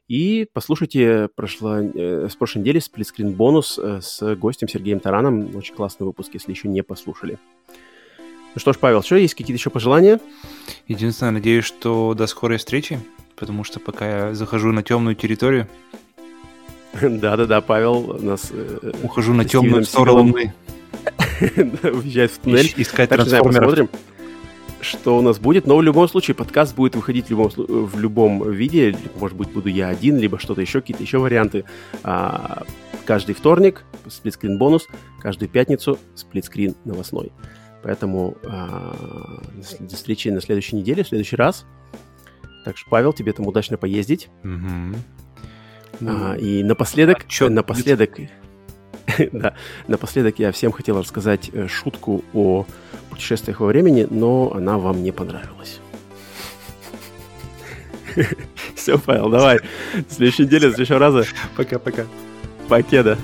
И послушайте прошло, э, с прошлой недели сплитскрин бонус э, с гостем Сергеем Тараном. Очень классный выпуск, если еще не послушали. Ну что ж, Павел, что есть какие-то еще пожелания? Единственное, надеюсь, что до скорой встречи, потому что пока я захожу на темную территорию. *laughs* Да-да-да, Павел нас... Э, Ухожу на темную сторону *laughs* Луны. Уезжает в туннель. Искать трансформеров. Посмотрим, что у нас будет. Но в любом случае подкаст будет выходить в любом, в любом виде. Может быть, буду я один, либо что-то еще, какие-то еще варианты. А, каждый вторник сплитскрин бонус, каждую пятницу сплитскрин новостной. Поэтому а, до встречи на следующей неделе, в следующий раз. Так что, Павел, тебе там удачно поездить. Угу. А, и напоследок, а напоследок, *laughs* да, напоследок я всем хотел рассказать э, шутку о путешествиях во времени, но она вам не понравилась. *laughs* Все, Павел, давай. В следующей неделе, в следующего раза. Пока-пока. Покеда.